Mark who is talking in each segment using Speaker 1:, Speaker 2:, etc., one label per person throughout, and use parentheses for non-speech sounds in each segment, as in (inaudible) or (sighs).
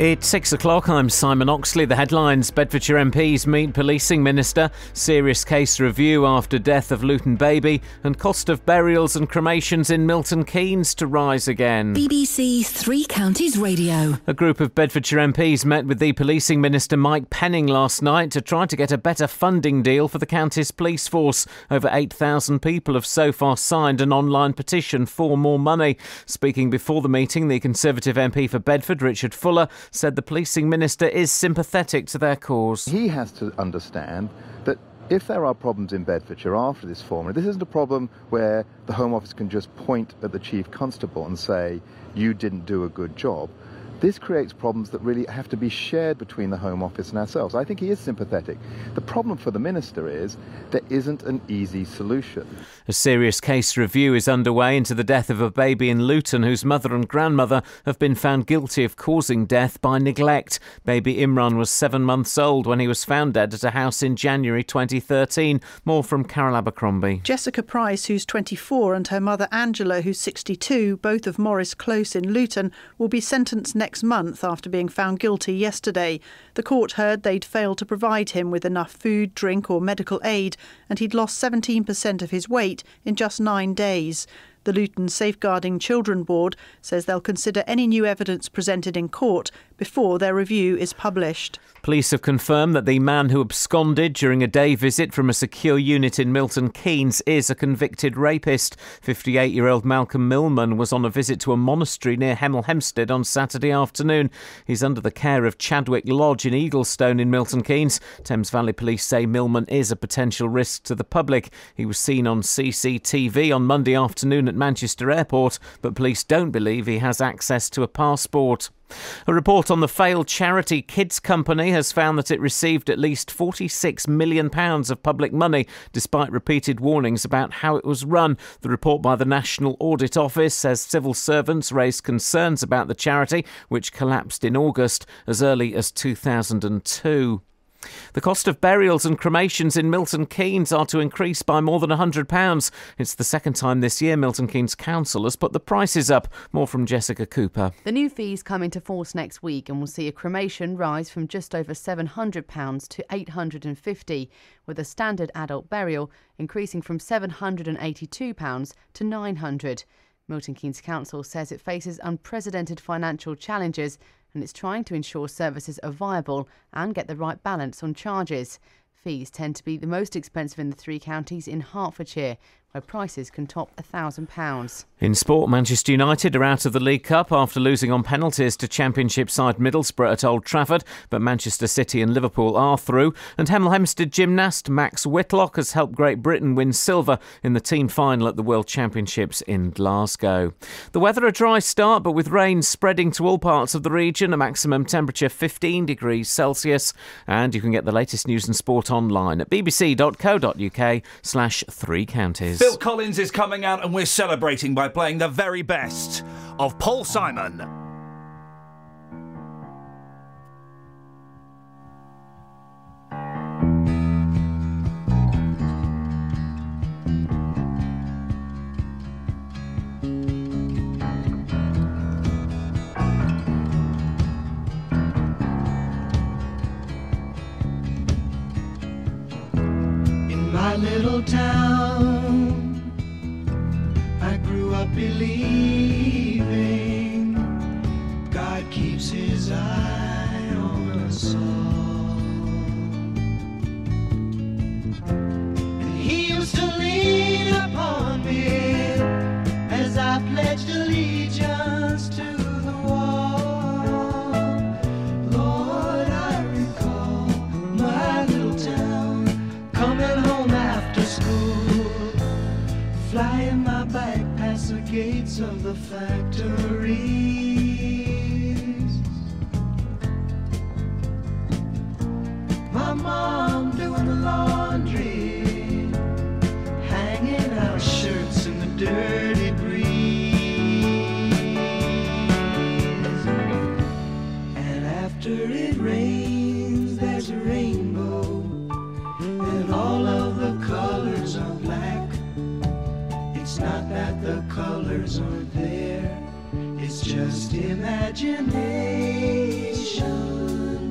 Speaker 1: It's six o'clock. I'm Simon Oxley. The headlines Bedfordshire MPs meet policing minister, serious case review after death of Luton baby, and cost of burials and cremations in Milton Keynes to rise again.
Speaker 2: BBC Three Counties Radio.
Speaker 1: A group of Bedfordshire MPs met with the policing minister Mike Penning last night to try to get a better funding deal for the county's police force. Over 8,000 people have so far signed an online petition for more money. Speaking before the meeting, the Conservative MP for Bedford, Richard Fuller, said the policing minister is sympathetic to their cause.
Speaker 3: He has to understand that if there are problems in Bedfordshire after this formula, this isn't a problem where the Home Office can just point at the Chief Constable and say, you didn't do a good job. This creates problems that really have to be shared between the Home Office and ourselves. I think he is sympathetic. The problem for the Minister is there isn't an easy solution.
Speaker 1: A serious case review is underway into the death of a baby in Luton whose mother and grandmother have been found guilty of causing death by neglect. Baby Imran was seven months old when he was found dead at a house in January 2013. More from Carol Abercrombie.
Speaker 4: Jessica Price, who's 24, and her mother Angela, who's 62, both of Morris Close in Luton, will be sentenced next next month after being found guilty yesterday. The court heard they'd failed to provide him with enough food, drink, or medical aid, and he'd lost 17% of his weight in just nine days. The Luton Safeguarding Children Board says they'll consider any new evidence presented in court before their review is published.
Speaker 1: Police have confirmed that the man who absconded during a day visit from a secure unit in Milton Keynes is a convicted rapist. 58 year old Malcolm Millman was on a visit to a monastery near Hemel Hempstead on Saturday afternoon. He's under the care of Chadwick Lodge in Eaglestone in Milton Keynes. Thames Valley Police say Millman is a potential risk to the public. He was seen on CCTV on Monday afternoon at Manchester Airport, but police don't believe he has access to a passport. A report on the failed charity Kids Company has found that it received at least £46 million of public money, despite repeated warnings about how it was run. The report by the National Audit Office says civil servants raised concerns about the charity, which collapsed in August as early as 2002. The cost of burials and cremations in Milton Keynes are to increase by more than £100. It's the second time this year Milton Keynes Council has put the prices up. More from Jessica Cooper.
Speaker 5: The new fees come into force next week and will see a cremation rise from just over £700 to £850, with a standard adult burial increasing from £782 to £900. Milton Keynes Council says it faces unprecedented financial challenges and it's trying to ensure services are viable and get the right balance on charges. Fees tend to be the most expensive in the three counties in Hertfordshire, where prices can top £1,000.
Speaker 1: In sport, Manchester United are out of the League Cup after losing on penalties to Championship side Middlesbrough at Old Trafford, but Manchester City and Liverpool are through. And Hemel Hempstead gymnast Max Whitlock has helped Great Britain win silver in the team final at the World Championships in Glasgow. The weather a dry start, but with rain spreading to all parts of the region, a maximum temperature 15 degrees Celsius. And you can get the latest news and sport online at bbc.co.uk slash three counties.
Speaker 6: Phil Collins is coming out and we're celebrating by playing the very best of Paul Simon.
Speaker 7: Little town, grew the factories. My mom doing the laundry, hanging out shirts in the dirty
Speaker 8: Just imagination,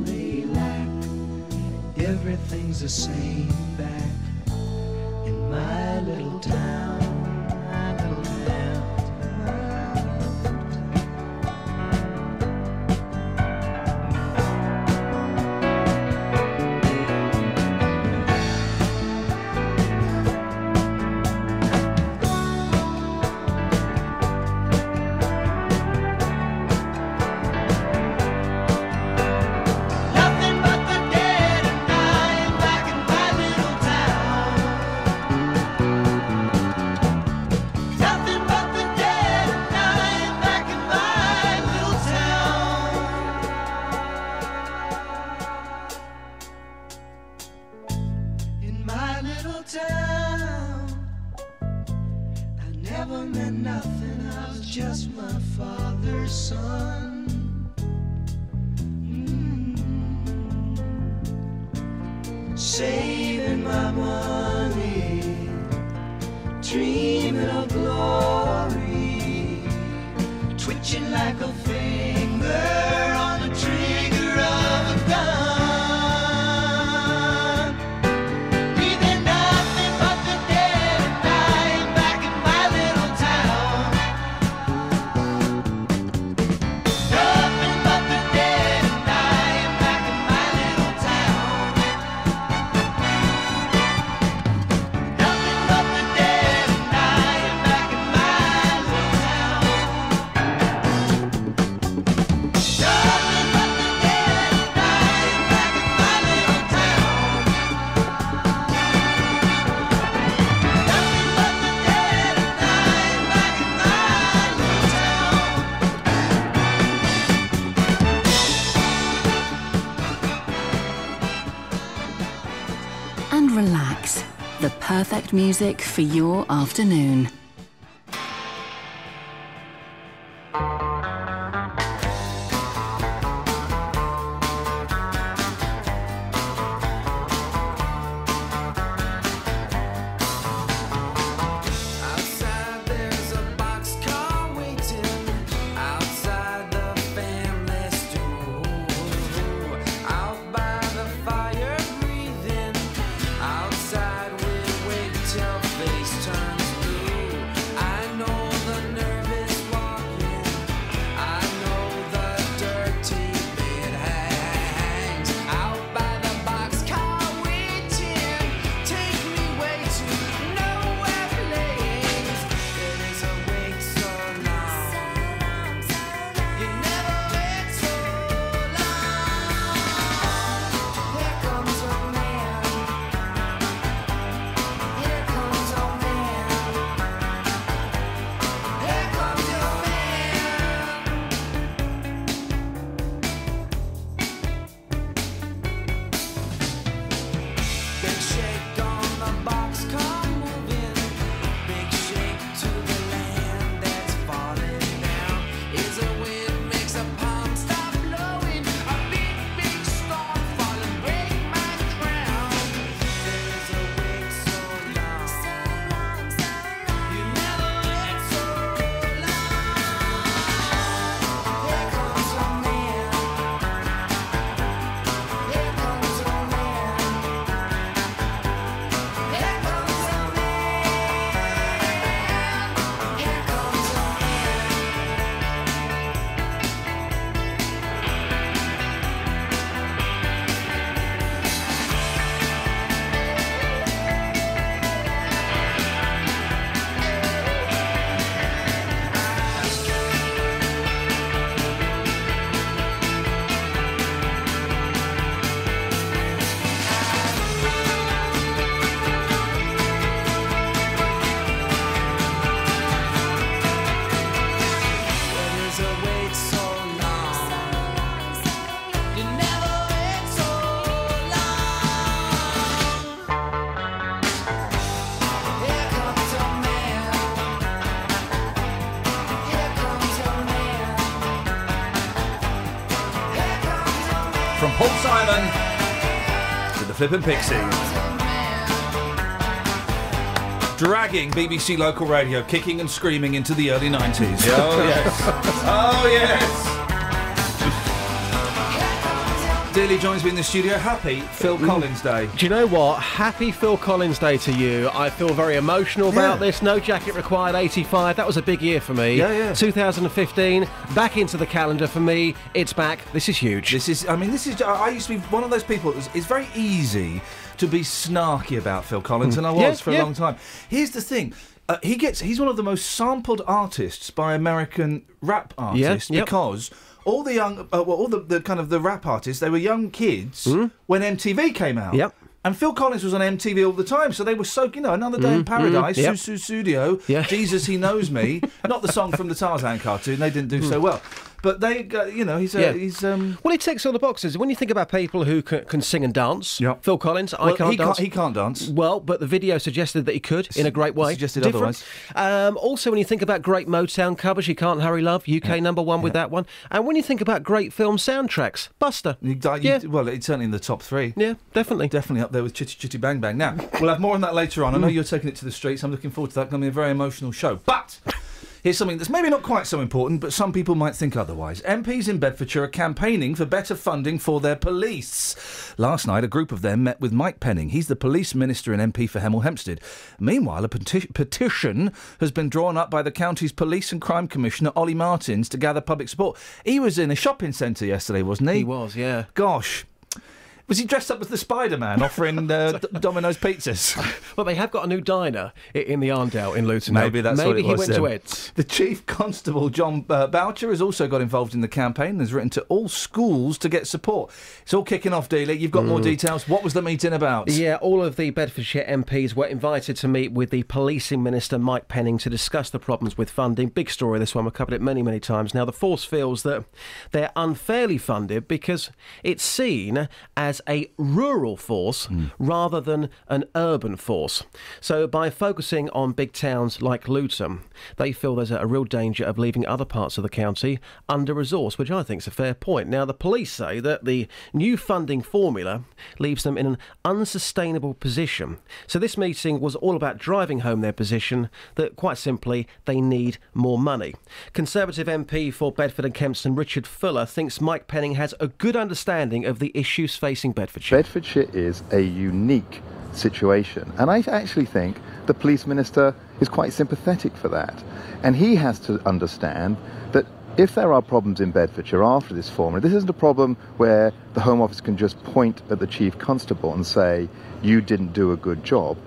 Speaker 8: relax. Everything's the same back in my little town.
Speaker 7: music for your afternoon.
Speaker 6: Flippin' Pixies. Dragging BBC local radio, kicking and screaming into the early 90s. oh, yes. (laughs) Oh, yes. Dealey joins me in the studio. Happy Phil
Speaker 9: Mm.
Speaker 6: Collins Day.
Speaker 9: Do you know what? Happy Phil Collins Day to you. I feel very emotional about
Speaker 6: Yeah.
Speaker 9: this. No jacket required 85. That was a big year for me.
Speaker 6: Yeah, yeah.
Speaker 9: 2015, back into the calendar for me. It's back. This is huge.
Speaker 6: This is, I mean, this is, I used to be one of those people, it's, it's very easy to be snarky about Phil Collins, and I was
Speaker 9: Yeah,
Speaker 6: for a
Speaker 9: yeah.
Speaker 6: long time. Here's the thing. Uh, he gets he's one of the most sampled artists by American rap artists
Speaker 9: yep.
Speaker 6: because all the young uh, well all the, the kind of the rap artists they were young kids when MTV came out.
Speaker 9: Hmm? Yep.
Speaker 6: And Phil Collins was on MTV all the time, so they were so you know another day in paradise,
Speaker 9: Hmm, yep.
Speaker 6: Sussudio,
Speaker 9: Yeah.
Speaker 6: Jesus He Knows Me, not the song from the Tarzan cartoon. They didn't do so well, but they uh, you know he's
Speaker 9: Hmm. Yeah.
Speaker 6: he's um
Speaker 9: well, he ticks all the boxes. When you think about people who can, can sing and dance,
Speaker 6: Yep.
Speaker 9: Phil Collins, I can't
Speaker 6: he
Speaker 9: dance.
Speaker 6: can't he can't dance.
Speaker 9: Well, but the video suggested that he could in a great way.
Speaker 6: suggested
Speaker 9: Different. Um, also, when you think about great Motown covers, You Can't Hurry Love, UK number one with that one. And when you think about great film soundtracks, Buster.
Speaker 6: You, you,
Speaker 9: Yeah.
Speaker 6: Well, it's certainly in the top three.
Speaker 9: Yeah, definitely.
Speaker 6: Definitely up there with Chitty Chitty Bang Bang. Now, we'll have more on that later on. I know
Speaker 9: Mm.
Speaker 6: you're taking it to the streets. I'm looking forward to that. It's going to be a very emotional show. But here's something that's maybe not quite so important, but some people might think otherwise. MPs in Bedfordshire are campaigning for better funding for their police. Last night, a group of them met with Mike Penning. He's the police minister and MP for Hemel Hempstead. Meanwhile, a peti- petition has been drawn up by the county's police and crime commissioner, Ollie Martins, to gather public support. He was in a shopping centre yesterday, wasn't he?
Speaker 9: He was, yeah.
Speaker 6: Gosh. Was he dressed up as the Spider Man offering uh, (laughs) D- Domino's pizzas? (laughs)
Speaker 9: Well, they have got a new diner i- in the Arndale in Luton.
Speaker 6: Maybe that's
Speaker 9: Maybe
Speaker 6: what it
Speaker 9: he
Speaker 6: was
Speaker 9: went
Speaker 6: then.
Speaker 9: to Ed's.
Speaker 6: The Chief Constable, John uh, Boutcher, has also got involved in the campaign and has written to all schools to get support. It's all kicking off, Dealey. You've got more details. What was the meeting about?
Speaker 9: Mm. Yeah, all of the Bedfordshire MPs were invited to meet with the policing minister Mike Penning to discuss the problems with funding. Big story this one. We've covered it many, many times. Now, the force feels that they're unfairly funded because it's seen as a rural force hmm. rather than an urban force. So, by focusing on big towns like Luton, they feel there's a, a real danger of leaving other parts of the county under resourced, which I think is a fair point. Now, the police say that the new funding formula leaves them in an unsustainable position. So, this meeting was all about driving home their position that, quite simply, they need more money. Conservative MP for Bedford and Kempston, Richard Fuller, thinks Mike Penning has a good understanding of the issues facing Bedfordshire.
Speaker 3: Bedfordshire is a unique situation, and I actually think the police minister is quite sympathetic for that. And he has to understand that if there are problems in Bedfordshire after this formula, this isn't a problem where the Home Office can just point at the Chief Constable and say, you didn't do a good job.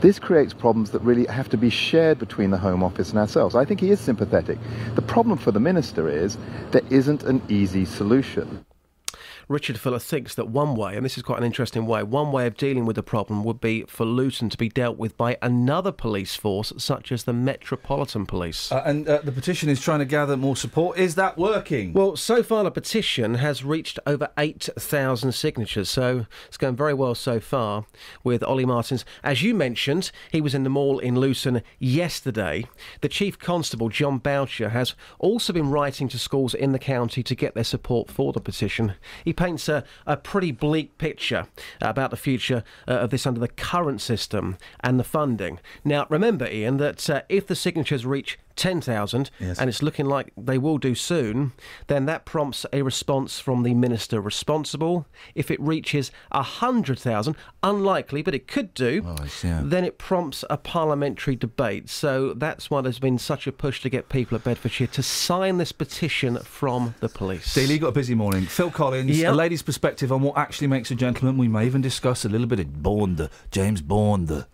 Speaker 3: This creates problems that really have to be shared between the Home Office and ourselves. I think he is sympathetic. The problem for the minister is there isn't an easy solution.
Speaker 9: Richard Fuller thinks that one way, and this is quite an interesting way, one way of dealing with the problem would be for Luton to be dealt with by another police force, such as the Metropolitan Police.
Speaker 6: Uh, and uh, the petition is trying to gather more support. Is that working?
Speaker 9: Well, so far the petition has reached over 8,000 signatures, so it's going very well so far with Ollie Martins. As you mentioned, he was in the mall in Luton yesterday. The Chief Constable, John Boutcher, has also been writing to schools in the county to get their support for the petition. He paints a, a pretty bleak picture about the future uh, of this under the current system and the funding. Now, remember, Iain, that uh, if the signatures reach 10,000,
Speaker 6: Yes.
Speaker 9: and it's looking like they will do soon, then that prompts a response from the minister responsible. If it reaches 100,000, unlikely, but it could do,
Speaker 6: Oh, yeah.
Speaker 9: then it prompts a parliamentary debate. So that's why there's been such a push to get people at Bedfordshire to sign this petition from the police.
Speaker 6: Dealey got a busy morning. Phil Collins,
Speaker 9: Yep.
Speaker 6: a lady's perspective on what actually makes a gentleman. We may even discuss a little bit of Bond, James Bond.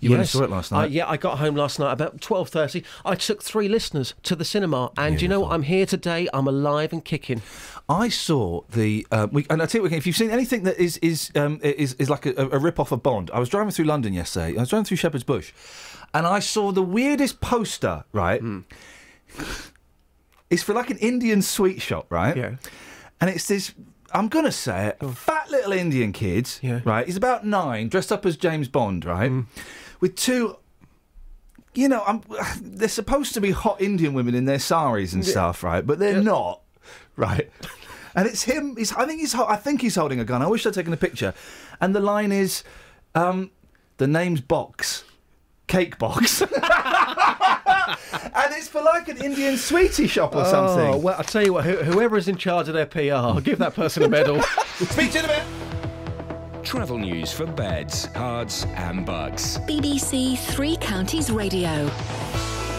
Speaker 6: You went and saw it last night.
Speaker 9: yeah, I got home last night about 12.30. I took three listeners to the cinema, and you know what? I'm here today. I'm alive and kicking.
Speaker 6: I saw the uh, we, and I tell you, if you've seen anything that is is um, is is like a, a rip off of Bond. I was driving through London yesterday. I was driving through Shepherd's Bush, and I saw the weirdest poster. Right,
Speaker 9: Hmm.
Speaker 6: it's for like an Indian sweet shop, right?
Speaker 9: Yeah.
Speaker 6: and it's this. I'm gonna say it, fat little Indian kid,
Speaker 9: Yeah.
Speaker 6: right? He's about nine, dressed up as James Bond, right,
Speaker 9: Hmm.
Speaker 6: with two you know, I'm, (sighs) they're supposed to be hot Indian women in their saris and stuff, right? But they're not, right? And it's him. He's, I think he's. I think he's holding a gun. I wish I'd taken a picture. And the line is, um, "The name's Box. cake box. (laughs) and it's for like an Indian sweetie shop or
Speaker 10: Oh,
Speaker 6: something.
Speaker 10: well, I'll tell you what, who, whoever is in charge of their PR, give that person a medal. (laughs)
Speaker 6: Speak to you in a bit.
Speaker 11: Travel news for beds, Herts, and Bucks.
Speaker 2: BBC Three Counties Radio.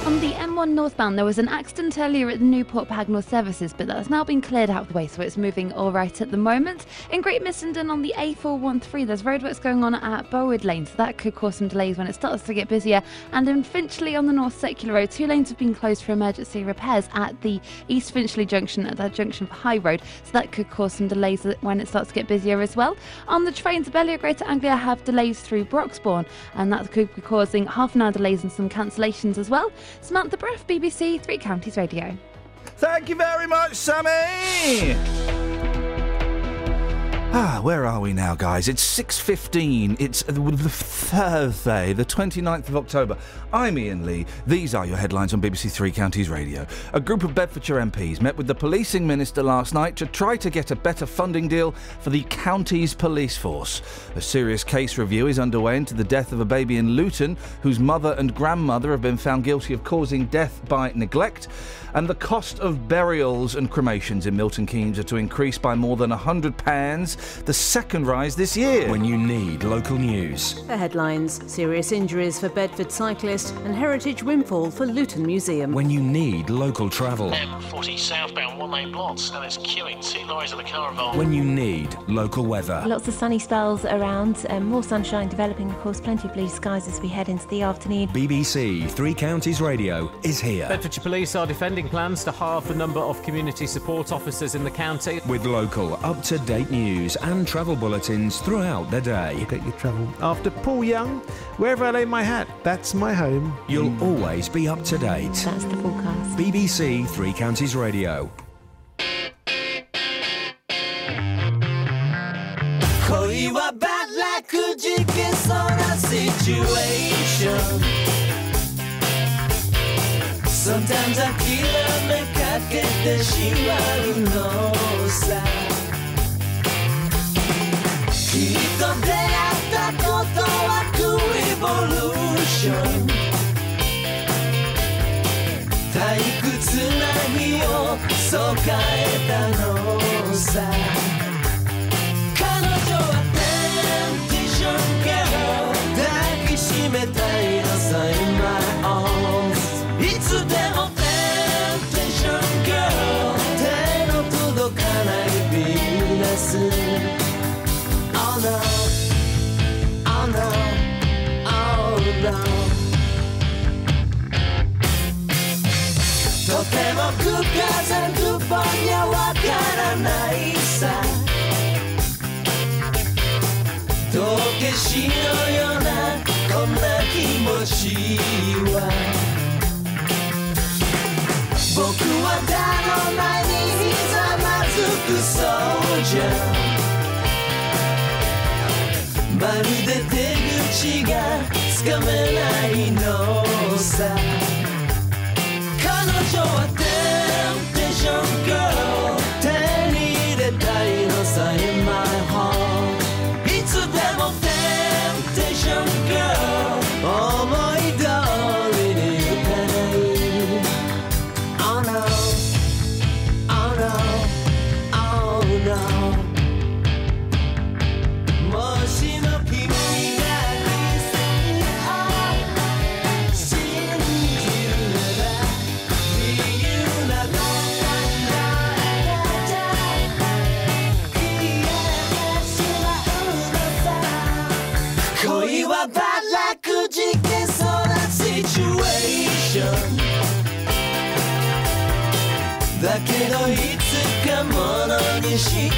Speaker 12: On the M1 northbound, there was an accident earlier at the Newport Pagnell services, but that's now been cleared out of the way, so it's moving all right at the moment. In Great Missenden on the A413, there's roadworks going on at Bowood Lane, so that could cause some delays when it starts to get busier. And in Finchley on the North Circular Road, two lanes have been closed for emergency repairs at the East Finchley junction, at that junction for High Road, so that could cause some delays when it starts to get busier as well. On the trains, Abellio Greater Anglia have delays through Broxbourne, and that could be causing half an hour delays and some cancellations as well. Samantha Breath, BBC Three Counties Radio.
Speaker 6: Thank you very much, Sammy. Ah, where are we now, guys? It's 6.15. It's the Thursday, the 29th of October. I'm Iain Lee. These are your headlines on BBC Three Counties Radio. A group of Bedfordshire MPs met with the policing minister last night to try to get a better funding deal for the county's police force. A serious case review is underway into the death of a baby in Luton, whose mother and grandmother have been found guilty of causing death by neglect. And the cost of burials and cremations in Milton Keynes are to increase by more than £100, the second rise this year.
Speaker 11: When you need local news.
Speaker 13: The headlines Serious injuries for Bedford cyclist and heritage windfall for Luton Museum.
Speaker 11: When you need local travel.
Speaker 14: M40 southbound, one lane blocked, and it's queuing. Two lorries of the caravan.
Speaker 11: When you need local weather.
Speaker 15: Lots of sunny spells around, um, more sunshine developing, of course, plenty of blue skies as we head into the afternoon.
Speaker 11: BBC Three Counties Radio is here.
Speaker 1: Bedfordshire Police are defending plans to halve the number of community support officers in the county.
Speaker 11: With local, up to date news and travel bulletins throughout the day.
Speaker 16: Get your travel after Paul Young. Wherever I lay my hat, that's my home.
Speaker 11: You'll always be up to date.
Speaker 15: That's the forecast.
Speaker 11: BBC Three Counties Radio.
Speaker 17: 恋ン Sometimes 諦めかけてしまうのさ。きっと出会ったことはクリボリューション。退屈な日をそう変えたのさ。もグッカザングッボンにはわからないさ。道化師のようなこんな気持ちは。僕は誰の前にひざまずくそうじゃ。まるで出口がつかめないのさ。彼女は some girl.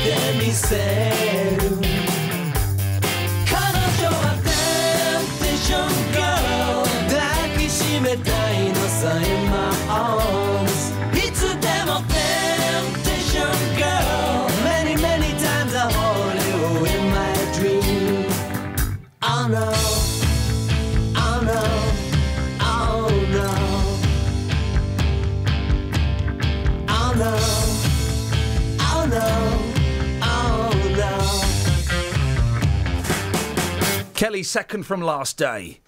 Speaker 17: é mistério. No
Speaker 6: Kelly, second from last day.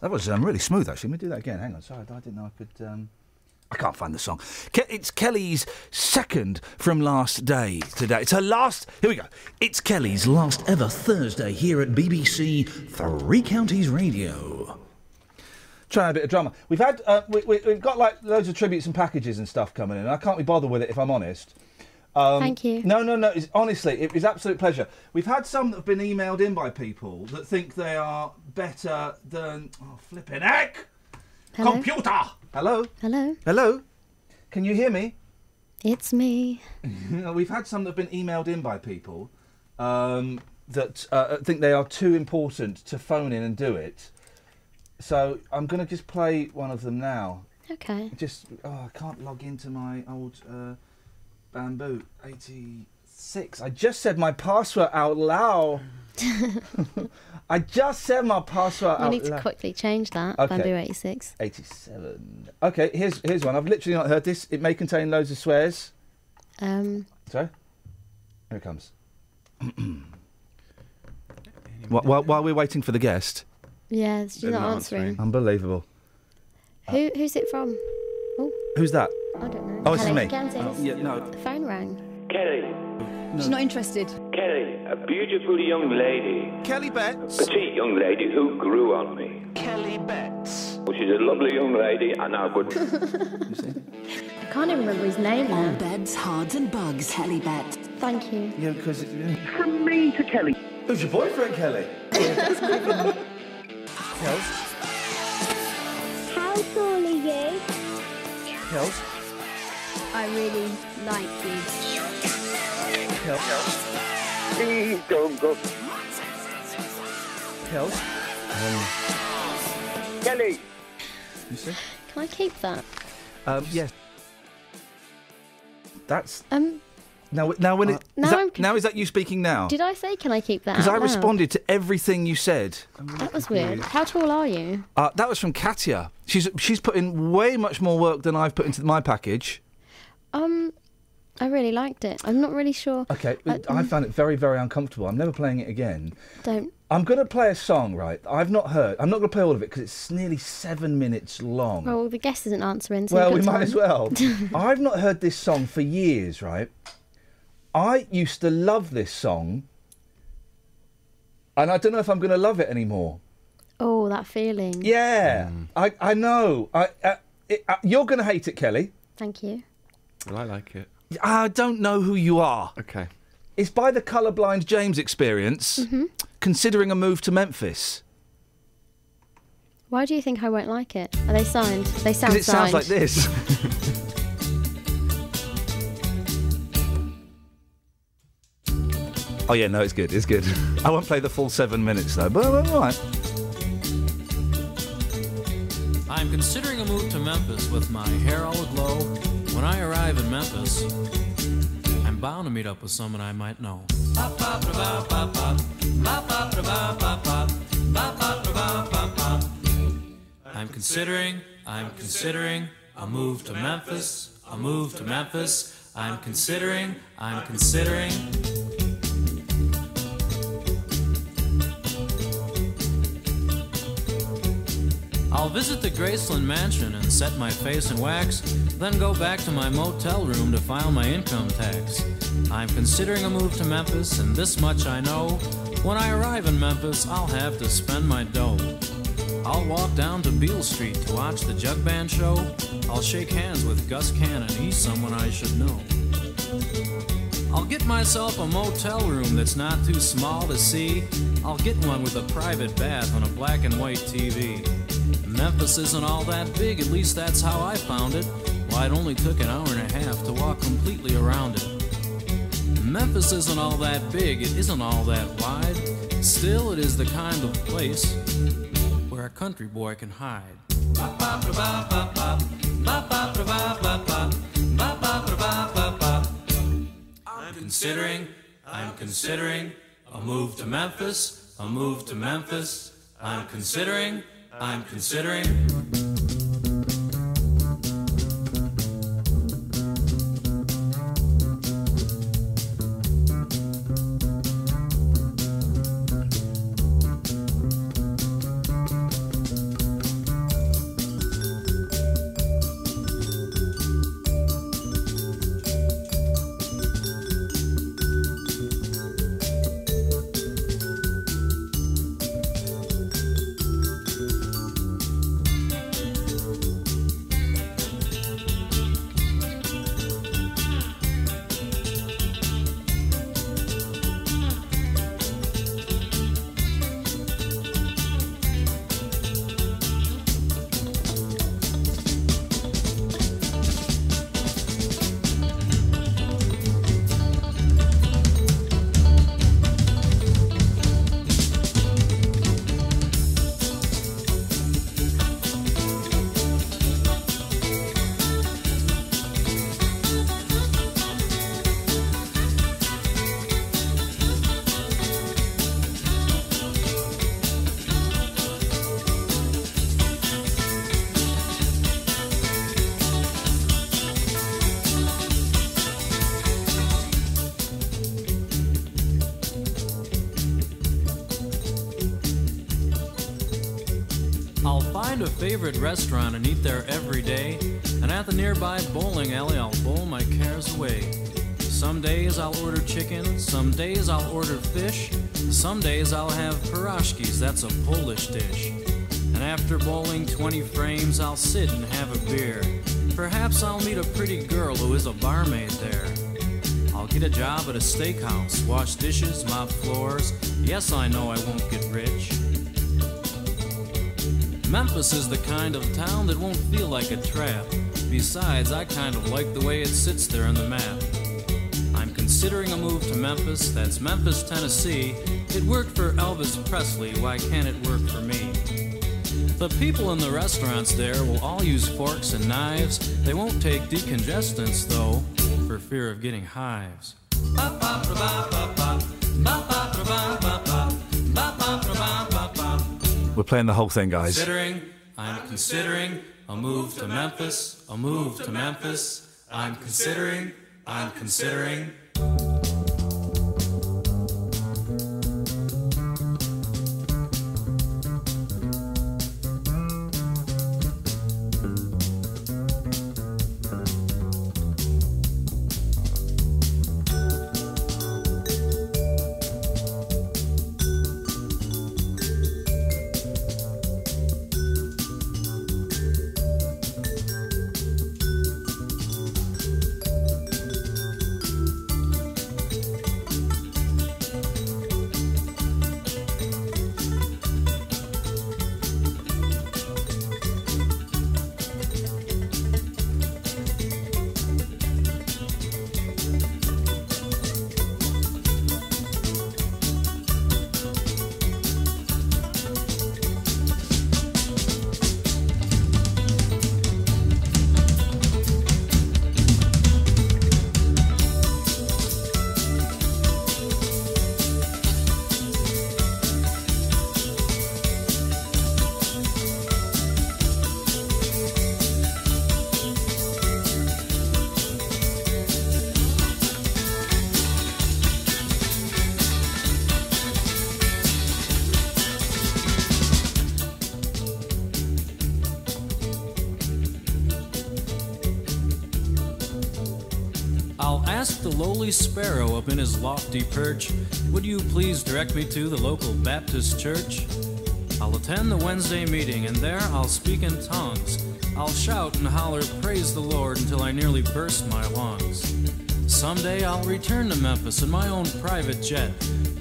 Speaker 6: That was um, really smooth, actually. Let me do that again. Hang on. Sorry, I didn't know I could. Um... I can't find the song. Ke- It's Kelly's second from last day today. It's her last. Here we go. It's Kelly's last ever Thursday here at BBC Three Counties Radio. Trying a bit of drama. We've had. Uh, we, we, we've got like loads of tributes and packages and stuff coming in. I can't be bothered with it if I'm honest. Um,
Speaker 18: Thank you.
Speaker 6: No, no, no. It's, honestly, it was absolute pleasure. We've had some that have been emailed in by people that think they are better than. Oh, flipping heck!
Speaker 18: Hello?
Speaker 6: Computer! Hello?
Speaker 18: Hello,
Speaker 6: Hello? Can you hear me?
Speaker 18: it's me. (laughs)
Speaker 6: We've had some that have been emailed in by people um, that uh, think they are too important to phone in and do it. So I'm going to just play one of them now.
Speaker 18: Okay.
Speaker 6: Just, oh, I can't log into my old uh, Bamboo 86. I just said my password out loud. (laughs) I just said my password
Speaker 18: You
Speaker 6: out
Speaker 18: need to
Speaker 6: loud.
Speaker 18: quickly change that.
Speaker 6: Okay.
Speaker 18: Bamboo 86.
Speaker 6: 87. Okay, here's here's one. I've literally not heard this. It may contain loads of swears.
Speaker 18: Um,
Speaker 6: Sorry? Here it comes. while, while, while we're waiting for the guest.
Speaker 18: yeah, she's not answering.
Speaker 6: Unbelievable.
Speaker 18: Who Who's it from? Oh,
Speaker 6: Who's that?
Speaker 18: I don't know.
Speaker 6: Oh, it's
Speaker 18: Hello,
Speaker 6: me.
Speaker 18: Kansas.
Speaker 6: Oh, yeah, no.
Speaker 18: The phone rang.
Speaker 19: Kelly.
Speaker 18: She's not interested.
Speaker 19: Kelly, a beautiful young lady.
Speaker 16: Kelly Betts.
Speaker 19: Petite young lady who grew on me.
Speaker 16: Kelly Betts.
Speaker 19: Well, she's a lovely young lady, and I would. (laughs)
Speaker 18: I can't even remember his name now.
Speaker 2: Beds, Herts, and Bucks, Kelly Betts.
Speaker 18: Thank you.
Speaker 6: Yeah, because.
Speaker 19: From me to Kelly.
Speaker 6: Who's your boyfriend, Kelly? Kels?
Speaker 20: How tall are you?
Speaker 6: Kels?
Speaker 20: I really like you.
Speaker 6: Kels?
Speaker 19: Please don't go.
Speaker 6: Kels?
Speaker 19: Kelly.
Speaker 6: You see?
Speaker 18: Can I keep that?
Speaker 6: Um, yes. That's.
Speaker 18: Um,
Speaker 6: Now, now when it.
Speaker 18: now
Speaker 6: is that,
Speaker 18: I'm
Speaker 6: now is that you speaking now?
Speaker 18: did I say can I keep that?
Speaker 6: Because I
Speaker 18: loud?
Speaker 6: responded to everything you said.
Speaker 18: That was weird. How tall are you?
Speaker 6: Uh, that was from Katia. She's she's put in way much more work than I've put into my package.
Speaker 18: Um, I really liked it. I'm not really sure.
Speaker 6: Okay,
Speaker 18: I-
Speaker 6: I found it very very uncomfortable. I'm never playing it again.
Speaker 18: Don't.
Speaker 6: I'm going to play a song, right? I've not heard. I'm not going to play all of it because it's nearly seven minutes long.
Speaker 18: Well, the guest isn't answering. So
Speaker 6: well, we might
Speaker 18: time.
Speaker 6: as well. (laughs) I've not heard this song for years, right? I used to love this song, and I don't know if I'm going to love it anymore.
Speaker 18: Oh, that feeling.
Speaker 6: Yeah, I I know. I uh, it, uh, you're going to hate it, Kelly.
Speaker 18: Thank you.
Speaker 21: Well, I like it.
Speaker 6: I don't know who you are.
Speaker 21: Okay.
Speaker 6: It's by the colourblind James Experience.
Speaker 18: hmm
Speaker 6: Considering a move to Memphis,
Speaker 18: Why do you think I won't like it? Are they signed? They sound
Speaker 6: because it sounds
Speaker 18: signed.
Speaker 6: like this. (laughs) oh yeah, no, it's good. It's good. (laughs) I won't play the full seven minutes though, but all right.
Speaker 22: I'm considering a move to Memphis with my hair all aglow. When I arrive in Memphis, I'm bound to meet up with someone I might know. I'm considering, I'm considering a move to Memphis, a move to Memphis. I'm considering, I'm considering. I'll visit the Graceland Mansion and set my face in wax, then go back to my motel room to file my income tax. I'm considering a move to Memphis, and this much I know. When I arrive in Memphis, I'll have to spend my dough. I'll walk down to Beale Street to watch the Jug Band show. I'll shake hands with Gus Cannon, he's someone I should know. I'll get myself a motel room that's not too small to see. I'll get one with a private bath on a black and white TV. Memphis isn't all that big, at least that's how I found it. Why, it only took an hour and a half to walk completely around it. Memphis isn't all that big, it isn't all that wide. Still, it is the kind of place where a country boy can hide. I'm considering, I'm considering a move to Memphis, a move to Memphis. I'm considering, I'm considering. Some days I'll have pierogies, that's a Polish dish. And after bowling 20 frames, I'll sit and have a beer. Perhaps I'll meet a pretty girl who is a barmaid there. I'll get a job at a steakhouse, wash dishes, mop floors. Yes, I know I won't get rich. Memphis is the kind of town that won't feel like a trap. Besides, I kind of like the way it sits there on the map. I'm considering a move to Memphis, that's Memphis, Tennessee. It worked for Elvis Presley, why can't it work for me? The people in the restaurants there will all use forks and knives. They won't take decongestants, though, for fear of getting hives.
Speaker 6: We're playing the whole thing, guys.
Speaker 22: Considering, I'm considering a move to Memphis, a move to Memphis. I'm considering, I'm considering. I'll ask the lowly sparrow up in his lofty perch, Would you please direct me to the local Baptist church? I'll attend the Wednesday meeting, and there I'll speak in tongues. I'll shout and holler, Praise the Lord, until I nearly burst my lungs. Someday I'll return to Memphis in my own private jet.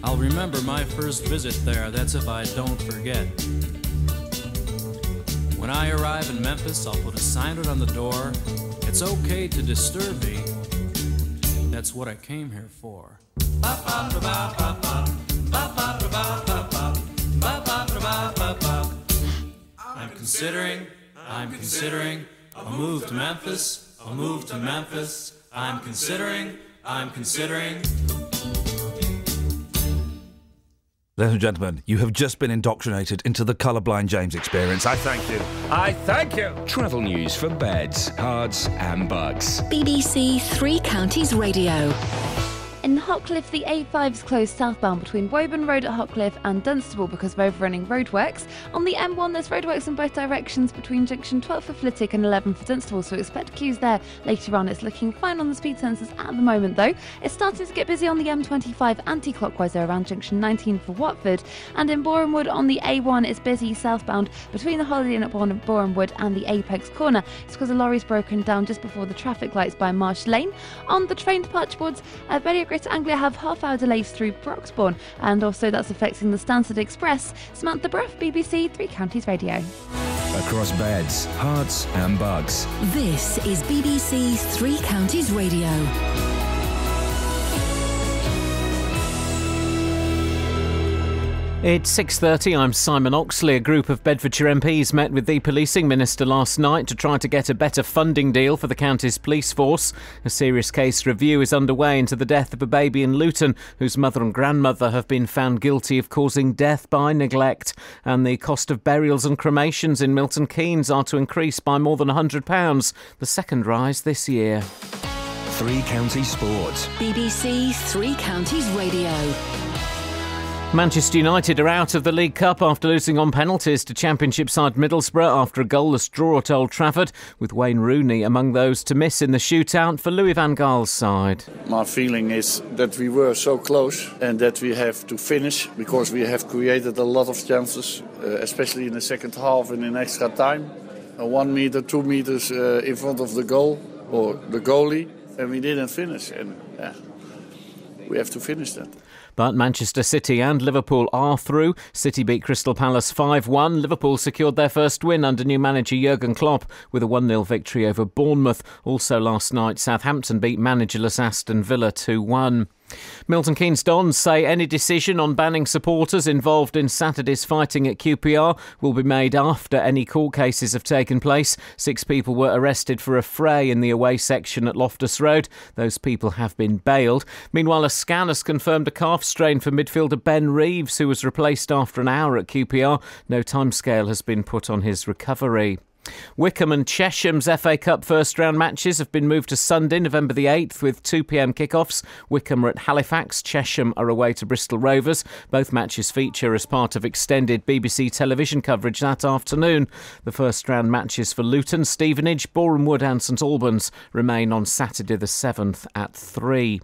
Speaker 22: I'll remember my first visit there, that's if I don't forget. When I arrive in Memphis, I'll put a sign out on the door. It's okay to disturb me. That's what I came here for. I'm considering, I'm considering a move to Memphis, a move to Memphis. I'm considering, I'm considering.
Speaker 6: Ladies and gentlemen, you have just been indoctrinated into the colourblind James experience. I thank you. I thank you.
Speaker 11: Travel news for beds, Herts, and Bucks.
Speaker 2: BBC Three Counties Radio.
Speaker 12: In Hockliffe, the A5 is closed southbound between Woburn Road at Hockliffe and Dunstable because of overrunning roadworks. On the M1, there's roadworks in both directions between junction 12 for Flitwick and 11 for Dunstable, so expect queues there later on. It's looking fine on the speed sensors at the moment, though. It's starting to get busy on the M25 anti clockwise around junction 19 for Watford. And in Borehamwood, on the A1, it's busy southbound between the Holiday Inn at Boreham- Borehamwood and the Apex corner. It's because a lorry's broken down just before the traffic lights by Marsh Lane. On the train departure boards, uh, Berry Greater Anglia have half hour delays through Broxbourne, and also that's affecting the Stansted Express. Samantha Bruff, BBC Three Counties Radio.
Speaker 11: Across beds, Herts, and Bucks.
Speaker 2: This is BBC Three Counties Radio.
Speaker 1: It's 6:30. I'm Simon Oxley. A group of Bedfordshire MPs met with the policing minister last night to try to get a better funding deal for the county's police force. A serious case review is underway into the death of a baby in Luton whose mother and grandmother have been found guilty of causing death by neglect. And the cost of burials and cremations in Milton Keynes are to increase by more than £100, the second rise this year.
Speaker 11: Three Counties Sports.
Speaker 2: BBC Three Counties Radio.
Speaker 1: Manchester United are out of the League Cup after losing on penalties to Championship side Middlesbrough after a goalless draw at Old Trafford, with Wayne Rooney among those to miss in the shootout for Louis van Gaal's side.
Speaker 21: My feeling is that we were so close and that we have to finish because we have created a lot of chances, uh, especially in the second half and in extra time. One meter, two meters uh, in front of the goal or the goalie, and we didn't finish. And we have to finish that.
Speaker 1: But Manchester City and Liverpool are through. City beat Crystal Palace 5 1. Liverpool secured their first win under new manager Jurgen Klopp with a 1 0 victory over Bournemouth. Also last night, Southampton beat managerless Aston Villa 2 1. Milton Keynes Dons say any decision on banning supporters involved in Saturday's fighting at QPR will be made after any court cases have taken place. Six people were arrested for affray in the away section at Loftus Road. Those people have been bailed. Meanwhile, a scan has confirmed a calf strain for midfielder Ben Reeves, who was replaced after an hour at QPR. No timescale has been put on his recovery. Wycombe and Chesham's FA Cup first round matches have been moved to Sunday, November the 8th, with 2 pm kickoffs. Wycombe are at Halifax, Chesham are away to Bristol Rovers. Both matches feature as part of extended BBC television coverage that afternoon. The first round matches for Luton, Stevenage, Boreham Wood, and St Albans remain on Saturday the 7th at 3.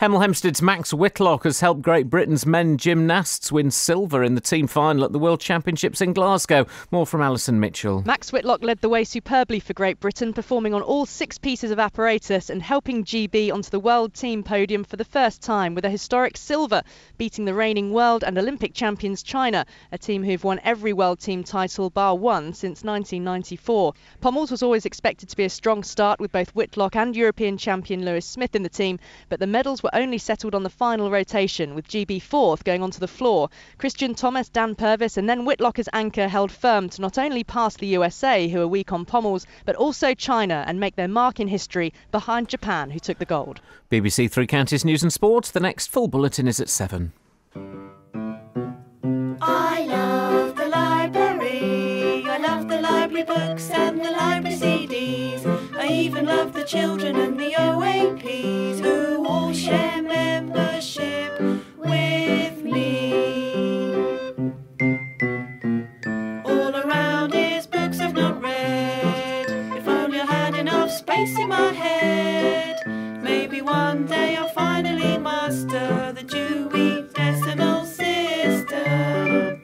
Speaker 1: Hemel Hempstead's Max Whitlock has helped Great Britain's men gymnasts win silver in the team final at the World Championships in Glasgow. More from Alison Mitchell.
Speaker 23: Max Whitlock led the way superbly for Great Britain, performing on all six pieces of apparatus and helping GB onto the world team podium for the first time with a historic silver, beating the reigning world and Olympic champions China, a team who've won every world team title bar one since 1994. Pommels was always expected to be a strong start with both Whitlock and European champion Louis Smith in the team, but the medals were only settled on the final rotation, with GB fourth going onto the floor. Kristian Thomas, Dan Purvis, and then Whitlock as anchor held firm to not only pass the USA, who are weak on pommels, but also China and make their mark in history behind Japan, who took the gold.
Speaker 1: BBC Three Counties News and Sport. The next full bulletin is at 7.
Speaker 17: I love the library. I love the library books and the library CDs. I even love the children and the OAPs who all share membership with me. In my head. Maybe one day I'll finally master the Dewey Decimal System.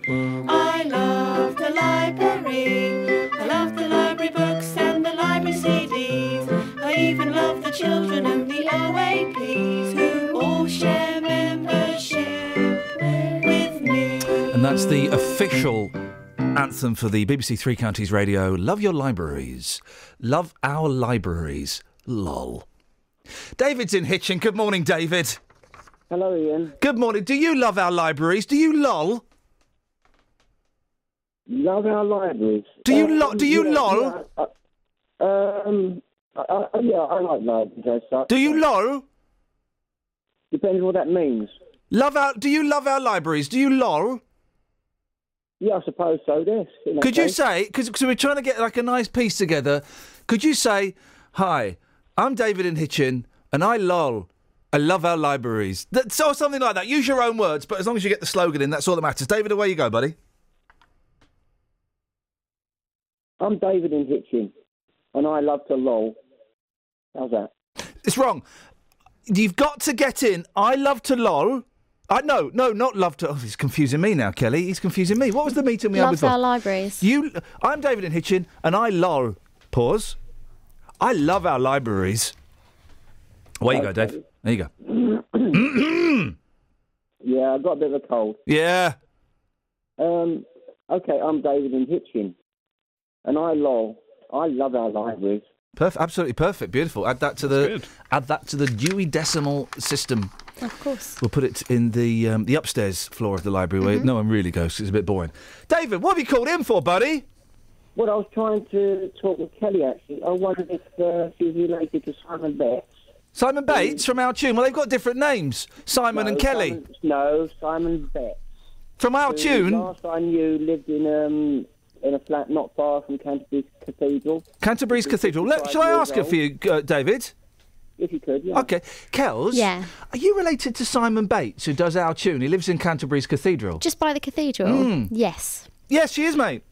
Speaker 17: I love the library. I love the library books and the library CDs. I even love the children and the OAPs who all share membership with me.
Speaker 6: And that's the official anthem for the BBC Three Counties Radio. Love your libraries. Love our libraries. Lol. David's in Hitchin. Good morning, David.
Speaker 24: Hello, Iain.
Speaker 6: Good morning. Do you love our libraries? Do you lol?
Speaker 24: Love our libraries.
Speaker 6: Do you
Speaker 24: Um,
Speaker 6: lo- do you
Speaker 24: yeah,
Speaker 6: lol?
Speaker 24: yeah, uh, um, yeah, I like libraries such.
Speaker 6: Do you lol?
Speaker 24: Depends what that means.
Speaker 6: Love our. Do you love our libraries? Do you lol?
Speaker 24: Yeah, I suppose so. Yes.
Speaker 6: Could you
Speaker 24: case.
Speaker 6: say? Because we're trying to get like a nice piece together. Could you say, "Hi, I'm David in Hitchin, and I lol." I love our libraries. That's or something like that. Use your own words, but as long as you get the slogan in, that's all that matters. David, away you go, buddy.
Speaker 24: I'm David in Hitchin, and I love to lol. How's that?
Speaker 6: It's wrong. You've got to get in. I love to lol. I no, no, not love to. Oh, he's confusing me now, Kelly. He's confusing me. What was the meeting we had with
Speaker 18: Loves our
Speaker 6: Ross?
Speaker 18: libraries.
Speaker 6: You, I'm David and Hitchin, and I lol. Pause. I love our libraries. Away you go, Dave. There you go. (coughs)
Speaker 24: Yeah, I've got a bit of a cold.
Speaker 6: Yeah.
Speaker 24: Um, okay, I'm David and Hitchin, and I lol. I love our libraries.
Speaker 6: Perfect. Absolutely perfect. Beautiful. Add that to the add that to the Dewey Decimal System.
Speaker 18: Of course.
Speaker 6: We'll put it in the um, the upstairs floor of the library where
Speaker 24: Mhm.
Speaker 6: no one really goes. It's a bit boring. David, what have you called in for, buddy?
Speaker 24: Well, I was trying to talk with Kelly actually. I wondered if uh, she's related to Simon Betts.
Speaker 6: Simon Bates from our tune. Well, they've got different names. Simon
Speaker 24: No,
Speaker 6: and Kelly.
Speaker 24: Simon- no, Simon Betts.
Speaker 6: From our tune?
Speaker 24: Last I knew, lived in um in a flat not far from Canterbury Cathedral.
Speaker 6: Canterbury's Cathedral. Let, shall I ask her for you, uh, David?
Speaker 24: If you could, yeah.
Speaker 6: Okay, Kels.
Speaker 18: Yeah.
Speaker 6: Are you related to Simon Bates, who does our tune? He lives in Canterbury's Cathedral.
Speaker 18: Just by the cathedral?
Speaker 6: Mm.
Speaker 18: Yes.
Speaker 6: Yes, she is, mate.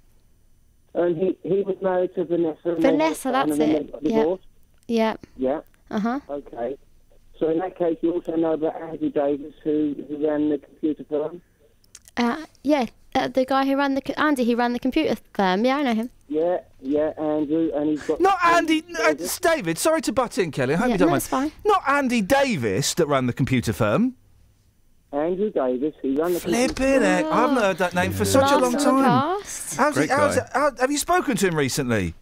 Speaker 24: And he, he was married to Vanessa.
Speaker 18: Vanessa,
Speaker 24: then-
Speaker 18: that's
Speaker 24: and
Speaker 18: it.
Speaker 24: they got
Speaker 18: Yeah.
Speaker 24: divorced.
Speaker 18: Yeah.
Speaker 24: Yeah.
Speaker 18: Uh huh.
Speaker 24: Okay. So in that case, you also know about Andy Davis, who, who ran the computer firm.
Speaker 18: Uh, yeah. Uh, the guy who ran the co- Andy, he ran the computer firm. Yeah, I know him.
Speaker 24: Yeah, yeah, Andrew, and he's got.
Speaker 6: Not Andy. no, uh, it's David. Sorry to butt in, Kelly. I hope
Speaker 18: Yeah,
Speaker 6: you don't
Speaker 18: no,
Speaker 6: mind.
Speaker 18: it's fine.
Speaker 6: Not Andy Davis that ran the computer firm.
Speaker 24: Andrew Davis, who ran the
Speaker 6: Flipping heck. I haven't heard that name for such a long
Speaker 18: Blast from the
Speaker 6: time.
Speaker 18: past.
Speaker 6: How's he,
Speaker 24: Great
Speaker 6: how's
Speaker 24: guy.
Speaker 6: it- how- have you spoken to him recently?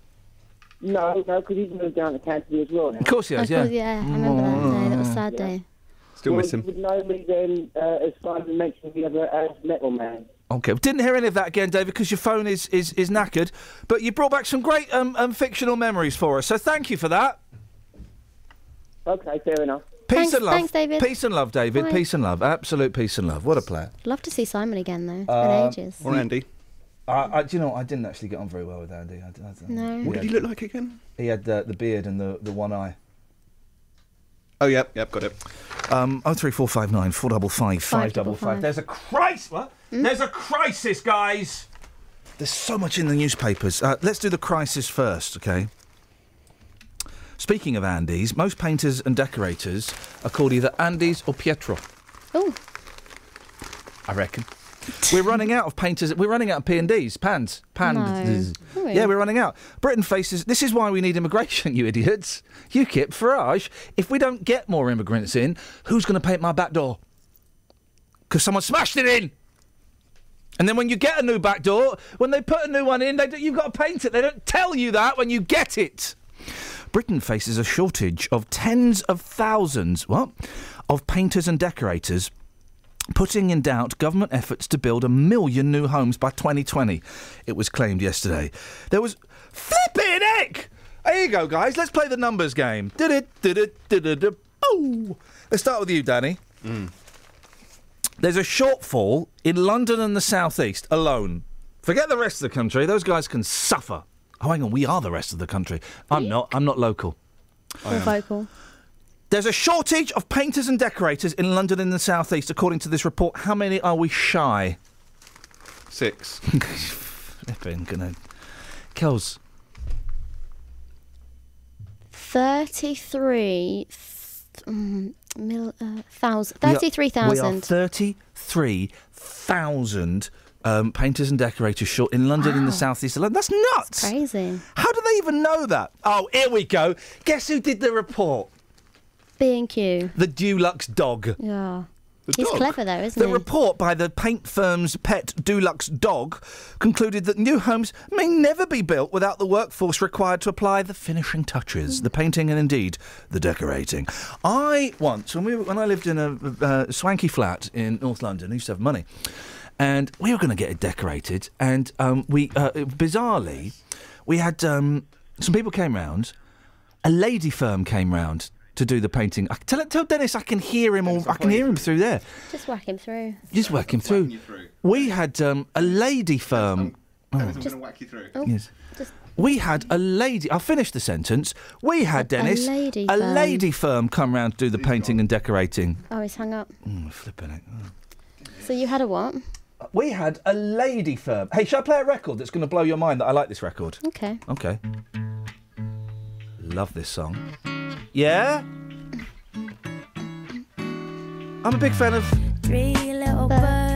Speaker 24: No, no, because he's moved down to Canterbury as well now.
Speaker 6: Of course he has, yeah.
Speaker 18: course, yeah. I remember that mm. day. That was a sad day.
Speaker 24: Still miss him. You would know me then, uh, as Simon mentioned the other as Metal Man.
Speaker 6: Okay, well, didn't hear any of that again, David, because your phone is, is, is knackered. But you brought back some great um, um, fictional memories for us, so thank you for that.
Speaker 24: Okay, fair enough.
Speaker 6: Peace
Speaker 18: Thanks-
Speaker 6: and love.
Speaker 18: thanks, David.
Speaker 6: Peace and love, David.
Speaker 18: Bye.
Speaker 6: Peace and love. Absolute peace and love. What a player.
Speaker 18: Love to see Simon again though. It's
Speaker 6: Uh,
Speaker 18: been ages.
Speaker 6: Or Andy. I, I, do you know. I didn't actually get on very well with Andy. I, I, I-
Speaker 18: No.
Speaker 25: What did he look like again?
Speaker 6: He had the, the beard and the, the one eye.
Speaker 25: Oh, yep, yep, got it.
Speaker 6: Um, oh three four five nine four double five five double five. There's a crisis. What? There's a crisis, guys. There's so much in the newspapers. Uh, let's do the crisis first, okay? Speaking of Andys, most painters and decorators are called either Andys or Pietro.
Speaker 18: Oh.
Speaker 6: I reckon. we're running out of painters. We're running out of P and D's, pans, pans.
Speaker 18: No. Are we?
Speaker 6: Yeah, we're running out. Britain faces. This is why we need immigration, (laughs) you idiots. UKIP, Farage. If we don't get more immigrants in, who's going to paint my back door? Because someone smashed it in. And then when you get a new back door, when they put a new one in, they do, you've got to paint it. They don't tell you that when you get it. Britain faces a shortage of tens of thousands, what? Of painters and decorators putting in doubt government efforts to build a million new homes by 2020. It was claimed yesterday. There was flipping heck. There you go, guys. Let's play the numbers game. Let's start with you, Danny. Mm. There's a shortfall in London and the southeast alone. Forget the rest of the country. Those guys can suffer. Oh, hang on. We are the rest of the country. I'm not. I'm not local.
Speaker 18: Or vocal.
Speaker 6: There's a shortage of painters and decorators in London and the southeast, according to this report. How many are we shy?
Speaker 25: Six. (laughs)
Speaker 6: Flipping gonna. Kels.
Speaker 18: 33 th- um, mil, uh, thousand,
Speaker 6: We are-
Speaker 18: 33,000.
Speaker 6: 33,000 um, painters and decorators short in London in the southeast of London. That's nuts.
Speaker 18: Crazy.
Speaker 6: How do they even know that? Oh, here we go. Guess who did the report?
Speaker 18: B&Q.
Speaker 6: The Dulux dog.
Speaker 18: Yeah. He's clever though, isn't
Speaker 6: The
Speaker 18: he?
Speaker 6: The report by the paint firm's pet Dulux dog concluded that new homes may never be built without the workforce required to apply the finishing touches, the painting, and indeed the decorating. I once, when, we, when I lived in a uh, swanky flat in North London, I used to have money, and we were going to get it decorated, and um, we uh, bizarrely we had um, some people came round, a lady firm came round. To do the painting, I, tell tell Dennis I can hear him. All, I can hear him through there.
Speaker 18: Just whack him through.
Speaker 6: Just whack him through. We had um, a lady firm. Oh.
Speaker 25: I'm going to whack you through.
Speaker 18: Oh,
Speaker 6: Yes.
Speaker 18: just
Speaker 6: We had a lady. I'll finish the sentence. We had Dennis,
Speaker 18: lady
Speaker 6: a
Speaker 18: firm.
Speaker 6: lady firm, come round to do the painting and decorating.
Speaker 18: Oh, he's hung up.
Speaker 6: Mm, flipping it.
Speaker 18: So you had a what?
Speaker 6: We had a lady firm. Hey, shall I play a record that's going to blow your mind? That I like this record.
Speaker 18: Okay.
Speaker 6: Okay. Love this song. Yeah. I'm a big fan of.
Speaker 26: Three little birds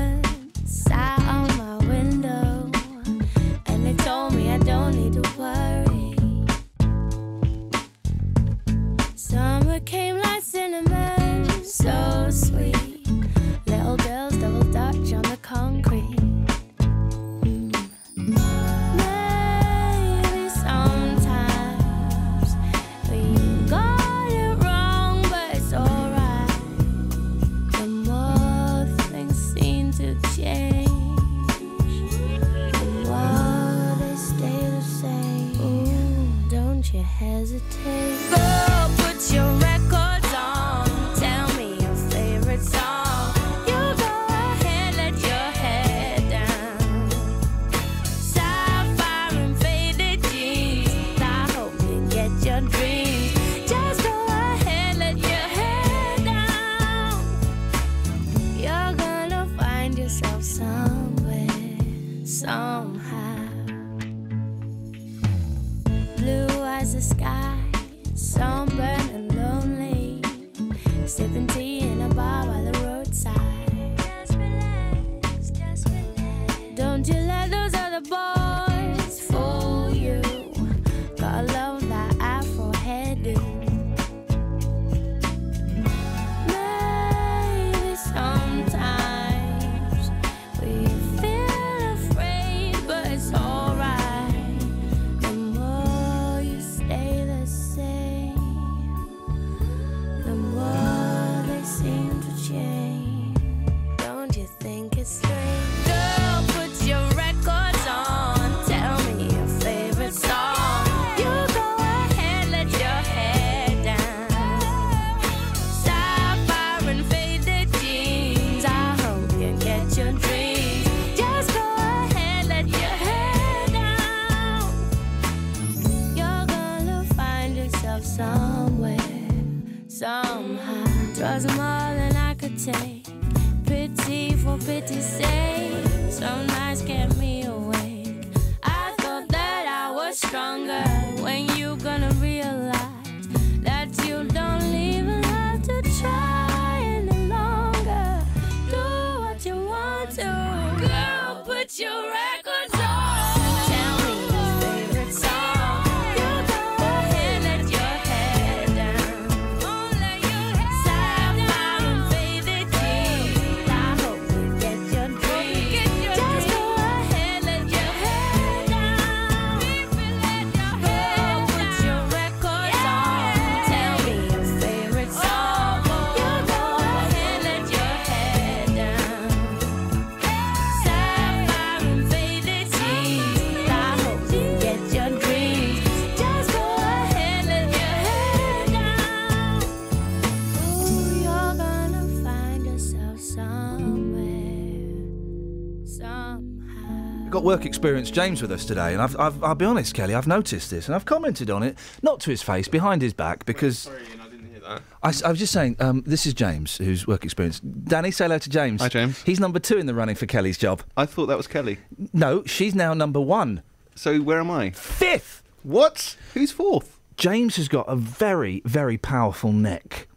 Speaker 26: got
Speaker 6: work experience James with us today, and I've, I've, I'll be honest, Kelly, I've noticed this, and I've commented on it, not to his face, behind his back, because
Speaker 25: Sorry, Iain, I didn't hear that.
Speaker 6: I, s- I was just saying, um, this is James, who's work experience. Danny, say hello to James.
Speaker 25: Hi, James.
Speaker 6: He's number two in the running for Kelly's job.
Speaker 25: I thought that was Kelly.
Speaker 6: No, she's now number one.
Speaker 25: So where am I?
Speaker 6: Fifth!
Speaker 25: What? Who's fourth?
Speaker 6: James has got a very, very powerful neck.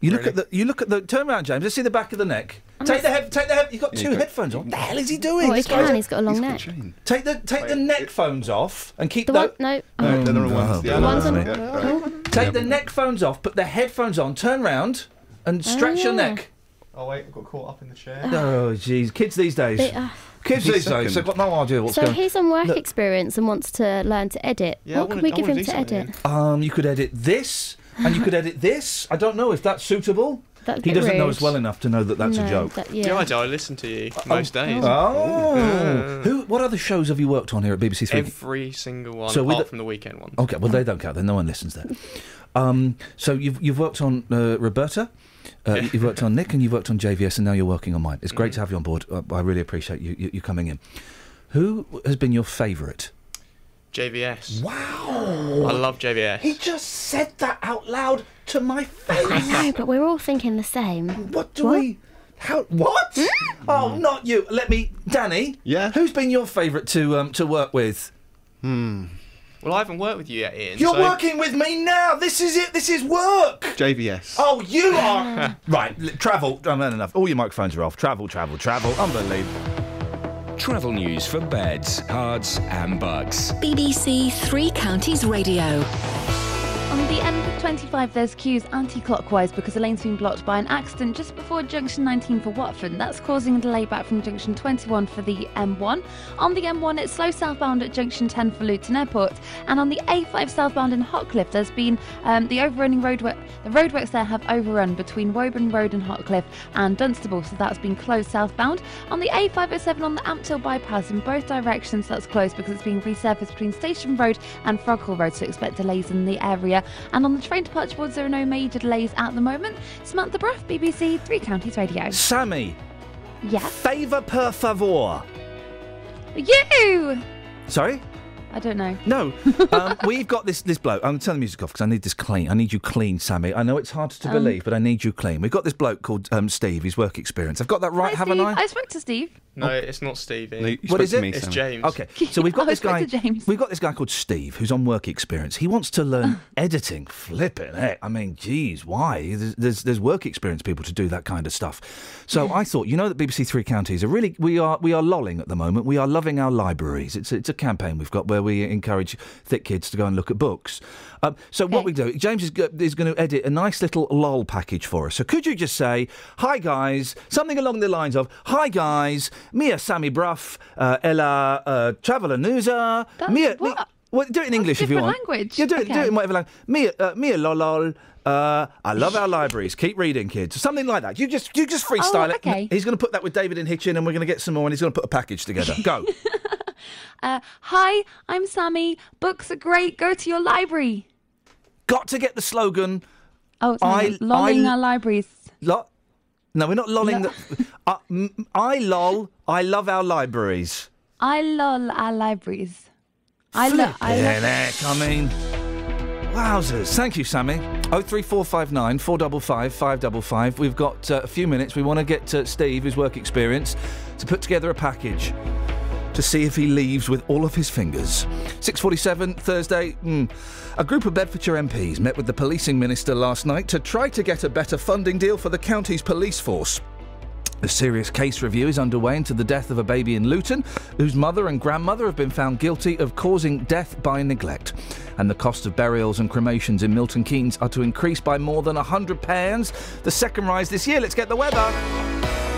Speaker 6: You look at the. You look at the. Turn around, James. Let's see the back of the neck. Take the head. Take the head. You've got
Speaker 25: Yeah,
Speaker 6: two
Speaker 25: go-
Speaker 6: headphones on. What the hell is he doing?
Speaker 18: Oh, he
Speaker 6: This
Speaker 18: can. He's got a long neck.
Speaker 6: Take the take the neck phones off and keep
Speaker 18: The
Speaker 6: tho-
Speaker 18: one, no.
Speaker 25: No, they're the wrong ones.
Speaker 18: The ones
Speaker 25: no,
Speaker 18: on.
Speaker 25: yeah.
Speaker 6: Take the neck phones off. Put the headphones on. Turn round and stretch your
Speaker 18: yeah.
Speaker 6: neck.
Speaker 25: Oh wait, I got caught up in the chair.
Speaker 6: Oh, jeez. Kids these days.
Speaker 18: They- uh,
Speaker 6: Kids
Speaker 25: He's
Speaker 6: these days. They've got no idea what's
Speaker 18: so
Speaker 6: going.
Speaker 18: he's on work
Speaker 6: Look.
Speaker 18: experience and wants to learn to edit.
Speaker 25: Yeah, I
Speaker 18: what could
Speaker 25: wanna-
Speaker 18: we give him to edit?
Speaker 6: Um, you could edit this, and you could edit this. I don't know if that's suitable.
Speaker 18: That's a
Speaker 6: He doesn't know us well enough to know that that's a joke.
Speaker 18: that-
Speaker 27: Yeah,
Speaker 18: yeah.
Speaker 27: I do. I listen to you most days.
Speaker 6: Oh,
Speaker 27: Yeah.
Speaker 6: who? What other shows have you worked on here at BBC Three?
Speaker 27: Every single one,
Speaker 6: So
Speaker 27: apart
Speaker 6: the-
Speaker 27: from the weekend one.
Speaker 6: Okay, well they don't count. Then no one listens there. Um, so you've you've worked on uh, Roberta, uh,
Speaker 27: Yeah.
Speaker 6: you've worked on Nick, and you've worked on JVS, and now you're working on mine. It's great
Speaker 27: Mhm.
Speaker 6: to have you on board. Uh, I really appreciate you, you you coming in. Who has been your favourite?
Speaker 27: JVS.
Speaker 6: Wow!
Speaker 27: I love JVS.
Speaker 6: He just said that out loud to my face.
Speaker 18: I know, but we're all thinking the same.
Speaker 6: What do we? How? What? oh, not you. Let me, Danny.
Speaker 25: Yeah.
Speaker 6: Who's been your favourite to um, to work with?
Speaker 25: Hmm.
Speaker 27: Well, I haven't worked with you yet, Iain.
Speaker 6: You're
Speaker 27: so-
Speaker 6: working with me now. This is it. This is work.
Speaker 25: JVS.
Speaker 6: Oh, you are (laughs) right. l- Travel. Oh, man, enough. All your microphones are off. Travel, travel, travel. Unbelievable.
Speaker 11: Travel news for beds, cards, and Bucks.
Speaker 2: BBC Three Counties Radio.
Speaker 12: On the M25, there's queues anti-clockwise because the lane's been blocked by an accident just before junction 19 for Watford. That's causing a delay back from junction 21 for the M1. On the M1, it's slow southbound at junction 10 for Luton Airport, and on the A5 southbound in Hockliffe, there's been um, the overrunning roadwork. The roadworks there have overrun between Woburn Road and Hockliffe and Dunstable, so that's been closed southbound. On the A507 on the Ampthill bypass in both directions, that's closed because it's being resurfaced between Station Road and Froghall Road, so expect delays in the area. And on the train departure boards, there are no major delays at the moment. Samantha Bruff, BBC Three Counties Radio.
Speaker 6: Sammy.
Speaker 12: Yeah.
Speaker 6: Favor per favor.
Speaker 12: You!
Speaker 6: Sorry.
Speaker 12: I don't know.
Speaker 6: No, (laughs) um, we've got this this bloke. I'm turning the music off because I need this clean. I need you clean, Sammy. I know it's hard to
Speaker 12: Um,
Speaker 6: believe, but I need you clean. We've got this bloke called um, Steve. His work experience. I've got that right,
Speaker 12: Hi,
Speaker 6: haven't
Speaker 12: Steve.
Speaker 6: I?
Speaker 12: I spoke to Steve.
Speaker 27: No, oh. it's not Stevie.
Speaker 25: No, you
Speaker 6: What
Speaker 25: spoke
Speaker 6: is
Speaker 25: to
Speaker 6: it?
Speaker 25: me,
Speaker 27: It's
Speaker 25: Sammy.
Speaker 27: James.
Speaker 6: Okay, so we've got (laughs) this guy.
Speaker 12: James.
Speaker 6: We've got this guy called Steve who's on work experience. He wants to learn (laughs) editing. Flipping heck! I mean, geez, why? There's, there's there's work experience people to do that kind of stuff. So I thought, you know, that BBC Three Counties are really we are we are lolling at the moment. We are loving our libraries. It's it's a campaign we've got where we encourage thick kids to go and look at books. Um, so what we do, James is, go- is going to edit a nice little lol package for us. So could you just say, "Hi guys," something along the lines of, "Hi guys, Mia Sammy Bruff, uh, Ella uh, Traveller Newser, Mia."
Speaker 12: what?
Speaker 6: Well, do it in English if you want.
Speaker 12: language.
Speaker 6: Yeah, do it, do
Speaker 12: Okay.
Speaker 6: it in whatever language. Mia, uh, Mia lolol. Uh, I love our (laughs) libraries. Keep reading, kids. Something like that. You just you just freestyle
Speaker 12: Oh,
Speaker 6: it. He's going to put that with David in Hitchin, and we're going to get some more, and he's going to put a package together. (laughs) Go.
Speaker 12: Uh, hi, I'm Sammy. Books are great. Go to your library.
Speaker 6: Got to get the slogan.
Speaker 12: Oh, sorry.
Speaker 6: I-
Speaker 12: lolling
Speaker 6: I-
Speaker 12: our libraries.
Speaker 6: Lo- no, we're not lolling.
Speaker 12: Lo-
Speaker 6: The, (laughs) uh, m- I lol. I love our libraries.
Speaker 12: I lol our libraries. I love. I love.
Speaker 6: heck, I mean, wowzers. Thank you, Sammy. Oh three four five nine four double five five double five. We've got uh, a few minutes. We want to get uh, Steve, his work experience, to put together a package to see if he leaves with all of his fingers. 6:47 Thursday. mm. A group of Bedfordshire MPs met with the policing minister last night to try to get a better funding deal for the county's police force. A serious case review is underway into the death of a baby in Luton, whose mother and grandmother have been found guilty of causing death by neglect. And the cost of burials and cremations in Milton Keynes are to increase by more than £100, the second rise this year. Let's get the weather.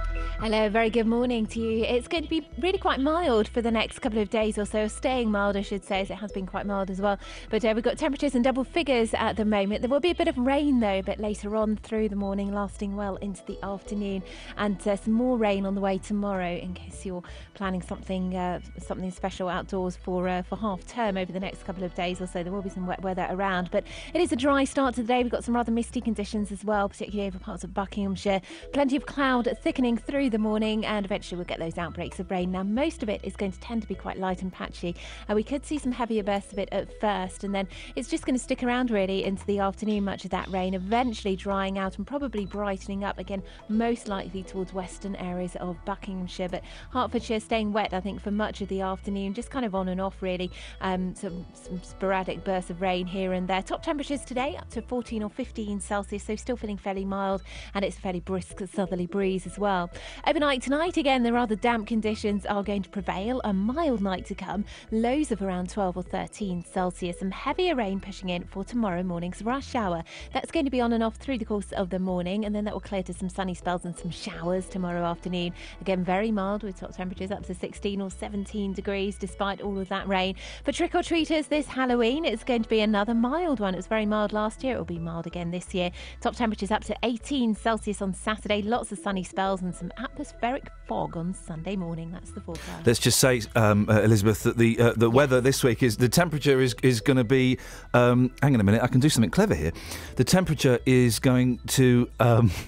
Speaker 15: Hello, very good morning to you. It's going to be really quite mild for the next couple of days or so, staying mild, I should say, as it has been quite mild as well. But uh, we've got temperatures in double figures at the moment. There will be a bit of rain, though, a bit later on through the morning, lasting well into the afternoon, and uh, some more rain on the way tomorrow, in case you're planning something uh, something special outdoors for uh, for half term over the next couple of days or so. There will be some wet weather around, but it is a dry start to the day. We've got some rather misty conditions as well, particularly over parts of Buckinghamshire. Plenty of cloud thickening through the morning, and eventually we'll get those outbreaks of rain. Now, most of it is going to tend to be quite light and patchy. Uh, we could see some heavier bursts of it at first, and then it's just going to stick around really into the afternoon, much of that rain, eventually drying out and probably brightening up again, most likely towards western areas of Buckinghamshire. But Hertfordshire staying wet, I think, for much of the afternoon, just kind of on and off really. Um, some, some sporadic bursts of rain here and there. Top temperatures today up to 14 or 15 Celsius, so still feeling fairly mild, and it's a fairly brisk southerly breeze as well. Overnight tonight, again, the rather damp conditions are going to prevail. A mild night to come, lows of around 12 or 13 Celsius, some heavier rain pushing in for tomorrow morning's rush hour. That's going to be on and off through the course of the morning, and then that will clear to some sunny spells and some showers tomorrow afternoon. Again, very mild with top temperatures up to 16 or 17 degrees despite all of that rain. For trick or treaters this Halloween, it's going to be another mild one. It was very mild last year, it will be mild again this year. Top temperatures up to 18 Celsius on Saturday, lots of sunny spells and some atmospheric fog on Sunday morning. That's the forecast.
Speaker 6: Let's just say, um, uh, Elizabeth, that the uh, the weather this week is the temperature is is going to be. Um, hang on a minute, I can do something clever here. The temperature is going to. Um, (laughs)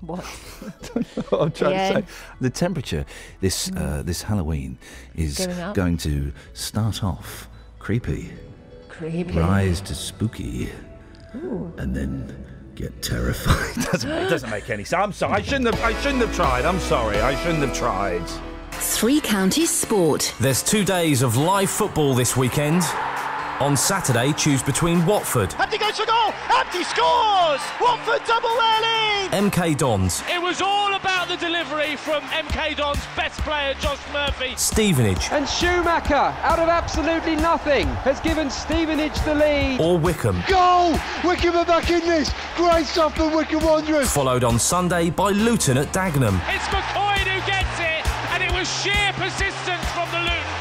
Speaker 15: What? (laughs)
Speaker 6: what I'm trying
Speaker 15: Yeah.
Speaker 6: to say. The temperature this uh, this Halloween is
Speaker 15: Going
Speaker 6: going to start off creepy,
Speaker 15: Creepy.
Speaker 6: rise to spooky,
Speaker 15: Ooh.
Speaker 6: and then get terrified. (laughs) doesn't, it doesn't make any sense. I'm sorry. I shouldn't have. I shouldn't have tried. I'm sorry. I shouldn't have tried.
Speaker 2: Three Counties Sport.
Speaker 28: There's two days of live football this weekend. On Saturday, choose between Watford,
Speaker 14: Abdi goes for goal. Abdi scores. Watford double their lead.
Speaker 28: MK Dons,
Speaker 14: It was all about the delivery from MK Don's best player, Josh Murphy.
Speaker 28: Stevenage,
Speaker 29: And Schumacher, out of absolutely nothing, has given Stevenage the lead.
Speaker 28: or Wycombe.
Speaker 29: Goal! Wycombe are back in this. Great stuff from Wycombe Wanderers.
Speaker 28: Followed on Sunday by Luton at Dagenham.
Speaker 14: It's McCoy who gets it, and it was sheer persistence from the Luton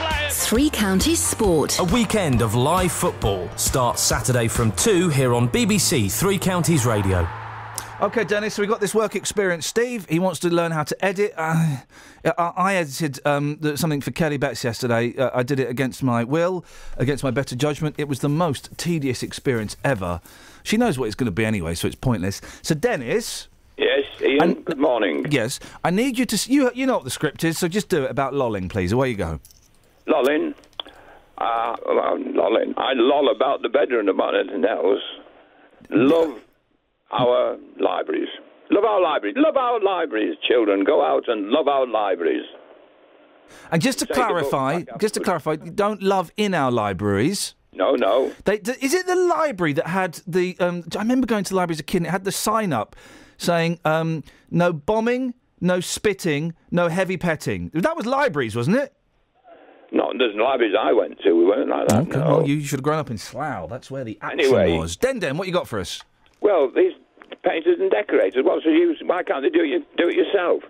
Speaker 14: players.
Speaker 2: Three Counties Sport.
Speaker 28: A weekend of live football starts Saturday from 2 here on BBC Three Counties Radio.
Speaker 6: Okay, Dennis, so we got this work experience. Steve, he wants to learn how to edit. Uh, I, I edited um, the, something for Kelly Betts yesterday. Uh, I did it against my will, against my better judgment. It was the most tedious experience ever. She knows what it's going to be anyway, so it's pointless. So, Dennis.
Speaker 19: Yes, Iain, good morning.
Speaker 6: Yes, I need you to. s- You, you know what the script is, so just do it about lolling, please. Away you go.
Speaker 19: Lolling. Uh, well, lolling. I loll about the bedroom about anything else. Love our libraries. Love our libraries. Love our libraries, children. Go out and love our libraries.
Speaker 6: And just to
Speaker 19: Take
Speaker 6: clarify, just to clarify, you don't love in our libraries.
Speaker 19: No, no.
Speaker 6: They, is it the library that had the? Um, I remember going to the library as a kid. and It had the sign up saying um, "No bombing, no spitting, no heavy petting." That was libraries, wasn't it?
Speaker 19: Not there's libraries I went to. We weren't like that.
Speaker 6: Okay,
Speaker 19: no.
Speaker 6: well, you should have grown up in Slough. That's where the action
Speaker 19: Anyway.
Speaker 6: was. Den Den, what you got for us?
Speaker 19: Well, these painters and decorators. What's the use? Why can't they do it? Do it yourself?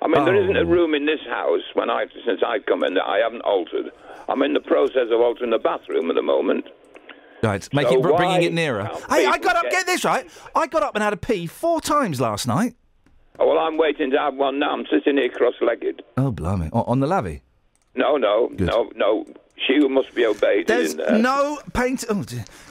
Speaker 19: I mean, there isn't a
Speaker 6: Oh.
Speaker 19: room in this house when I since I've come in that I haven't altered. I'm in the process of altering the bathroom at the moment.
Speaker 6: Right, make
Speaker 19: So
Speaker 6: it bringing it nearer. Hey, I got up.
Speaker 19: get-
Speaker 6: Get this right. I got up and had a pee four times last night.
Speaker 19: Oh, well, I'm waiting to have one now. I'm sitting here cross-legged.
Speaker 6: Oh, blimey! O- on the lavvy.
Speaker 19: No, no, no, no. She must be obeyed.
Speaker 6: There's
Speaker 19: there?
Speaker 6: no paint. Oh.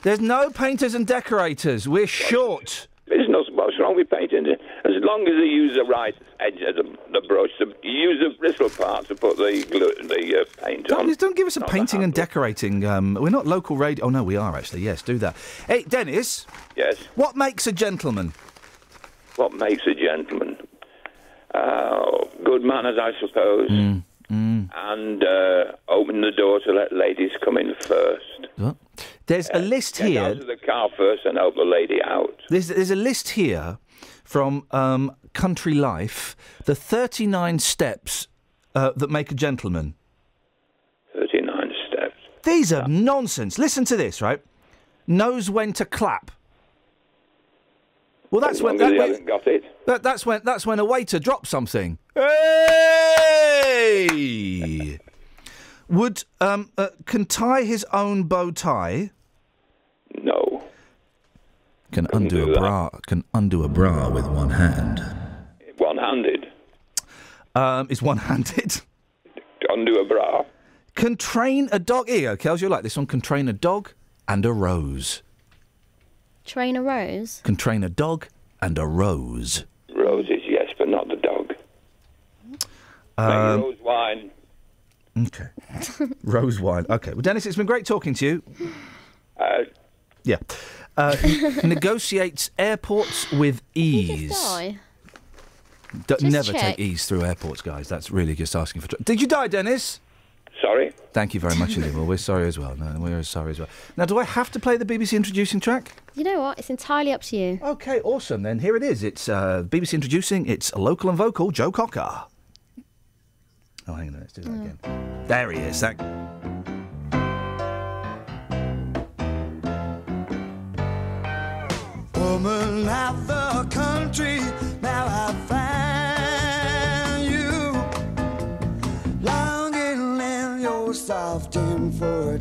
Speaker 6: There's no painters and decorators. We're short.
Speaker 19: There's no what's wrong with painting. As long as they use the right edge of the, the brush, the, use the bristle part to put the glue, the uh, paint on.
Speaker 6: Don't, don't give us a painting and decorating. Um, we're not local radio. Oh no, we are actually. Yes, do that. Hey, Dennis.
Speaker 19: Yes.
Speaker 6: What makes a gentleman?
Speaker 19: What makes a gentleman? Uh, good manners, I suppose.
Speaker 6: Mm,
Speaker 19: And uh, open the door to let ladies come in first.
Speaker 6: There's a list
Speaker 19: Get
Speaker 6: here.
Speaker 19: out to the car first and help the lady out.
Speaker 6: There's, there's a list here from um, Country Life. The 39 steps uh, that make a gentleman.
Speaker 19: 39 steps.
Speaker 6: These are nonsense. Listen to this, right? Knows when to clap. Well, that's when that, when-
Speaker 19: got it.
Speaker 6: that, that's when that's when a waiter drops something. Hey! Would um uh, can tie his own bow tie.
Speaker 19: No.
Speaker 6: Can undo a bra. Can undo a bra with one hand.
Speaker 19: One-handed.
Speaker 6: Um, is one-handed.
Speaker 19: Undo a bra.
Speaker 6: Can train a dog. Here you go, Kels. You like this one? Can train a dog and a rose.
Speaker 18: Train a rose.
Speaker 6: Can train a dog and a rose.
Speaker 19: Roses, yes, but not the dog.
Speaker 6: Um,
Speaker 19: Rose wine.
Speaker 6: okay. (laughs) rose wine. Okay. Well, Dennis, it's been great talking to you.
Speaker 19: Uh,
Speaker 6: Yeah. Uh, (laughs) negotiates airports with ease.
Speaker 18: Die.
Speaker 6: D-
Speaker 18: Just
Speaker 6: never
Speaker 18: check.
Speaker 6: take ease through airports, guys. That's really just asking for. Tr- Did you die, Dennis?
Speaker 19: Sorry.
Speaker 6: Thank you very much, indeed. Well, (laughs) we're sorry as well. No, we're sorry as well. Now, do I have to play the BBC introducing track?
Speaker 18: You know what? It's entirely up to you.
Speaker 6: Okay, awesome. Then here it is. It's uh, BBC introducing. It's local and vocal Joe Cocker. Oh, hang on. Let's do that again. There he is. That.
Speaker 17: Woman of the country, now I soft and fertile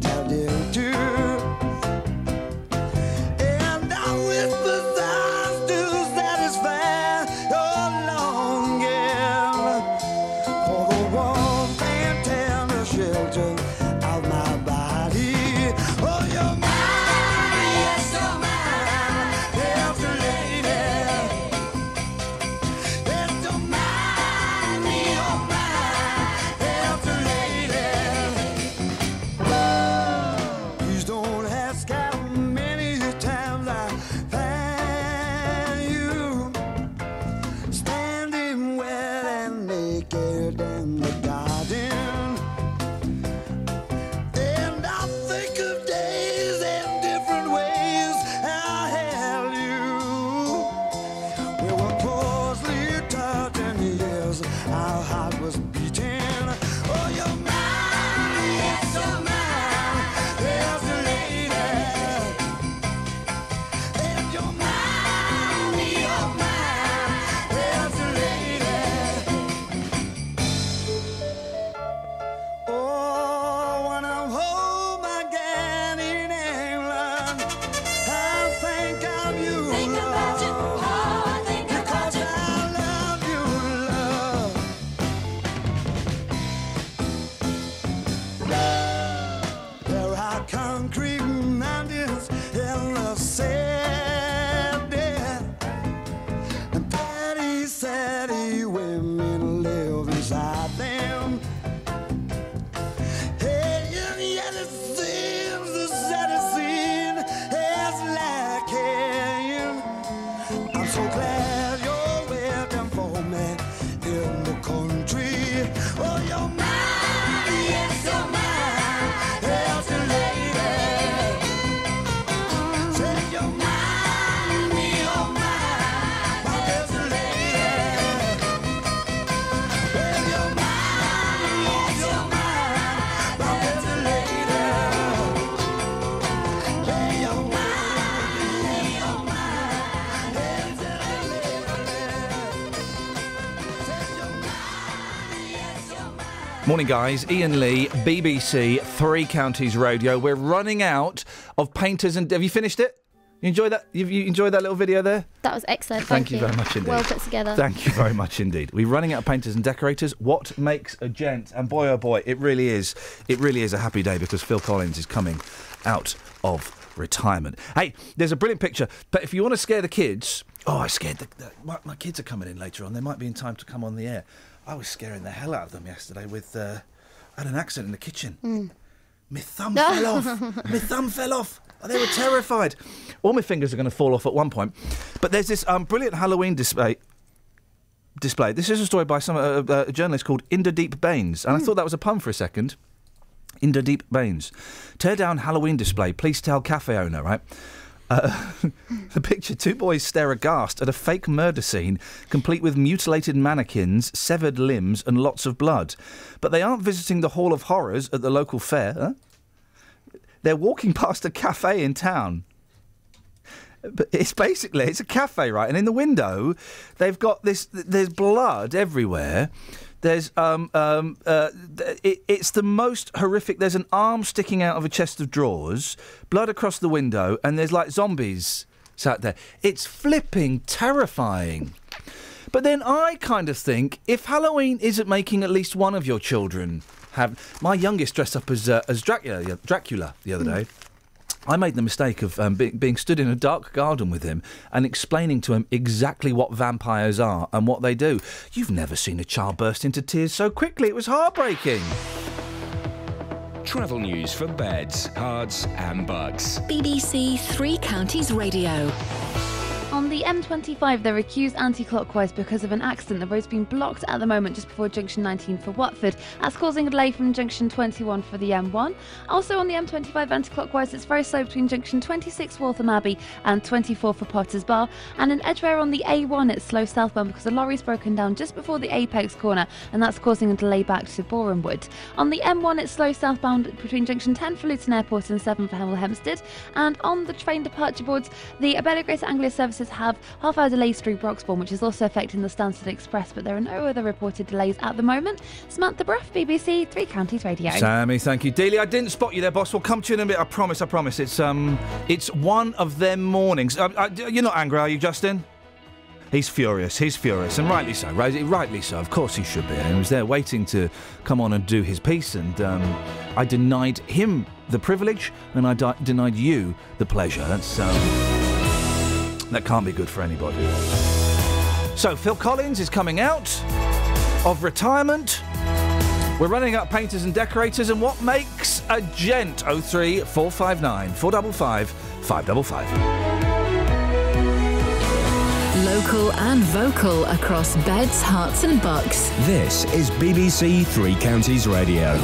Speaker 6: Morning, guys. Iain Lee, BBC Three Counties Radio. We're running out of painters and. Have you finished it? You enjoy that? You, you enjoyed that little video there?
Speaker 18: That was excellent.
Speaker 6: Thank you very much indeed.
Speaker 18: Well put together.
Speaker 6: Thank you very much indeed. We're running out of painters and decorators. What makes a gent? And boy, oh boy, it really is. It really is a happy day because Phil Collins is coming out of retirement. Hey, there's a brilliant picture. But if you want to scare the kids, oh, I scared the, the my, my kids are coming in later on. They might be in time to come on the air. I was scaring the hell out of them yesterday with. Uh, I had an accident in the kitchen.
Speaker 18: Mm.
Speaker 6: My thumb fell off. My thumb fell off. Oh, they were terrified. All my fingers are going to fall off at one point. But there's this um, brilliant Halloween display. Display. This is a story by some uh, uh, a journalist called Inderdeep Bains, and I thought that was a pun for a second. Inderdeep Bains. Tear down Halloween display. Please tell cafe owner. Right. Uh, (laughs) the picture: two boys stare aghast at a fake murder scene, complete with mutilated mannequins, severed limbs, and lots of blood. But they aren't visiting the Hall of Horrors at the local fair. Huh? They're walking (laughs) past a cafe in town. But it's basically it's a cafe, right? And in the window, they've got this. There's blood everywhere. There's um um uh, it, it's the most horrific. There's an arm sticking out of a chest of drawers, blood across the window, and there's like zombies sat there. It's flipping terrifying. But then I kind of think if Halloween isn't making at least one of your children have, my youngest dressed up as uh, as Dracula, Dracula the other day. I made the mistake of um, be- being stood in a dark garden with him and explaining to him exactly what vampires are and what they do. You've never seen a child burst into tears so quickly. It was heartbreaking.
Speaker 11: Travel news for beds, cards, and Bucks.
Speaker 2: BBC Three Counties Radio.
Speaker 12: The M25, they're accused anti-clockwise because of an accident. The road's been blocked at the moment just before junction 19 for Watford. That's causing a delay from junction 21 for the M1. Also on the M25 anti-clockwise, it's very slow between junction 26 Waltham Abbey and 24 for Potters Bar. And in Edgware on the A1, it's slow southbound because the lorry's broken down just before the Apex corner, and that's causing a delay back to Borehamwood. On the M1, it's slow southbound between junction 10 for Luton Airport and 7 for Hemel Hempstead. And on the train departure boards, the Abellio Greater Anglia services have half hour delays through Broxbourne, which is also affecting the Stansted Express, but there are no other reported delays at the moment. Samantha Bruff, BBC Three Counties Radio.
Speaker 6: Sammy, thank you. Dealey, I didn't spot you there, boss. We'll come to you in a bit. I promise. I promise. It's um, it's one of them mornings. Uh, uh, you're not angry, are you, Justin? He's furious. He's furious, and rightly so. Right, rightly so. Of course, he should be. He was there waiting to come on and do his piece, and um, I denied him the privilege, and I di- denied you the pleasure. That's um, that can't be good for anybody. So Phil Collins is coming out of retirement. We're running up painters and decorators, and what makes a gent? 03 459 455 555.
Speaker 2: Local and vocal across beds, Herts, and bucks.
Speaker 11: This is BBC Three Counties Radio.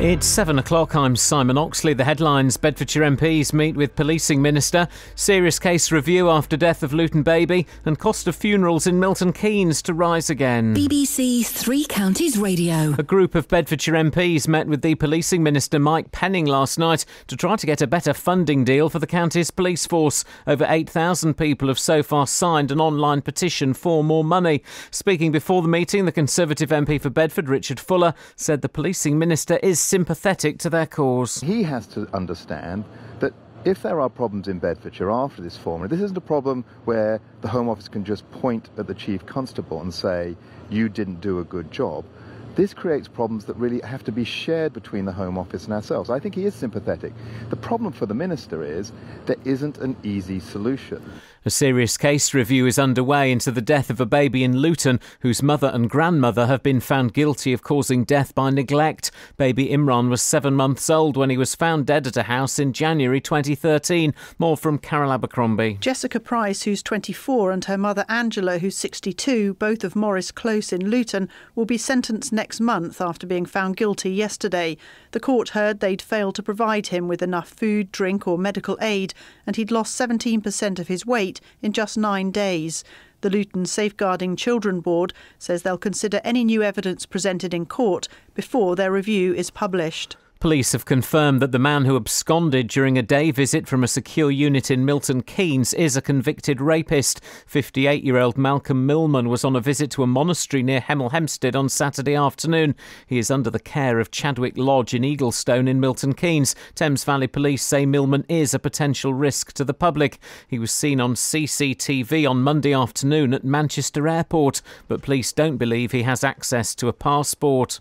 Speaker 1: It's seven o'clock. I'm Simon Oxley. The headlines Bedfordshire MPs meet with Policing Minister, serious case review after death of Luton baby, and cost of funerals in Milton Keynes to rise again.
Speaker 2: BBC Three Counties Radio.
Speaker 1: A group of Bedfordshire MPs met with the Policing Minister Mike Penning last night to try to get a better funding deal for the county's police force. Over 8,000 people have so far signed an online petition for more money. Speaking before the meeting, the Conservative MP for Bedford, Richard Fuller, said the Policing Minister is sympathetic to their cause.
Speaker 30: He has to understand that if there are problems in Bedfordshire after this formula, this isn't a problem where the Home Office can just point at the Chief Constable and say, you didn't do a good job. This creates problems that really have to be shared between the Home Office and ourselves. I think he is sympathetic. The problem for the Minister is there isn't an easy solution.
Speaker 1: A serious case review is underway into the death of a baby in Luton whose mother and grandmother have been found guilty of causing death by neglect. Baby Imran was seven months old when he was found dead at a house in January 2013. More from Carol Abercrombie.
Speaker 4: Jessica Price, who's 24, and her mother Angela, who's 62, both of Morris Close in Luton, will be sentenced next month after being found guilty yesterday. The court heard they'd failed to provide him with enough food, drink, or medical aid, and he'd lost 17% of his weight in just nine days. The Luton Safeguarding Children Board says they'll consider any new evidence presented in court before their review is published.
Speaker 1: Police have confirmed that the man who absconded during a day visit from a secure unit in Milton Keynes is a convicted rapist. 58 year old Malcolm Millman was on a visit to a monastery near Hemel Hempstead on Saturday afternoon. He is under the care of Chadwick Lodge in Eaglestone in Milton Keynes. Thames Valley Police say Millman is a potential risk to the public. He was seen on CCTV on Monday afternoon at Manchester Airport, but police don't believe he has access to a passport.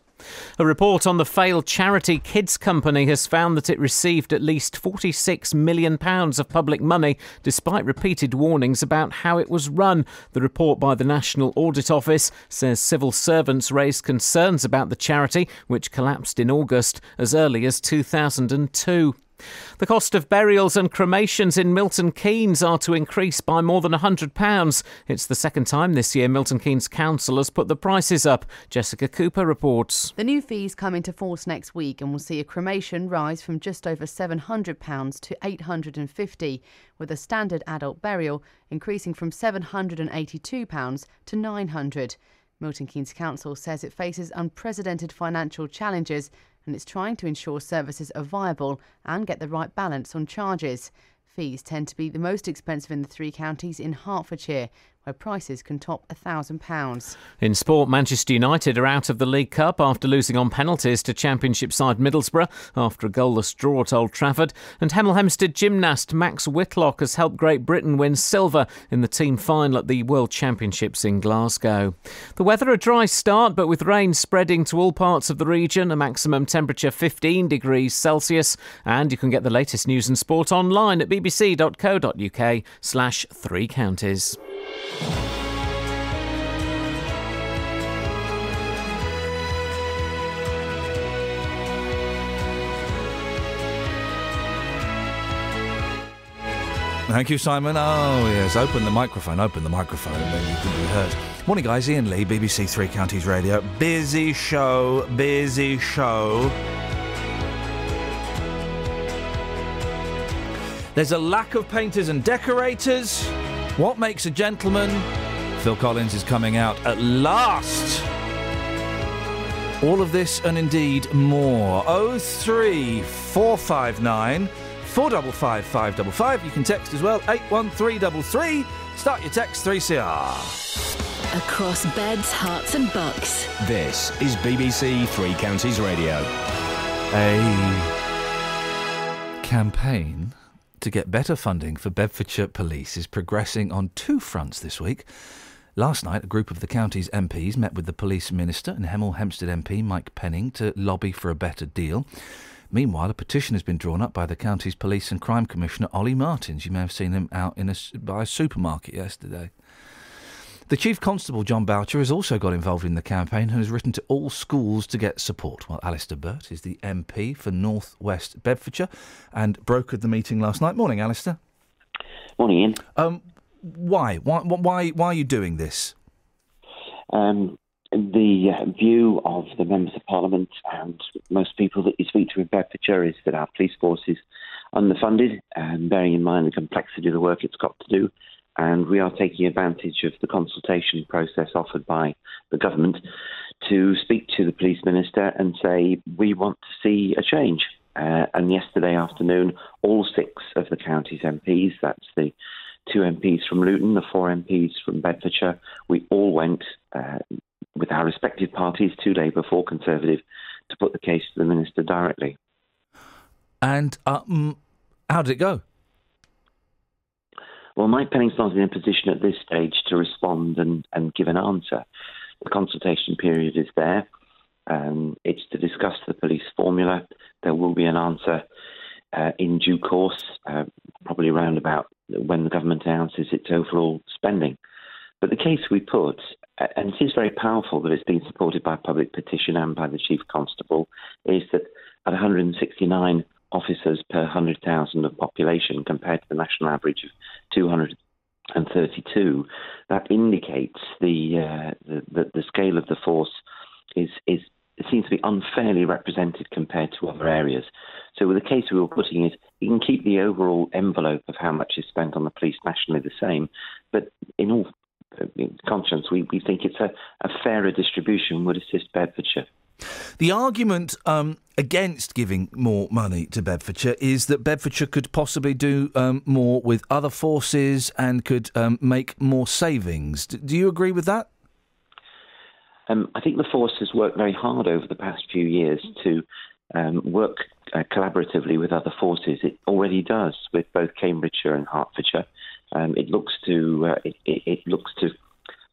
Speaker 1: A report on the failed charity Kids Company has found that it received at least £46 million of public money despite repeated warnings about how it was run. The report by the National Audit Office says civil servants raised concerns about the charity, which collapsed in August as early as 2002. The cost of burials and cremations in Milton Keynes are to increase by more than £100. It's the second time this year Milton Keynes Council has put the prices up. Jessica Cooper reports.
Speaker 5: The new fees come into force next week and will see a cremation rise from just over £700 to £850, with a standard adult burial increasing from £782 to £900. Milton Keynes Council says it faces unprecedented financial challenges and it's trying to ensure services are viable and get the right balance on charges. Fees tend to be the most expensive in the three counties in Hertfordshire, where prices can top £1,000.
Speaker 1: In sport, Manchester United are out of the League Cup after losing on penalties to Championship side Middlesbrough after a goalless draw at Old Trafford. And Hemel Hempstead gymnast Max Whitlock has helped Great Britain win silver in the team final at the World Championships in Glasgow. The weather a dry start, but with rain spreading to all parts of the region, a maximum temperature 15 degrees Celsius. And you can get the latest news and sport online at bbc.co.uk slash three counties.
Speaker 6: Thank you, Simon. Oh, yes. Open the microphone. Open the microphone, then you can be heard. Morning, guys. Iain Lee, BBC Three Counties Radio. Busy show. Busy show. There's a lack of painters and decorators. What makes a gentleman? Phil Collins is coming out at last. All of this and indeed more. 03459 455 555. You can text as well. 81333. Start your text 3CR.
Speaker 2: Across beds, Herts, and Bucks.
Speaker 11: This is BBC Three Counties Radio.
Speaker 6: A campaign to get better funding for Bedfordshire Police is progressing on two fronts this week. Last night, a group of the county's MPs met with the police minister and Hemel Hempstead MP Mike Penning to lobby for a better deal. Meanwhile, a petition has been drawn up by the county's police and crime commissioner Ollie Martins. You may have seen him out in a, by a supermarket yesterday. The Chief Constable, John Boutcher, has also got involved in the campaign and has written to all schools to get support. Well, Alistair Burt is the MP for North West Bedfordshire and brokered the meeting last night. Morning, Alistair.
Speaker 31: Morning, Iain.
Speaker 6: Um, why? Why? Why? Why are you doing this?
Speaker 31: Um, the view of the members of Parliament and most people that you speak to in Bedfordshire is that our police force is underfunded, and bearing in mind the complexity of the work it's got to do. And we are taking advantage of the consultation process offered by the government to speak to the police minister and say we want to see a change. Uh, and yesterday afternoon, all six of the county's MPs, that's the two MPs from Luton, the four MPs from Bedfordshire, we all went uh, with our respective parties to Labour, four Conservative, to put the case to the minister directly.
Speaker 6: And um, how did it go?
Speaker 31: Well, Mike Penning's not in a position at this stage to respond and, and give an answer. The consultation period is there. Um, it's to discuss the police formula. There will be an answer uh, in due course. Uh, probably around about when the government announces its overall spending. But the case we put, and it is very powerful that it's been supported by public petition and by the Chief Constable, is that at 169 officers per 100,000 of population compared to the national average of 232, that indicates the, uh, the, the, the scale of the force is, is it seems to be unfairly represented compared to other areas. So with the case we were putting is you can keep the overall envelope of how much is spent on the police nationally the same, but in all uh, conscience, we, we think it's a, a fairer distribution would assist Bedfordshire.
Speaker 6: The argument um, against giving more money to Bedfordshire is that Bedfordshire could possibly do um, more with other forces and could um, make more savings. D- do you agree with that?
Speaker 31: Um, I think the force has worked very hard over the past few years to um, work uh, collaboratively with other forces. It already does with both Cambridgeshire and Hertfordshire. Um, it looks to uh, it, it, it looks to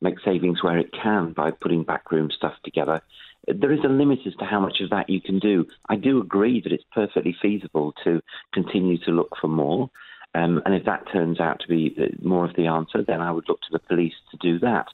Speaker 31: make savings where it can by putting backroom stuff together. There is a limit as to how much of that you can do. I do agree that it's perfectly feasible to continue to look for more. Um, and if that turns out to be more of the answer, then I would look to the police to do that.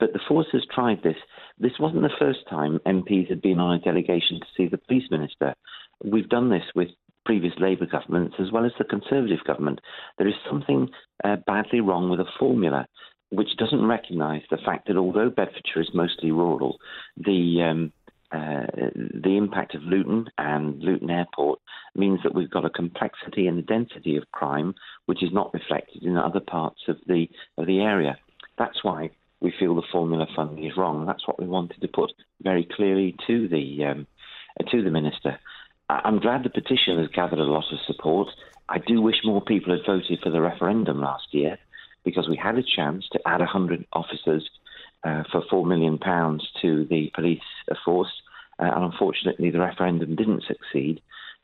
Speaker 31: But the force has tried this. This wasn't the first time MPs had been on a delegation to see the police minister. We've done this with previous Labour governments as well as the Conservative government. There is something uh, badly wrong with a formula which doesn't recognise the fact that although Bedfordshire is mostly rural, the um, uh, the impact of Luton and Luton Airport means that we've got a complexity and a density of crime which is not reflected in other parts of the of the area. That's why we feel the formula funding is wrong. That's what we wanted to put very clearly to the um, uh, to the minister. I'm glad the petition has gathered a lot of support. I do wish more people had voted for the referendum last year because we had a chance to add 100 officers uh, for £4 million to the police force. Uh, and unfortunately, the referendum didn't succeed.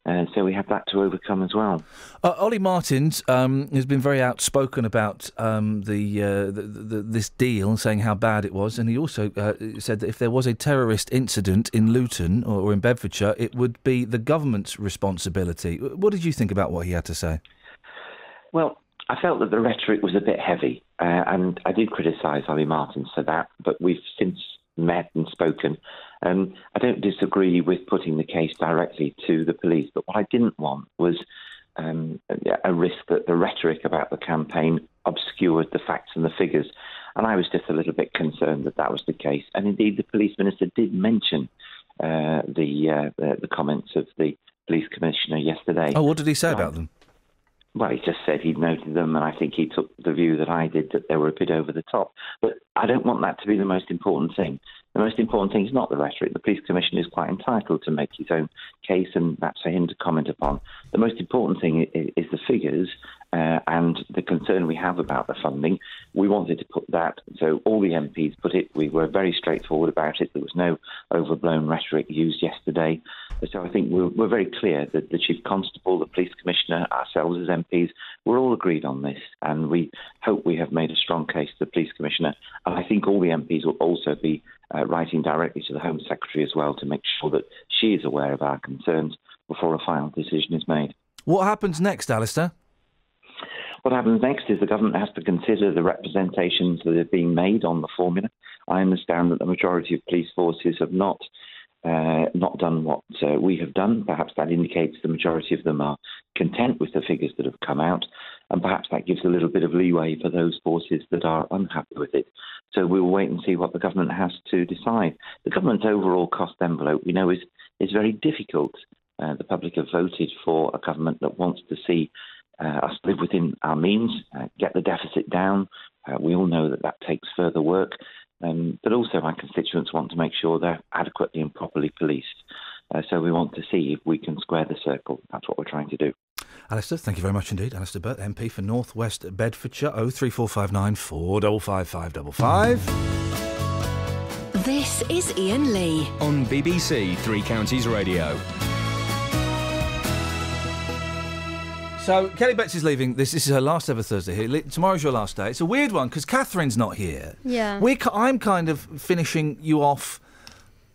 Speaker 31: Uh, so we have that to overcome as well.
Speaker 6: Uh, Ollie Martins um, has been very outspoken about um, the, uh, the, the this deal, saying how bad it was, and he also uh, said that if there was a terrorist incident in Luton or, or in Bedfordshire, it would be the government's responsibility. What did you think about what he had to say?
Speaker 31: Well, I felt that the rhetoric was a bit heavy, uh, and I did criticise Ollie Martins for that, but we've since met and spoken. Um, I don't disagree with putting the case directly to the police, but what I didn't want was um, a risk that the rhetoric about the campaign obscured the facts and the figures. And I was just a little bit concerned that that was the case. And indeed, the police minister did mention uh, the, uh, the the comments of the police commissioner yesterday.
Speaker 6: Oh, what did he say about them?
Speaker 31: Well, he just said he'd noted them, and I think he took the view that I did that they were a bit over the top. But I don't want that to be the most important thing. The most important thing is not the rhetoric. The police commissioner is quite entitled to make his own case, and that's for him to comment upon. The most important thing is the figures uh, and the concern we have about the funding. We wanted to put that, so all the MPs put it. We were very straightforward about it. There was no overblown rhetoric used yesterday. So I think we're, we're very clear that the chief constable, the police commissioner, ourselves as MPs, we're all agreed on this, and we hope we have made a strong case to the police commissioner. And I think all the MPs will also be uh, writing directly to the Home Secretary as well to make sure that she is aware of our concerns before a final decision is made.
Speaker 6: What happens next, Alistair?
Speaker 31: What happens next is the government has to consider the representations that are being made on the formula. I understand that the majority of police forces have not uh, not done what uh, we have done. Perhaps that indicates the majority of them are content with the figures that have come out, and perhaps that gives a little bit of leeway for those forces that are unhappy with it. So we will wait and see what the government has to decide. The government's overall cost envelope, we know, is is very difficult. Uh, the public have voted for a government that wants to see uh, us live within our means, uh, get the deficit down. Uh, we all know that that takes further work. Um, but also, my constituents want to make sure they're adequately and properly policed. Uh, so we want to see if we can square the circle. That's what we're trying to do.
Speaker 6: Alistair, thank you very much indeed. Alistair Burt, MP for North West Bedfordshire, 03459 455555.
Speaker 2: This is Iain Lee.
Speaker 11: On BBC Three Counties Radio.
Speaker 6: So Kelly Betts is leaving. This, this is her last ever Thursday here. Tomorrow's your last day. It's a weird one because Catherine's not here.
Speaker 18: Yeah.
Speaker 6: We're, I'm kind of finishing you off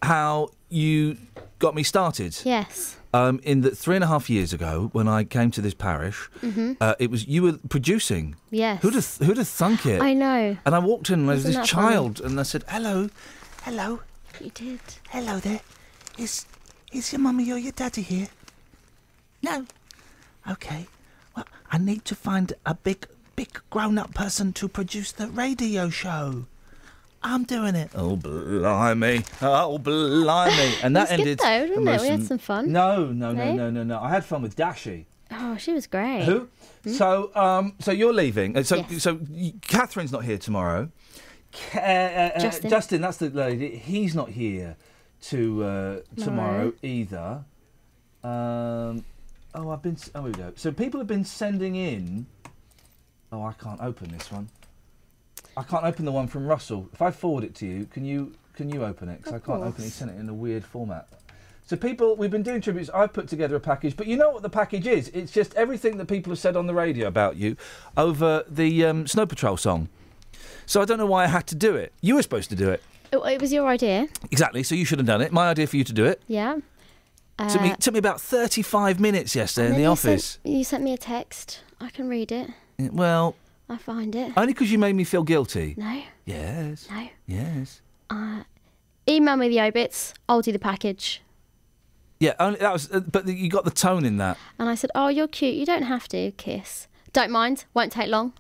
Speaker 6: how you got me started.
Speaker 18: Yes.
Speaker 6: Um, in that three and a half years ago, when I came to this parish,
Speaker 18: Mhm.
Speaker 6: uh, it was you were producing.
Speaker 18: Yes.
Speaker 6: Who'd have who'd have thunk it?
Speaker 18: I know.
Speaker 6: And I walked in and there was this
Speaker 18: that funny?
Speaker 6: child, and I said, "Hello, hello."
Speaker 18: You did.
Speaker 6: Hello there. Is is your mummy or your daddy here? No. Okay. Well, I need to find a big, big grown-up person to produce the radio show. I'm doing it. Oh blimey! Oh blimey! And that
Speaker 18: It was good
Speaker 6: ended.
Speaker 18: though, didn't it? We had some fun.
Speaker 6: No, no, no, no, no, no. I had fun with Dashi.
Speaker 18: Oh, she was great.
Speaker 6: Who? So, um, so you're leaving. Uh, So,
Speaker 18: Yes.
Speaker 6: so Catherine's not here tomorrow. Ca- uh, uh,
Speaker 18: Justin.
Speaker 6: Justin, that's the lady. He's not here to uh, tomorrow
Speaker 18: No.
Speaker 6: either. Um, oh, I've been. Oh, here we go. So people have been sending in. Oh, I can't open this one. I can't open the one from Russell. If I forward it to you, can you can you open it? Because I can't open it. He sent it in a weird format. So people, we've been doing tributes. I've put together a package, but you know what the package is? It's just everything that people have said on the radio about you over the um, Snow Patrol song. So I don't know why I had to do it. You were supposed to do it.
Speaker 18: Oh, it was your idea.
Speaker 6: Exactly. So you should have done it. My idea for you to do it.
Speaker 18: Yeah.
Speaker 6: Took me
Speaker 18: Uh,
Speaker 6: took me about thirty five minutes yesterday in the
Speaker 18: you
Speaker 6: office.
Speaker 18: Sent, you sent me a text. I can read it.
Speaker 6: Yeah, Well,
Speaker 18: I find it.
Speaker 6: only because you made me feel guilty.
Speaker 18: No.
Speaker 6: Yes.
Speaker 18: No.
Speaker 6: Yes.
Speaker 18: Uh, email me the obits. I'll do the package.
Speaker 6: Yeah. Only that was. Uh, but you got the tone in that.
Speaker 18: And I said, "Oh, you're cute. You don't have to kiss. Don't mind. Won't take long."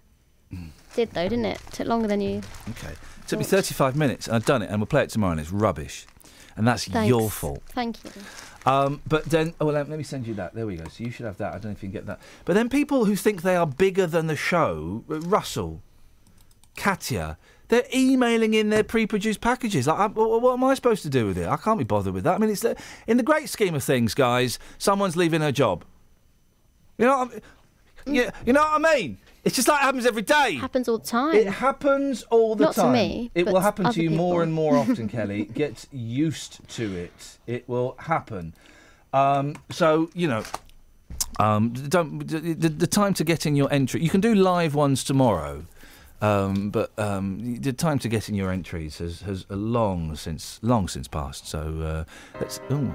Speaker 6: Mm. (laughs)
Speaker 18: Did though, didn't it? Took longer than you.
Speaker 6: Okay. It Took me 35 minutes, and I've done it, and we'll play it tomorrow, and it's rubbish. And that's
Speaker 18: Thanks.
Speaker 6: your fault.
Speaker 18: Thank you.
Speaker 6: Um, but then, oh, well, let me send you that. There we go. So you should have that. I don't know if you can get that. But then people who think they are bigger than the show, uh, Russell, Katya, they're emailing in their pre-produced packages. Like, I, what, what am I supposed to do with it? I can't be bothered with that. I mean, it's the- in the great scheme of things, guys. Someone's leaving her job. You know, what I mean? you, you know what I mean? It's just like it happens every day.
Speaker 18: Happens all the time.
Speaker 6: It happens all the time.
Speaker 18: Not to me,
Speaker 6: It will happen to you more and more (laughs) often, Kelly. Get used to it. It will happen. Um, so you know, um, don't the, the, time to get in your entry. You can do live ones tomorrow, um, but um, the time to get in your entries has has long since long since passed. So uh, let's. Oh,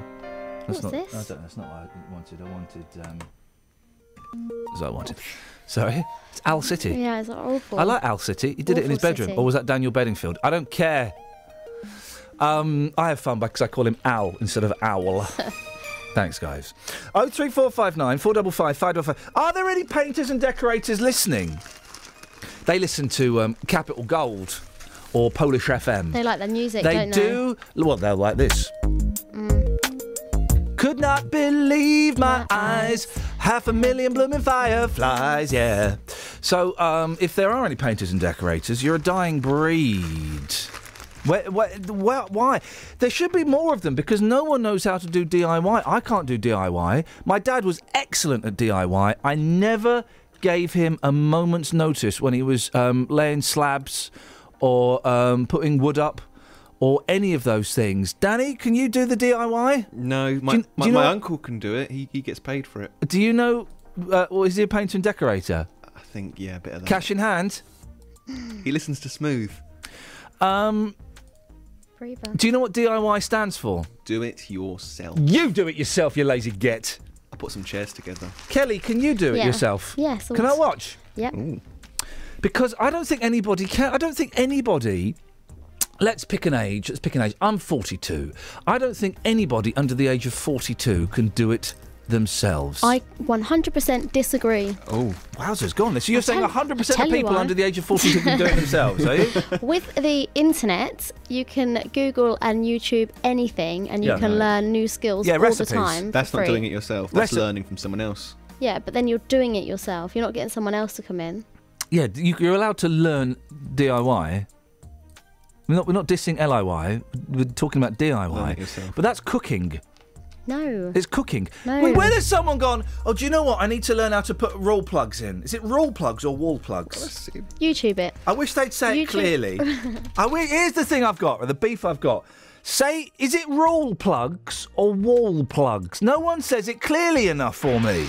Speaker 6: that's
Speaker 18: What's
Speaker 6: not.
Speaker 18: this?
Speaker 6: I don't, that's not what I wanted. I wanted. Um, that's what I wanted. Sorry, it's Al City.
Speaker 18: Yeah, it's awful.
Speaker 6: I like Al City. He did it in his bedroom.
Speaker 18: city.
Speaker 6: Or was that Daniel Bedingfield? I don't care. Um, I have fun because I call him Al instead of Owl. (laughs) Thanks, guys. Oh three four five nine four double five five double five. Are there any painters and decorators listening? They listen to um, Capital Gold or Polish FM.
Speaker 18: They like their music,
Speaker 6: They do. Well, they'll like this. Could not believe my eyes. Half a million blooming fireflies, yeah. So, um, if there are any painters and decorators, you're a dying breed. Where, where, where, why? There should be more of them because no one knows how to do DIY. I can't do DIY. My dad was excellent at DIY. I never gave him a moment's notice when he was um, laying slabs or um, putting wood up or any of those things. Danny, can you do the DIY?
Speaker 25: No, my,
Speaker 6: Do you-
Speaker 25: my,
Speaker 6: do you
Speaker 25: my
Speaker 6: know-
Speaker 25: uncle can do it. He, he gets paid for it.
Speaker 6: Do you know? Uh, or is he a painter and decorator?
Speaker 25: I think, yeah, a bit of that.
Speaker 6: Cash in hand.
Speaker 25: He listens to Smooth.
Speaker 6: Um,
Speaker 18: Breather.
Speaker 6: do you know what DIY stands for?
Speaker 25: Do it yourself.
Speaker 6: You do it yourself, you lazy get.
Speaker 25: I put some chairs together.
Speaker 6: Kelly, can you do it yourself?
Speaker 18: Yes.
Speaker 6: Can I watch?
Speaker 18: Yep.
Speaker 6: Because I don't think anybody can. I don't think anybody. Let's pick an age. Let's pick an age. I'm 42. I don't think anybody under the age of 42 can do it themselves.
Speaker 18: I 100% disagree.
Speaker 6: Oh, wowzers, go on. then. So you're
Speaker 18: I'll
Speaker 6: saying
Speaker 18: tell-
Speaker 6: 100%
Speaker 18: tell
Speaker 6: of people under the age of 42 can do it themselves, are you? (laughs)
Speaker 18: With the internet, you can Google and YouTube anything, and you
Speaker 25: Yeah.
Speaker 18: can
Speaker 25: No.
Speaker 18: learn new skills
Speaker 25: Yeah,
Speaker 18: all
Speaker 25: recipes.
Speaker 18: the time.
Speaker 25: That's
Speaker 18: for
Speaker 25: not
Speaker 18: free.
Speaker 25: doing it yourself. That's
Speaker 6: Reci-
Speaker 25: learning from someone else.
Speaker 18: Yeah, but then you're doing it yourself. You're not getting someone else to come in.
Speaker 6: Yeah, you, you're allowed to learn DIY. We're not, we're not dissing LIY. We're talking about DIY. But that's cooking.
Speaker 18: No.
Speaker 6: It's cooking.
Speaker 18: No.
Speaker 6: Wait, where has someone gone? Oh, do you know what? I need to learn how to put roll plugs in. Is it roll plugs or wall plugs?
Speaker 18: YouTube it.
Speaker 6: I wish they'd say it clearly. (laughs) I wi- here's the thing I've got, or the beef I've got. Say, is it roll plugs or wall plugs? No one says it clearly enough for me.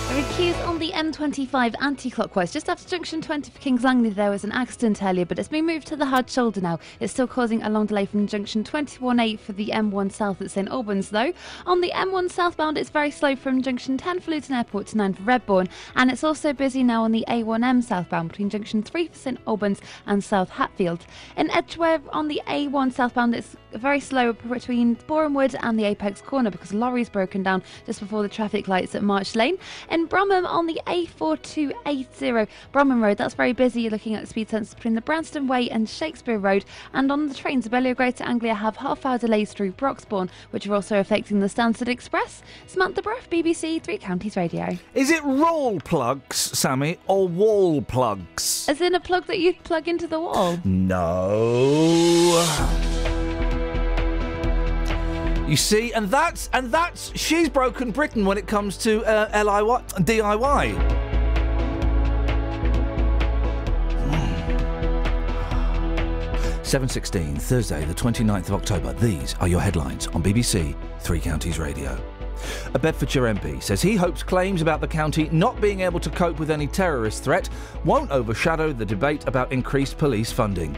Speaker 12: Queues on the M25 anti-clockwise. Just after junction 20 for Kings Langley, there was an accident earlier, but it's been moved to the hard shoulder now. It's still causing a long delay from junction 21A for the M1 South at St Albans, though. On the M1 southbound, it's very slow from junction 10 for Luton Airport to 9 for Redbourn, and it's also busy now on the A1M southbound between junction 3 for St Albans and South Hatfield. In Edgware, on the A1 southbound, it's very slow between Boreham Wood and the Apex Corner because a lorry's broken down just before the traffic lights at March Lane. In Bromham on the A4280 Bromham Road, that's very busy. You're looking at the speed sensors between the Branston Way and Shakespeare Road. And on the trains, Abellio Greater Anglia have half hour delays through Broxbourne, which are also affecting the Stansted Express. Samantha Bruff, BBC Three Counties Radio.
Speaker 6: Is it roll plugs, Sammy, or wall plugs?
Speaker 12: As in a plug that you plug into the wall.
Speaker 6: No. You see, and that's and that's she's broken Britain when it comes to uh, LIY DIY. Seven sixteen Thursday, the 29th of October. These are your headlines on BBC Three Counties Radio. A Bedfordshire MP says he hopes claims about the county not being able to cope with any terrorist threat won't overshadow the debate about increased police funding.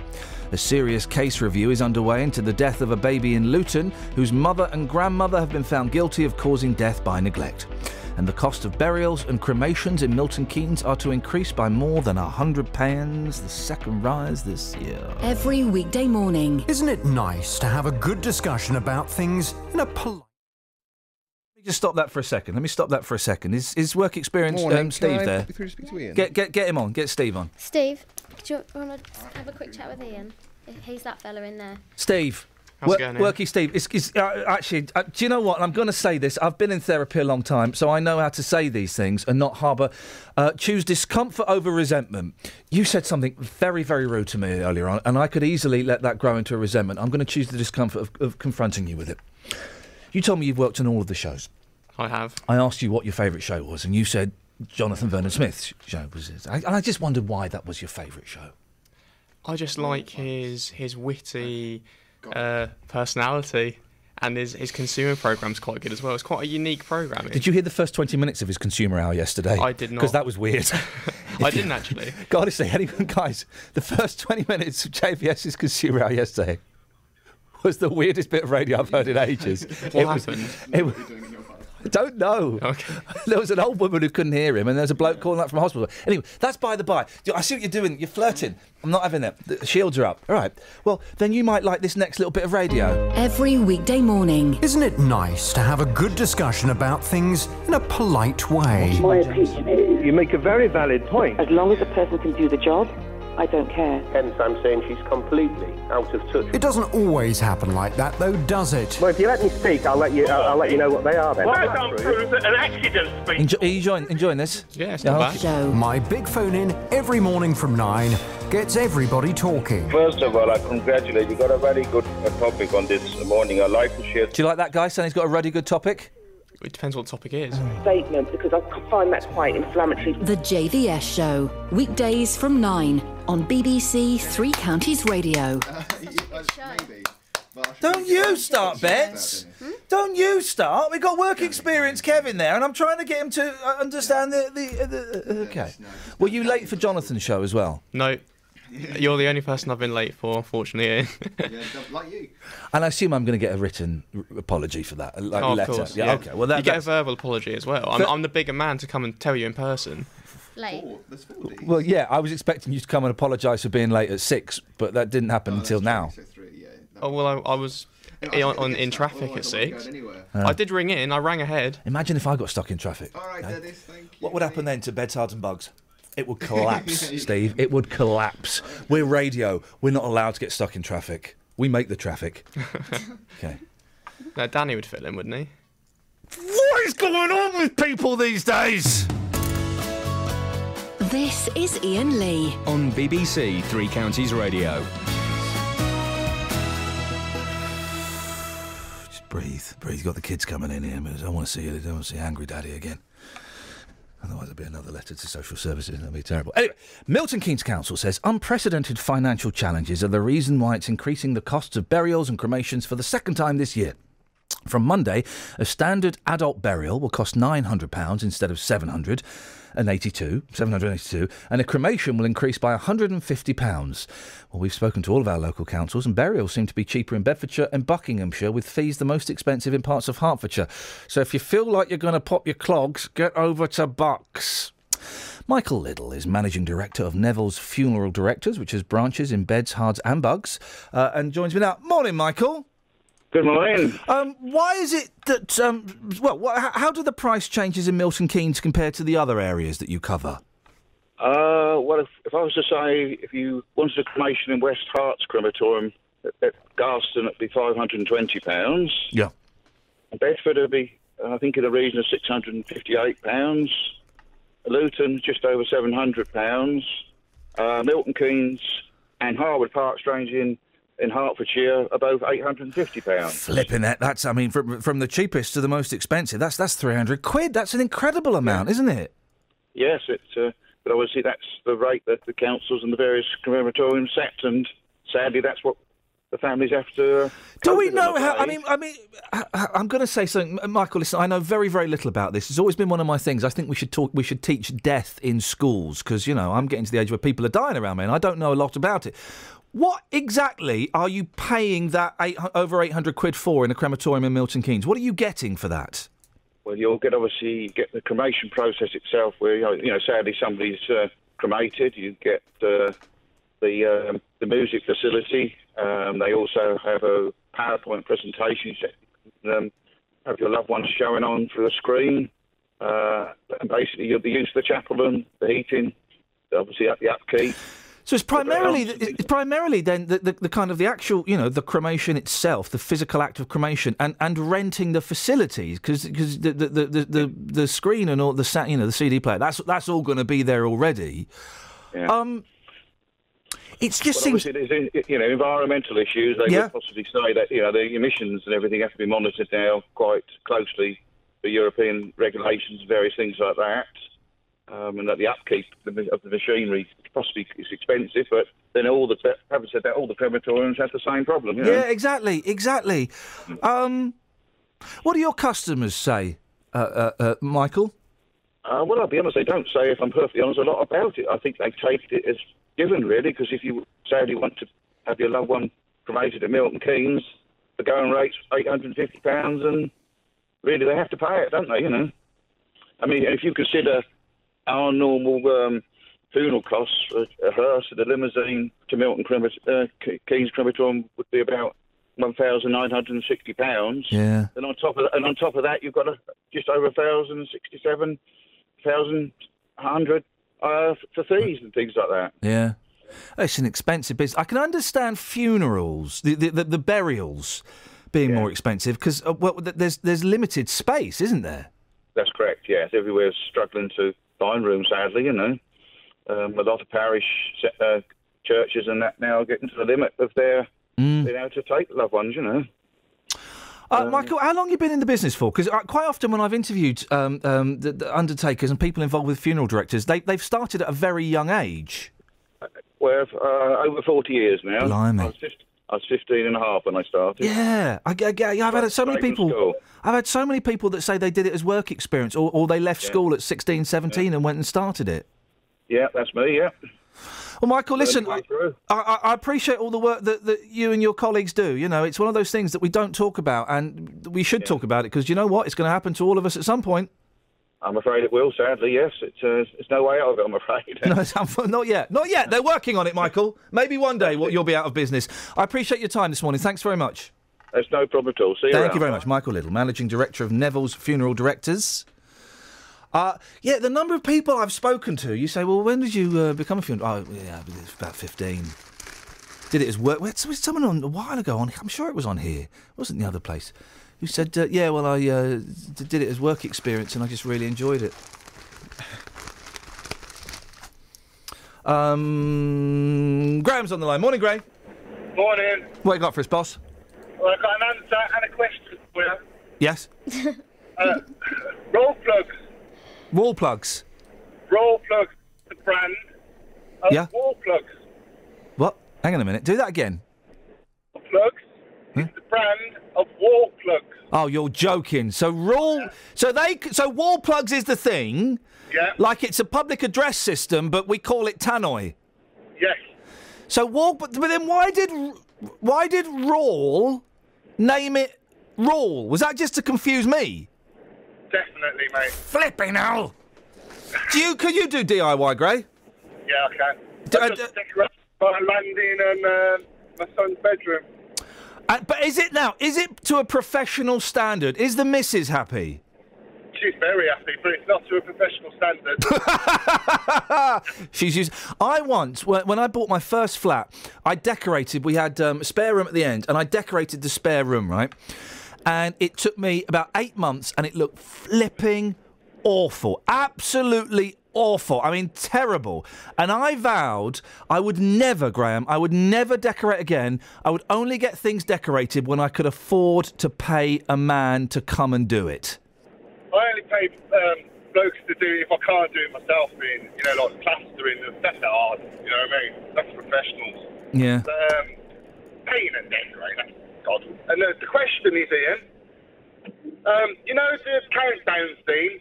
Speaker 6: A serious case review is underway into the death of a baby in Luton whose mother and grandmother have been found guilty of causing death by neglect. And the cost of burials and cremations in Milton Keynes are to increase by more than a £100, the second rise this year.
Speaker 32: Every weekday morning. Isn't it nice to have a good discussion about things in a polite
Speaker 6: Let me just stop that for a second. Let me stop that for a second. Is, is work experience
Speaker 25: Morning,
Speaker 6: um,
Speaker 25: can
Speaker 6: Steve
Speaker 25: I
Speaker 6: there?
Speaker 25: pop you through to speak to Iain?
Speaker 6: Get, get, get him on. Get Steve on.
Speaker 18: Steve, do you want to have a quick chat with Iain? He's that fella in there.
Speaker 6: Steve.
Speaker 27: How's it going, Iain?
Speaker 6: Worky Steve. It's, it's, uh, actually, uh, do you know what? I'm going to say this. I've been in therapy a long time, so I know how to say these things and not harbour, uh, choose discomfort over resentment. You said something very, very rude to me earlier on, and I could easily let that grow into a resentment. I'm going to choose the discomfort of, of confronting you with it. You told me you've worked on all of the shows.
Speaker 27: I have.
Speaker 6: I asked you what your favourite show was, and you said Jonathan Vernon Smith's show was it. I, and I just wondered why that was your favourite show.
Speaker 27: I just like his his witty uh, personality, and his his consumer program's quite good as well. It's quite a unique program.
Speaker 6: Did you hear the first 20 minutes of his consumer hour yesterday?
Speaker 27: I did not.
Speaker 6: Because that was weird. (laughs)
Speaker 27: I didn't actually. (laughs)
Speaker 6: God, honestly, (laughs) anyone, guys, the first 20 minutes of JVS's consumer hour yesterday was the weirdest bit of radio I've heard in ages.
Speaker 27: What
Speaker 6: It was-
Speaker 27: happened?
Speaker 6: it was- I don't know. Okay. (laughs) There was an old woman who couldn't hear him, and there was a bloke calling up from hospital. Anyway, that's by the by. I see what you're doing. You're flirting. I'm not having that. The shields are up. All right. Well, then you might like this next little bit of radio.
Speaker 32: Every weekday morning. Isn't it nice to have a good discussion about things in a polite way?
Speaker 33: My opinion is. You make a very valid point. As long as the person can do the job, I don't care. Hence, I'm saying she's completely out of touch.
Speaker 32: It doesn't always happen like that, though, does it?
Speaker 33: Well, if you let me speak, I'll let you. I'll, I'll let you know what they are then.
Speaker 32: Well,
Speaker 33: That's
Speaker 32: don't
Speaker 33: true.
Speaker 32: prove
Speaker 33: an accident speech.
Speaker 6: Enjoy, are you enjoying, enjoying this?
Speaker 27: Yeah, it's
Speaker 6: not.
Speaker 32: My big phone in every morning from nine gets everybody talking.
Speaker 34: First of all, I congratulate you. Got a very good uh, topic on this morning. I like to share.
Speaker 6: Do you like that guy saying he's got a really good topic?
Speaker 27: It depends what the topic is.
Speaker 33: Statement because I find that quite inflammatory.
Speaker 32: The JVS Show. Weekdays from nine on BBC Three Counties Radio. (laughs)
Speaker 6: Don't you start Betts. Don't you start. We've got work experience Kevin there, and I'm trying to get him to uh, understand the. the, uh, the uh, okay. Were you late for Jonathan's show as well?
Speaker 27: No, you're the only person I've been late for, unfortunately.
Speaker 25: Yeah, (laughs) like you.
Speaker 6: And I assume I'm going to get a written r- apology for that. Like
Speaker 27: oh, of
Speaker 6: letter.
Speaker 27: course.
Speaker 6: Yeah, Okay. Well, that,
Speaker 27: you get a verbal apology as well. I'm,
Speaker 6: But-
Speaker 27: I'm the bigger man to come and tell you in person.
Speaker 18: Late.
Speaker 6: well, yeah. I was expecting you to come and apologise for being late at six, but that didn't happen until now.
Speaker 27: Oh well, I, I was in, on, in traffic at six.
Speaker 6: Uh.
Speaker 27: I did ring in. I rang ahead.
Speaker 6: Imagine if I got stuck in traffic.
Speaker 25: All right,
Speaker 6: Okay.
Speaker 25: Dennis, thank you.
Speaker 6: What would happen then to beds, cards, and Bucks? It would collapse, (laughs) Steve. It would collapse. We're radio. We're not allowed to get stuck in traffic. We make the traffic. (laughs) okay.
Speaker 27: No, Danny would fit in, wouldn't he?
Speaker 6: What is going on with people these days?
Speaker 32: This is Iain Lee.
Speaker 11: On BBC Three Counties Radio.
Speaker 6: Just breathe, breathe. You've got the kids coming in here. I don't want to see you. I don't want to see angry daddy again. Otherwise, there'll be another letter to social services. That'll be terrible. Anyway, Milton Keynes Council says unprecedented financial challenges are the reason why it's increasing the costs of burials and cremations for the second time this year. From Monday, a standard adult burial will cost £900 instead of 782, 782, and a cremation will increase by £150. Well, we've spoken to all of our local councils, and burials seem to be cheaper in Bedfordshire and Buckinghamshire, with fees the most expensive in parts of Hertfordshire. So if you feel like you're going to pop your clogs, get over to Bucks. Michael Liddle is managing director of Neville's Funeral Directors, which has branches in Beds, Herts, and Bucks, uh, and joins me now. Morning, Michael.
Speaker 34: Good morning.
Speaker 6: Um, why is it that? Um, well, wha- how, do the price changes in Milton Keynes compare to the other areas that you cover?
Speaker 34: Uh, well, if, if I was to say, if you wanted a cremation in West Herts crematorium at, at Garston, it'd be five hundred and twenty pounds.
Speaker 6: Yeah.
Speaker 34: Bedford would be, I think, in the region of six hundred and fifty-eight pounds. Luton, just over seven hundred pounds. Uh, Milton Keynes and Harwood Park, strangely in in Hertfordshire, are both eight hundred and fifty pounds.
Speaker 6: Flipping that. That's. I mean, from from the cheapest to the most expensive. That's that's three hundred quid. That's an incredible amount, isn't it?
Speaker 34: Yes, it's. Uh, but obviously, that's the rate that the councils and the various crematoriums set, and sadly, that's what the families have to. Uh,
Speaker 6: Do we know how? I mean, I mean, I'm going to say something, Michael. Listen, I know very, very little about this. It's always been one of my things. I think we should talk. We should teach death in schools because you know I'm getting to the age where people are dying around me, and I don't know a lot about it. What exactly are you paying that eight, over 800 quid for in a crematorium in Milton Keynes? What are you getting for that?
Speaker 34: Well, you'll get obviously get the cremation process itself, where you know, you know sadly somebody's uh, cremated. You get uh, the um, the music facility. Um, they also have a PowerPoint presentation. Um, have your loved ones showing on through a screen. Uh, and basically, you'll be used to the chapel and the heating, obviously up the upkeep.
Speaker 6: So it's primarily it's primarily then the, the, the kind of the actual you know the cremation itself, the physical act of cremation, and, and renting the facilities because the, the, the, the, the the screen and all the you know the CD player that's that's all going to be there already. Um, it's just
Speaker 34: Well,
Speaker 6: seems
Speaker 34: obviously there's you know environmental issues. They
Speaker 6: Yeah.
Speaker 34: would possibly say that you know the emissions and everything have to be monitored now quite closely for European regulations, various things like that, um, and that the upkeep of the machinery possibly is expensive. But then all the having said that, all the crematoriums have the same problem. You know?
Speaker 6: yeah exactly exactly. Um, what do your customers say, uh, uh, uh, Michael?
Speaker 34: Uh, well, I'll be honest, they don't say, if I'm perfectly honest, a lot about it. I think they take it as given, really, because if you sadly want to have your loved one cremated at Milton Keynes, the going rate's £850, and really they have to pay it, don't they, you know? I mean, if you consider our normal um, funeral costs, a, a hearse and a limousine to Milton Cremat- uh, Ke- Keynes Crematorium would be about £1,960.
Speaker 6: Yeah.
Speaker 34: And on top of and on top of that, you've got a, just over a thousand sixty-seven thousand hundred uh, for fees and things like that.
Speaker 6: Yeah. It's an expensive business. I can understand funerals, the the, the, the burials, being more expensive because uh, well, there's there's limited space, isn't there?
Speaker 34: That's correct. Yes, everywhere's struggling to find room. Sadly, you know, um, a lot of parish uh, churches and that now are getting to the limit of their
Speaker 6: Mm.
Speaker 34: being able to take loved ones. You know.
Speaker 6: Uh, Michael, how long have you been in the business for? Because uh, quite often when I've interviewed um, um, the, the undertakers and people involved with funeral directors, they, they've started at a very young age.
Speaker 34: Well, uh, over forty years now.
Speaker 6: Blimey.
Speaker 34: I was, 15, I was 15 and a half when I started.
Speaker 6: Yeah, I, I've had so many people. I've had so many people that say they did it as work experience, or, or they left school at 16, 17 and went and started it.
Speaker 34: Yeah, that's me. Yeah.
Speaker 6: Well, Michael, listen, I. I, I appreciate all the work that, that you and your colleagues do. You know, it's one of those things that we don't talk about, and we should talk about it because you know what? It's going to happen to all of us at some point.
Speaker 34: I'm afraid it will. Sadly, yes. It's uh, it's no way out of it. I'm afraid. (laughs)
Speaker 6: No, not yet. Not yet. They're working on it, Michael. Maybe one day you'll be out of business. I appreciate your time this morning. Thanks very much.
Speaker 34: That's no problem at all. See you
Speaker 6: Thank
Speaker 34: around.
Speaker 6: you very much, Michael Little, Managing Director of Neville's Funeral Directors. Uh, yeah, the number of people I've spoken to, you say, well, when did you uh, become a funeral? Oh, yeah, about 15. Did it as work? Where, was someone on a while ago on, I'm sure it was on here, it wasn't the other place, who said, uh, yeah, well, I uh, did it as work experience and I just really enjoyed it. (laughs) Um, Graham's on the line. Morning, Graham.
Speaker 35: Morning.
Speaker 6: What you got for us, boss?
Speaker 35: Well, I've got an answer and a question for you.
Speaker 6: Yes?
Speaker 35: Uh, (coughs) roll plugs.
Speaker 6: Wall plugs.
Speaker 35: Roll plugs, the brand of
Speaker 6: Yeah.
Speaker 35: wall plugs.
Speaker 6: What? Hang on a minute. Do that again.
Speaker 35: Plugs is the brand of wall plugs.
Speaker 6: Oh, you're joking. So rule. So they. So wall plugs is the thing.
Speaker 35: Yeah.
Speaker 6: Like it's a public address system, but we call it tannoy.
Speaker 35: Yes.
Speaker 6: So wall. But, but then why did why did Rawl name it Rawl? Was that just to confuse me?
Speaker 35: Definitely, mate.
Speaker 6: Flipping hell. Do you? Could you do DIY, Gray?
Speaker 35: Yeah, I can.
Speaker 6: D-
Speaker 35: I
Speaker 6: uh,
Speaker 35: just decorate landing and uh, my son's bedroom.
Speaker 6: Uh, but is it now? Is it to a professional standard? Is the missus happy?
Speaker 35: She's very happy, but it's not to a professional standard. (laughs)
Speaker 6: She's used. I once, when when I bought my first flat, I decorated. We had um, a spare room at the end, and I decorated the spare room, right? And it took me about eight months, and it looked flipping awful, absolutely awful. I mean, terrible. And I vowed I would never, Graham, I would never decorate again. I would only get things decorated when I could afford to pay a man to come and do it.
Speaker 35: I only pay um, blokes to do it if I can't do it myself, being, you know, like plastering, that's not hard, you know what I mean? That's professionals.
Speaker 6: Yeah.
Speaker 35: But, um, painting and decorating, God. And the, the question is, Iain, um, you know the countdown theme?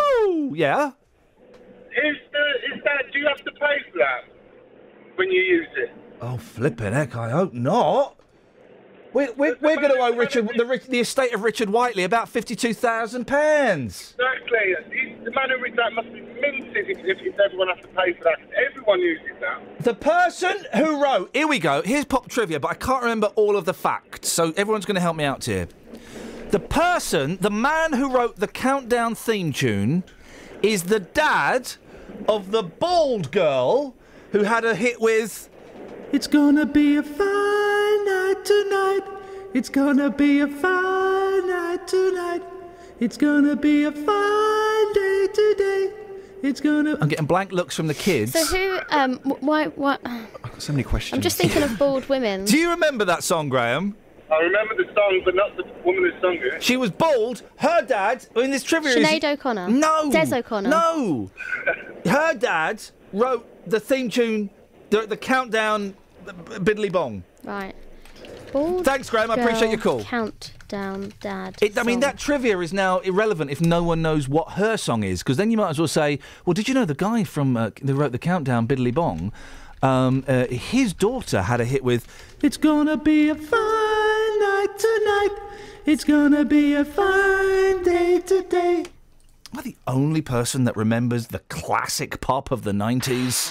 Speaker 6: Oh, yeah.
Speaker 35: Is, the, is that, do you have to pay for that when you use it?
Speaker 6: Oh, flipping heck, I hope not. We're, we're, we're going to owe Richard the, the estate of Richard Whiteley about fifty-two thousand pounds.
Speaker 35: Exactly. The man who wrote that must be minted if, if, if everyone has to pay for that. Everyone uses that.
Speaker 6: The person who wrote, here we go. Here's pop trivia, but I can't remember all of the facts, so everyone's going to help me out here. The person, the man who wrote the countdown theme tune, is the dad of the bald girl who had a hit with. It's gonna be a fine night tonight. It's gonna be a fine night tonight. It's gonna be a fine day today. It's gonna. I'm getting blank looks from the kids.
Speaker 18: So who? Um, why? What?
Speaker 6: I've got so many questions.
Speaker 18: I'm just thinking of bald women. (laughs)
Speaker 6: Do you remember that song, Graham?
Speaker 35: I remember the song, but not the woman who sung it.
Speaker 6: She was bald. Her dad, in this trivia, is-
Speaker 18: Sinead O'Connor.
Speaker 6: No,
Speaker 18: Des O'Connor.
Speaker 6: No, her dad wrote the theme tune, the, the countdown, the b- Biddly Bong.
Speaker 18: Right. Bald
Speaker 6: Thanks, Graham. I appreciate your call.
Speaker 18: Countdown, Dad.
Speaker 6: It, I mean, that trivia is now irrelevant if no one knows what her song is, because then you might as well say, "Well, did you know the guy from uh, who wrote the countdown, Biddly Bong? Um, uh, his daughter had a hit with "It's gonna be a fine night tonight. It's gonna be a fine day today." Am I the only person that remembers the classic pop of the nineties?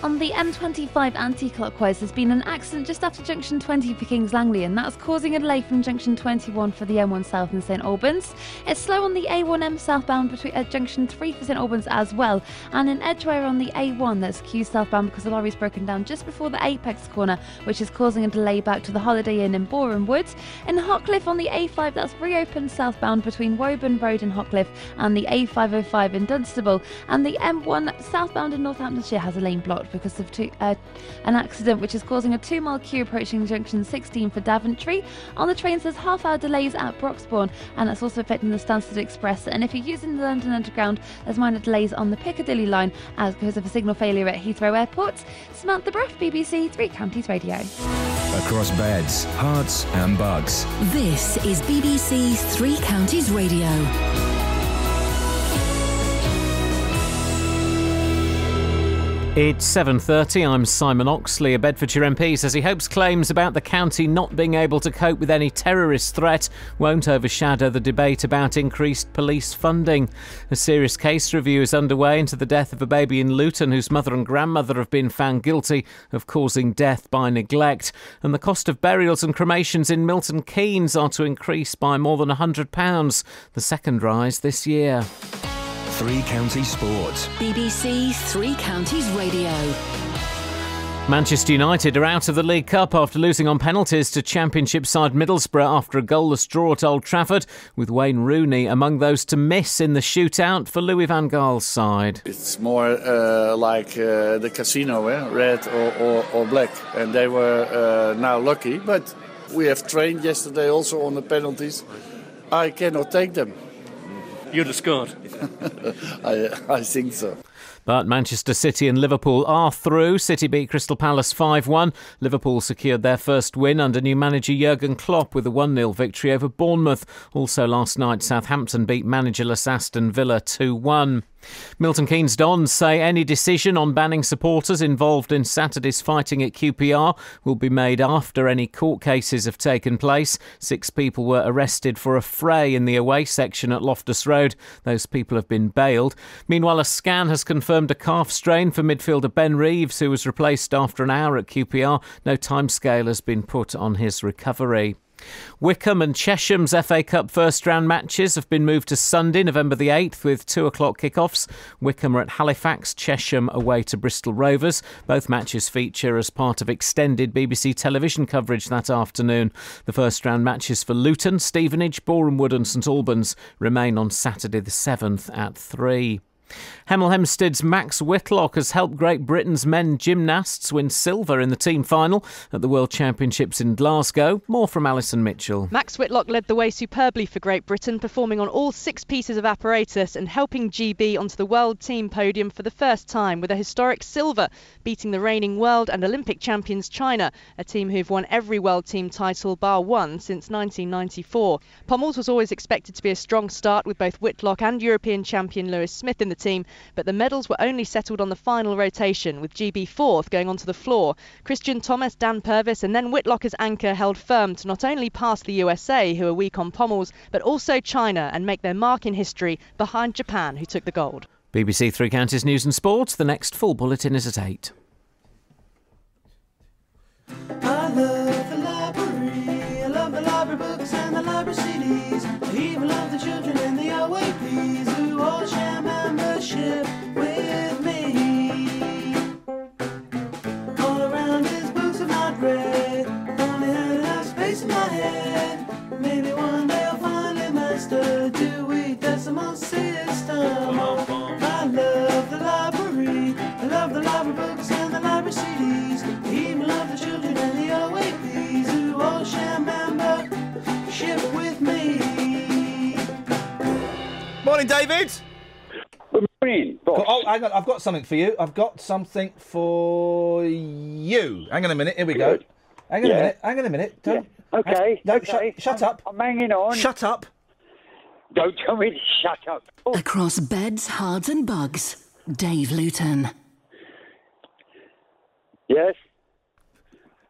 Speaker 12: On the M25 anti-clockwise, there's been an accident just after junction 20 for Kings Langley, and that's causing a delay from junction 21 for the M1 South in St Albans. It's slow on the A1M southbound between at junction 3 for St Albans as well, and in Edgware on the A1 that's queue southbound because the lorry's broken down just before the Apex corner, which is causing a delay back to the Holiday Inn in Boreham Woods. In Hockliffe on the A5 that's reopened southbound between Woburn Road in Hockliffe and the A505 in Dunstable, and the M1 southbound in Northamptonshire has a lane blocked because of two, uh, an accident which is causing a two mile queue approaching junction 16 for Daventry. On the trains, there's half hour delays at Broxbourne, and that's also affecting the Stansted Express. And if you're using the London Underground, there's minor delays on the Piccadilly line as because of a signal failure at Heathrow Airport. Samantha Bruff, BBC Three Counties Radio.
Speaker 11: Across beds, Herts, and Bucks.
Speaker 2: This is BBC Three Counties Radio.
Speaker 1: It's 7:30. I'm Simon Oxley. A Bedfordshire MP says he hopes claims about the county not being able to cope with any terrorist threat won't overshadow the debate about increased police funding. A serious case review is underway into the death of a baby in Luton whose mother and grandmother have been found guilty of causing death by neglect, and the cost of burials and cremations in Milton Keynes are to increase by more than 100 pounds, the second rise this year.
Speaker 11: Three County Sports.
Speaker 2: BBC Three Counties Radio.
Speaker 1: Manchester United are out of the League Cup after losing on penalties to Championship side Middlesbrough after a goalless draw at Old Trafford, with Wayne Rooney among those to miss in the shootout for Louis van Gaal's side.
Speaker 36: It's more uh, like uh, the casino, eh? red or, or, or black. And they were uh, now lucky, but we have trained yesterday also on the penalties. I cannot take them.
Speaker 37: You'd have scored. (laughs)
Speaker 36: I, I think so.
Speaker 1: But Manchester City and Liverpool are through. City beat Crystal Palace 5 1. Liverpool secured their first win under new manager Jurgen Klopp with a 1 0 victory over Bournemouth. Also last night, Southampton beat managerless Aston Villa 2 1. Milton Keynes Dons say any decision on banning supporters involved in Saturday's fighting at QPR will be made after any court cases have taken place. Six people were arrested for affray in the away section at Loftus Road. Those people have been bailed. Meanwhile, a scan has confirmed a calf strain for midfielder Ben Reeves, who was replaced after an hour at QPR. No timescale has been put on his recovery. Wycombe and Chesham's FA Cup first round matches have been moved to Sunday, November the 8th, with 2 o'clock kickoffs. Wycombe are at Halifax, Chesham away to Bristol Rovers. Both matches feature as part of extended BBC television coverage that afternoon. The first round matches for Luton, Stevenage, Borehamwood, and St Albans remain on Saturday the 7th at 3. Hemel Hempstead's Max Whitlock has helped Great Britain's men gymnasts win silver in the team final at the World Championships in Glasgow. More from Alison Mitchell.
Speaker 23: Max Whitlock led the way superbly for Great Britain, performing on all six pieces of apparatus and helping GB onto the world team podium for the first time with a historic silver, beating the reigning world and Olympic champions China, a team who've won every world team title bar one since 1994. Pommels was always expected to be a strong start with both Whitlock and European champion Louis Smith in the team, but the medals were only settled on the final rotation, with GB fourth going onto the floor. Kristian Thomas, Dan Purvis, and then Whitlock as anchor held firm to not only pass the USA, who are weak on pommels, but also China and make their mark in history behind Japan, who took the gold.
Speaker 1: BBC Three Counties News and Sports. The next full bulletin is at 8.
Speaker 8: System. I love the library. I love the library books and the library CDs. I even love the children and the OAPs who all share membership with me.
Speaker 6: Morning, David.
Speaker 38: Good morning, boss.
Speaker 6: Oh, hang on, I've got something for you. I've got something for you. Hang on a minute. Here we
Speaker 38: Good.
Speaker 6: go. Hang on
Speaker 38: Yeah.
Speaker 6: a minute. Hang on a minute. Don't.
Speaker 38: Okay.
Speaker 6: Hang- no,
Speaker 38: okay.
Speaker 6: shut, shut
Speaker 38: I'm-
Speaker 6: up.
Speaker 38: I'm hanging on.
Speaker 6: Shut up.
Speaker 38: Don't tell me to shut up.
Speaker 2: Across beds, Herts, and bugs, Dave Luton.
Speaker 38: Yes.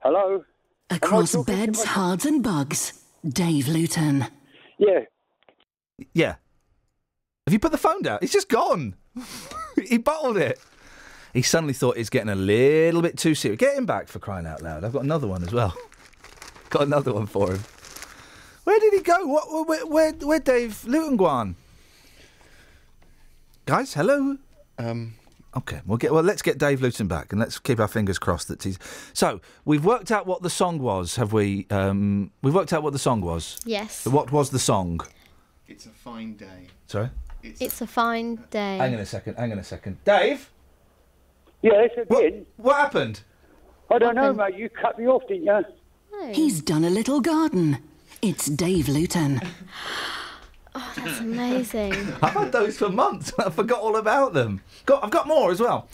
Speaker 38: Hello.
Speaker 2: Across beds, Herts, and bugs, Dave Luton.
Speaker 38: Yeah.
Speaker 6: Yeah. Have you put the phone down? It's just gone. (laughs) he bottled it. He suddenly thought it's getting a little bit too serious. Get him back for crying out loud. I've got another one as well. (laughs) got another one for him. Where did he go? What? Where? Where? Where? Dave Luton gone? Guys, hello. Um. Okay, we'll get. Well, let's get Dave Luton back, and let's keep our fingers crossed that he's. So we've worked out what the song was, have we? Um, we've worked out what the song was.
Speaker 18: Yes.
Speaker 6: What was the song?
Speaker 25: It's a fine day.
Speaker 6: Sorry.
Speaker 18: It's a fine day.
Speaker 6: Hang on a second. Hang on a second. Dave.
Speaker 38: Yes, again.
Speaker 6: What, what happened?
Speaker 38: I don't know, mate. You cut me off, didn't you?
Speaker 2: He's done a little garden. It's Dave Luton.
Speaker 18: Oh, that's amazing. (laughs)
Speaker 6: I've had those for months. I forgot all about them. Got, I've got more as well.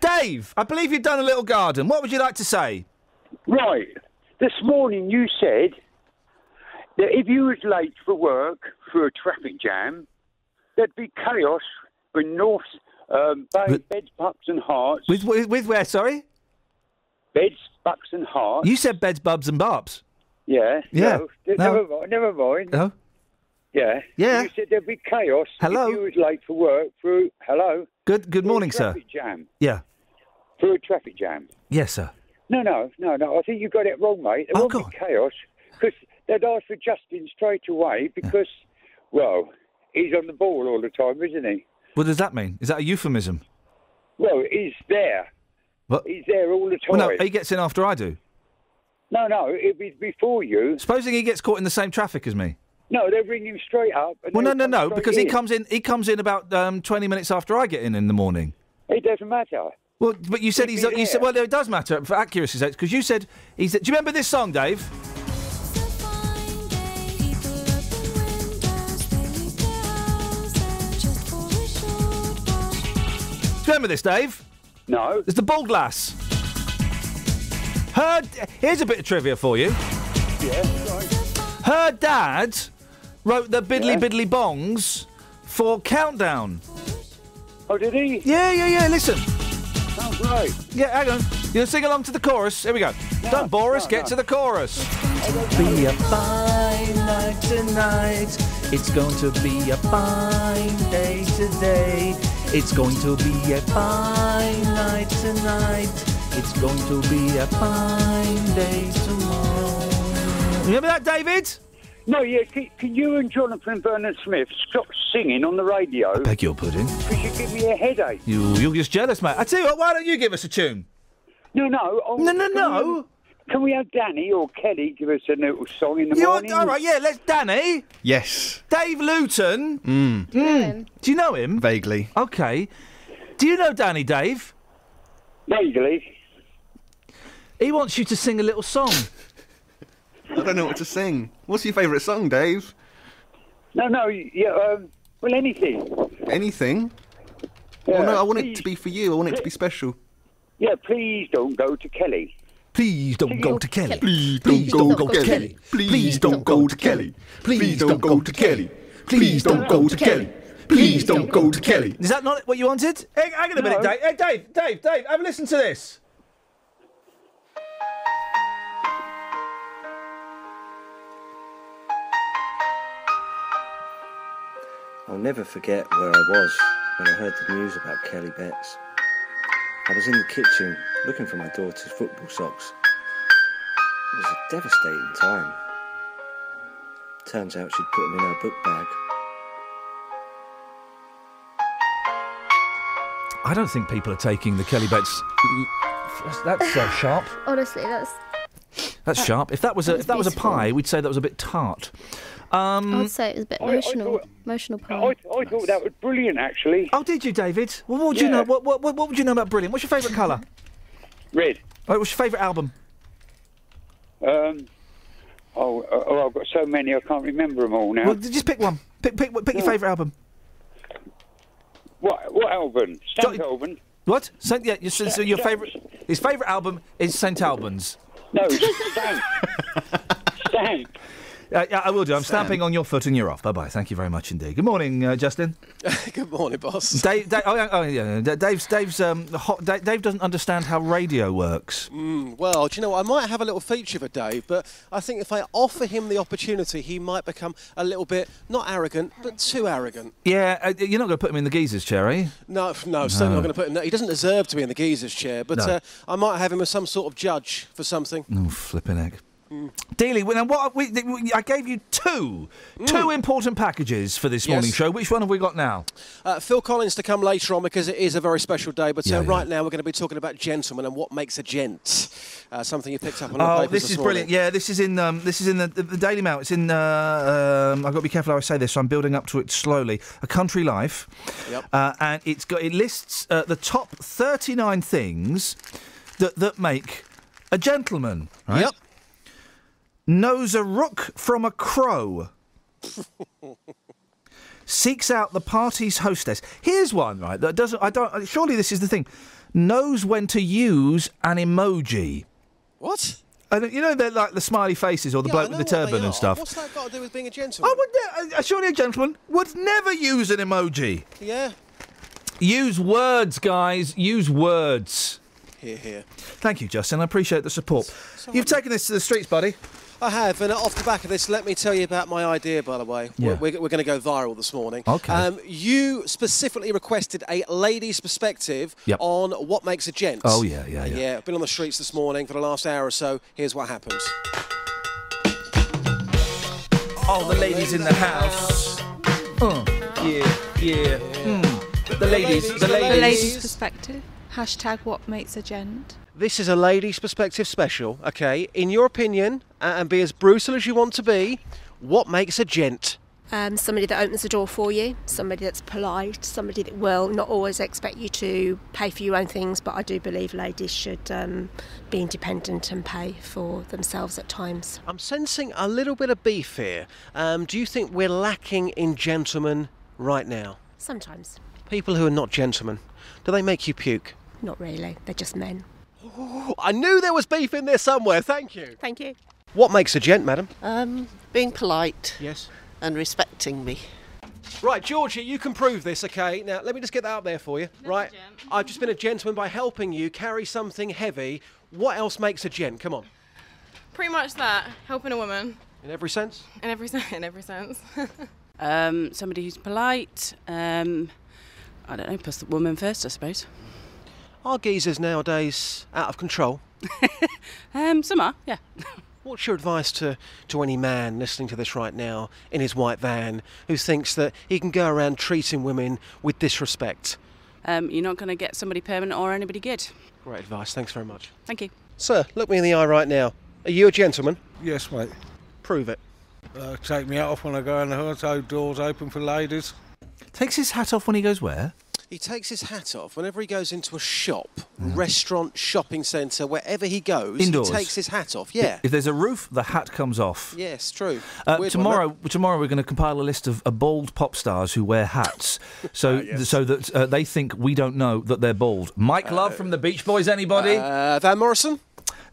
Speaker 6: Dave, I believe you've done a little garden. What would you like to say?
Speaker 38: Right. This morning you said that if you was late for work for a traffic jam, there'd be chaos in North um, Bay, Beds, Bucks and Herts.
Speaker 6: With, with, with where, sorry?
Speaker 38: Beds, Bucks and Herts.
Speaker 6: You said beds, bubs, and barbs.
Speaker 38: Yeah.
Speaker 6: Yeah.
Speaker 38: No,
Speaker 6: No.
Speaker 38: Never mind. Never mind.
Speaker 6: No?
Speaker 38: Yeah.
Speaker 6: Yeah.
Speaker 38: You said there'd be chaos
Speaker 6: Hello?
Speaker 38: if you was late for work through. hello.
Speaker 6: Good, good morning, sir.
Speaker 38: Jam.
Speaker 6: Yeah.
Speaker 38: Through a traffic jam.
Speaker 6: Yes, sir.
Speaker 38: No, no, no, no. I think you got it wrong, mate.
Speaker 6: Oh,
Speaker 38: There won't be chaos because they'd ask for Justin straight away because, well, he's on the ball all the time, isn't he?
Speaker 6: What does that mean? Is that a euphemism?
Speaker 38: Well, he's there.
Speaker 6: What?
Speaker 38: He's there all the
Speaker 6: Well,
Speaker 38: time.
Speaker 6: no, he gets in after I do.
Speaker 38: No, no, it'd be before you.
Speaker 6: Supposing he gets caught in the same traffic as me.
Speaker 38: No, they bring him straight up. And
Speaker 6: Well, no, no, no, because he comes in. He comes in about um, twenty minutes after I get in in the morning.
Speaker 38: It doesn't matter.
Speaker 6: Well, but you said
Speaker 38: He'd
Speaker 6: he's.
Speaker 38: be
Speaker 6: You said, well, it does matter for accuracy's sake because you said he's. Do you remember this song, Dave? remember this, Dave?
Speaker 35: No.
Speaker 6: It's the ball glass. Her. Here's a bit of trivia for you.
Speaker 35: Yeah. Right.
Speaker 6: Her dad wrote the Biddly
Speaker 35: Yeah.
Speaker 6: Biddly Bongs for Countdown.
Speaker 35: Oh, did he?
Speaker 6: Yeah, yeah, yeah. Listen.
Speaker 35: Oh, great.
Speaker 6: Yeah, hang on. You gonna sing along to the chorus? Here we go. Don't bore us.
Speaker 35: no,
Speaker 6: Get to the chorus. Be a fine night tonight. It's going to be a fine day today. It's going to be a fine night tonight. It's going to be a fine day tomorrow. Remember that, David?
Speaker 35: No, yeah. Can, can you and Jonathan Vernon Smith stop singing on the radio?
Speaker 6: Beg your pudding.
Speaker 35: Because you give me a headache.
Speaker 6: You, you're just jealous, mate. I tell you what. Why don't you give us a tune?
Speaker 35: No, no. Oh,
Speaker 6: No, no,
Speaker 35: can
Speaker 6: no.
Speaker 35: We, can we have Danny or Kelly give us a little song in the
Speaker 6: You
Speaker 35: morning?
Speaker 6: all right? Yeah. Let's. Danny.
Speaker 25: Yes.
Speaker 6: Dave Luton.
Speaker 25: Mm.
Speaker 6: Mm. Do you know him?
Speaker 25: Vaguely.
Speaker 6: Okay. Do you know Danny, Dave?
Speaker 35: Vaguely.
Speaker 6: He wants you to sing a little song.
Speaker 25: I don't know what to sing. What's your favourite song, Dave?
Speaker 35: No, no. Yeah. Um, well, anything.
Speaker 25: Anything?
Speaker 35: Yeah,
Speaker 25: oh no, I want it to be for you. I want it to be special.
Speaker 35: Yeah. Please don't go to Kelly.
Speaker 6: Please don't go to Kelly.
Speaker 25: Please
Speaker 6: Please don't go to Kelly.
Speaker 25: Please don't go to Kelly. Please don't go to Kelly. Please don't go to Kelly. Please don't go to Kelly.
Speaker 6: Is that not what you wanted? Hey, hang on a minute, Dave. Hey, Dave, Dave, Dave, have a listen to this.
Speaker 39: I'll never forget where I was when I heard the news about Kelly Betts. I was in the kitchen looking for my daughter's football socks. It was a devastating time. Turns out she'd put them in her book bag.
Speaker 6: I don't think people are taking the Kelly Betts. That's, that's so (laughs) sharp.
Speaker 18: Honestly, that's.
Speaker 6: That's
Speaker 18: Uh,
Speaker 6: sharp. If that was a
Speaker 18: that
Speaker 6: if that was a pie, we'd say that was a bit tart. Um,
Speaker 18: I would say it was a bit
Speaker 35: I- I
Speaker 18: emotional.
Speaker 35: thought-
Speaker 18: emotional
Speaker 35: I,
Speaker 18: pie.
Speaker 35: I thought that was brilliant, actually.
Speaker 6: Oh, did you, David? Well, what would you know? What, what, what, what would you know about Brilliant? What's your favourite colour?
Speaker 35: Red.
Speaker 6: Right, what's your favourite album?
Speaker 35: Um. Oh, uh, oh, I've got so many I can't remember them all now.
Speaker 6: Well, just pick one. Pick, pick, pick your favourite album.
Speaker 35: What? What album? Stamp album?
Speaker 6: What? Saint, yeah, your, so your favourite. His favourite album is St Albans.
Speaker 35: No, (laughs) Stamp. Stamp.
Speaker 6: Uh, yeah, I will do. I'm stamping on your foot and you're off. Bye bye. Thank you very much indeed. Good morning, uh, Justin. (laughs)
Speaker 9: Good morning, boss.
Speaker 6: Dave, Dave, oh, yeah, oh, yeah, yeah. Dave's, Dave's, um, hot, Dave, Dave doesn't understand how radio works.
Speaker 9: Mm, well, do you know what? I might have a little feature for Dave, but I think if I offer him the opportunity, he might become a little bit not arrogant, but too arrogant.
Speaker 6: Yeah, uh, you're not going to put him in the geezer's chair, are you?
Speaker 9: No, no, certainly not going to put him. He doesn't deserve to be in the geezer's chair, but
Speaker 6: No.
Speaker 9: uh, I might have him as some sort of judge for something.
Speaker 6: Oh, flipping egg. Dealey, well, now what? We, we, I gave you two, two important packages for this
Speaker 9: Mm. Yes.
Speaker 6: morning show. Which one have we got now?
Speaker 9: Uh, Phil Collins to come later on because it is a very special day. But
Speaker 6: Yeah,
Speaker 9: uh,
Speaker 6: yeah.
Speaker 9: right now we're going to be talking about gentlemen and what makes a gent. Uh, something you picked up on the
Speaker 6: Oh,
Speaker 9: papers
Speaker 6: this
Speaker 9: this
Speaker 6: is
Speaker 9: morning.
Speaker 6: brilliant. Yeah, this is in um, this is in the, the, the Daily Mail. It's in. Uh, um, I've got to be careful how I say this. So I'm building up to it slowly. A Country Life,
Speaker 9: Yep.
Speaker 6: uh, and it's got it lists uh, the top 39 things that that make a gentleman. Right?
Speaker 9: Yep.
Speaker 6: Knows a rook from a crow. (laughs) Seeks out the party's hostess. Here's one, right? That doesn't. I don't. Surely this is the thing. Knows when to use an emoji.
Speaker 9: What?
Speaker 6: Don't- you know, they're like the smiley faces or the
Speaker 9: Yeah,
Speaker 6: bloke with the turban and stuff.
Speaker 9: What's that got to do with being a gentleman?
Speaker 6: I would, ne- uh, surely a gentleman would never use an emoji.
Speaker 9: Yeah.
Speaker 6: Use words, guys. Use words.
Speaker 9: Here, here.
Speaker 6: Thank you, Justin. I appreciate the support. You've taken this to the streets, buddy.
Speaker 9: I have, and off the back of this, let me tell you about my idea, by the way.
Speaker 6: Yeah.
Speaker 9: We're, we're, we're going to go viral this morning.
Speaker 6: Okay.
Speaker 9: Um, you specifically requested a lady's perspective
Speaker 6: Yep.
Speaker 9: on what makes a gent.
Speaker 6: Oh, yeah, yeah, yeah.
Speaker 9: Yeah, I've been on the streets this morning for the last hour or so. Here's what happens.
Speaker 6: All the ladies in the house. Uh, yeah, yeah. Mm. The ladies, the
Speaker 40: The
Speaker 6: ladies.
Speaker 40: lady's perspective. Hashtag what makes a gent.
Speaker 9: This is a lady's perspective special, okay? In your opinion, and be as brutal as you want to be, what makes a gent?
Speaker 41: Um, somebody that opens the door for you, somebody that's polite, somebody that will not always expect you to pay for your own things, but I do believe ladies should um, be independent and pay for themselves at times.
Speaker 9: I'm sensing a little bit of beef here. Um, do you think we're lacking in gentlemen right now?
Speaker 41: Sometimes.
Speaker 9: People who are not gentlemen, do they make you puke?
Speaker 41: Not really. They're just men.
Speaker 9: Oh, I knew there was beef in there somewhere. Thank you.
Speaker 41: Thank you.
Speaker 9: What makes a gent, madam?
Speaker 42: Um, being polite.
Speaker 9: Yes.
Speaker 42: And respecting me.
Speaker 9: Right, Georgie, you can prove this, okay? Now, let me just get that up there for you. right, I've just been a gentleman by helping you carry something heavy. What else makes a gent? Come on.
Speaker 43: Pretty much that. Helping a woman.
Speaker 9: In every sense?
Speaker 43: In every sense. (laughs) In every sense. (laughs)
Speaker 44: Um, somebody who's polite. Um, I don't know, puts the woman first, I suppose.
Speaker 9: Are geezers nowadays out of control? (laughs)
Speaker 44: Um, some are, yeah. (laughs)
Speaker 9: What's your advice to, to any man listening to this right now in his white van who thinks that he can go around treating women with disrespect?
Speaker 44: Um, you're not going to get somebody permanent or anybody good.
Speaker 9: Great advice. Thanks very much.
Speaker 44: Thank you.
Speaker 9: Sir, look me in the eye right now. Are you a gentleman?
Speaker 45: Yes, mate.
Speaker 9: Prove it.
Speaker 45: Uh, take me out off when I go in the house, so doors open for ladies.
Speaker 6: Takes his hat off when he goes where?
Speaker 9: He takes his hat off whenever he goes into a shop, restaurant, shopping centre, wherever he goes.
Speaker 6: Indoors.
Speaker 9: He takes his hat off. Yeah.
Speaker 6: If there's a roof, the hat comes off.
Speaker 9: Yes, true.
Speaker 6: Uh,
Speaker 9: Weird one,
Speaker 6: tomorrow, tomorrow we're going to compile a list of uh, bald pop stars who wear hats, (laughs) so so that uh, they think we don't know that they're bald. Mike Love from the Beach Boys, anybody?
Speaker 9: Uh, Van Morrison.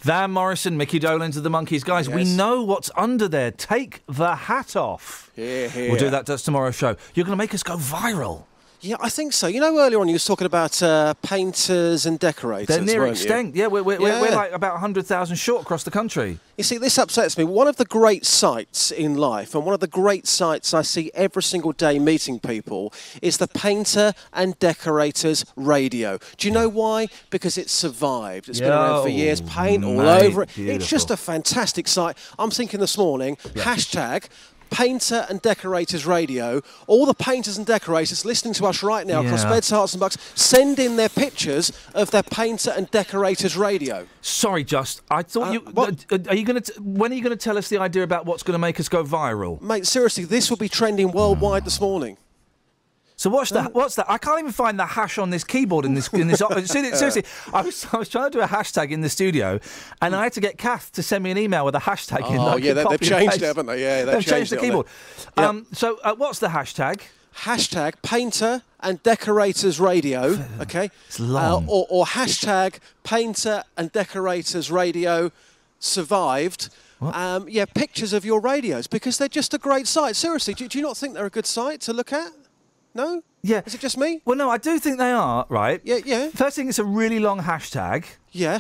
Speaker 6: Van Morrison, Mickey Dolenz of the Monkees, guys. We know what's under there. Take the hat off.
Speaker 9: Here.
Speaker 6: We'll do that. Tomorrow's show. You're going to make us go viral.
Speaker 9: Yeah, I think so. You know, earlier on you was talking about uh, painters and decorators.
Speaker 6: They're near
Speaker 9: you?
Speaker 6: extinct. Yeah, we're, we're, we're, we're like about 100,000 short across the country.
Speaker 9: You see, this upsets me. One of the great sights in life, and one of the great sights I see every single day meeting people, is the painter and decorators radio. Do you know why? Because it's survived. It's been around for years. Paint all over it. It's just a fantastic sight. I'm thinking this morning, hashtag. Painter and Decorators Radio. All the painters and decorators listening to us right now across Beds, Herts and Bucks, send in their pictures of their Painter and Decorators Radio.
Speaker 6: Sorry, Just. I thought you. uh, are you going to? When are you going to tell us the idea about what's going to make us go viral?
Speaker 9: Mate, seriously, this will be trending worldwide this morning.
Speaker 6: So what's that? What's that? I can't even find the hash on this keyboard in this. In this (laughs) seriously, seriously, I was I was trying to do a hashtag in the studio, and I had to get Kath to send me an email with a hashtag. in. that
Speaker 9: Oh, yeah, they- they've changed it, haven't they? Yeah, they've
Speaker 6: they've changed
Speaker 9: changed
Speaker 6: the keyboard.
Speaker 9: Yep.
Speaker 6: Um, so uh, what's the hashtag?
Speaker 9: Hashtag Painter and Decorators Radio, okay?
Speaker 6: It's long.
Speaker 9: Uh, or, or hashtag Painter and Decorators Radio survived. Um, yeah, pictures of your radios because they're just a great site. Seriously, do, do you not think they're a good site to look at? No?
Speaker 6: Yeah.
Speaker 9: Is it just me?
Speaker 6: Well, no, I do think they are. Right.
Speaker 9: Yeah, yeah.
Speaker 6: First thing, it's a really long hashtag.
Speaker 9: Yeah.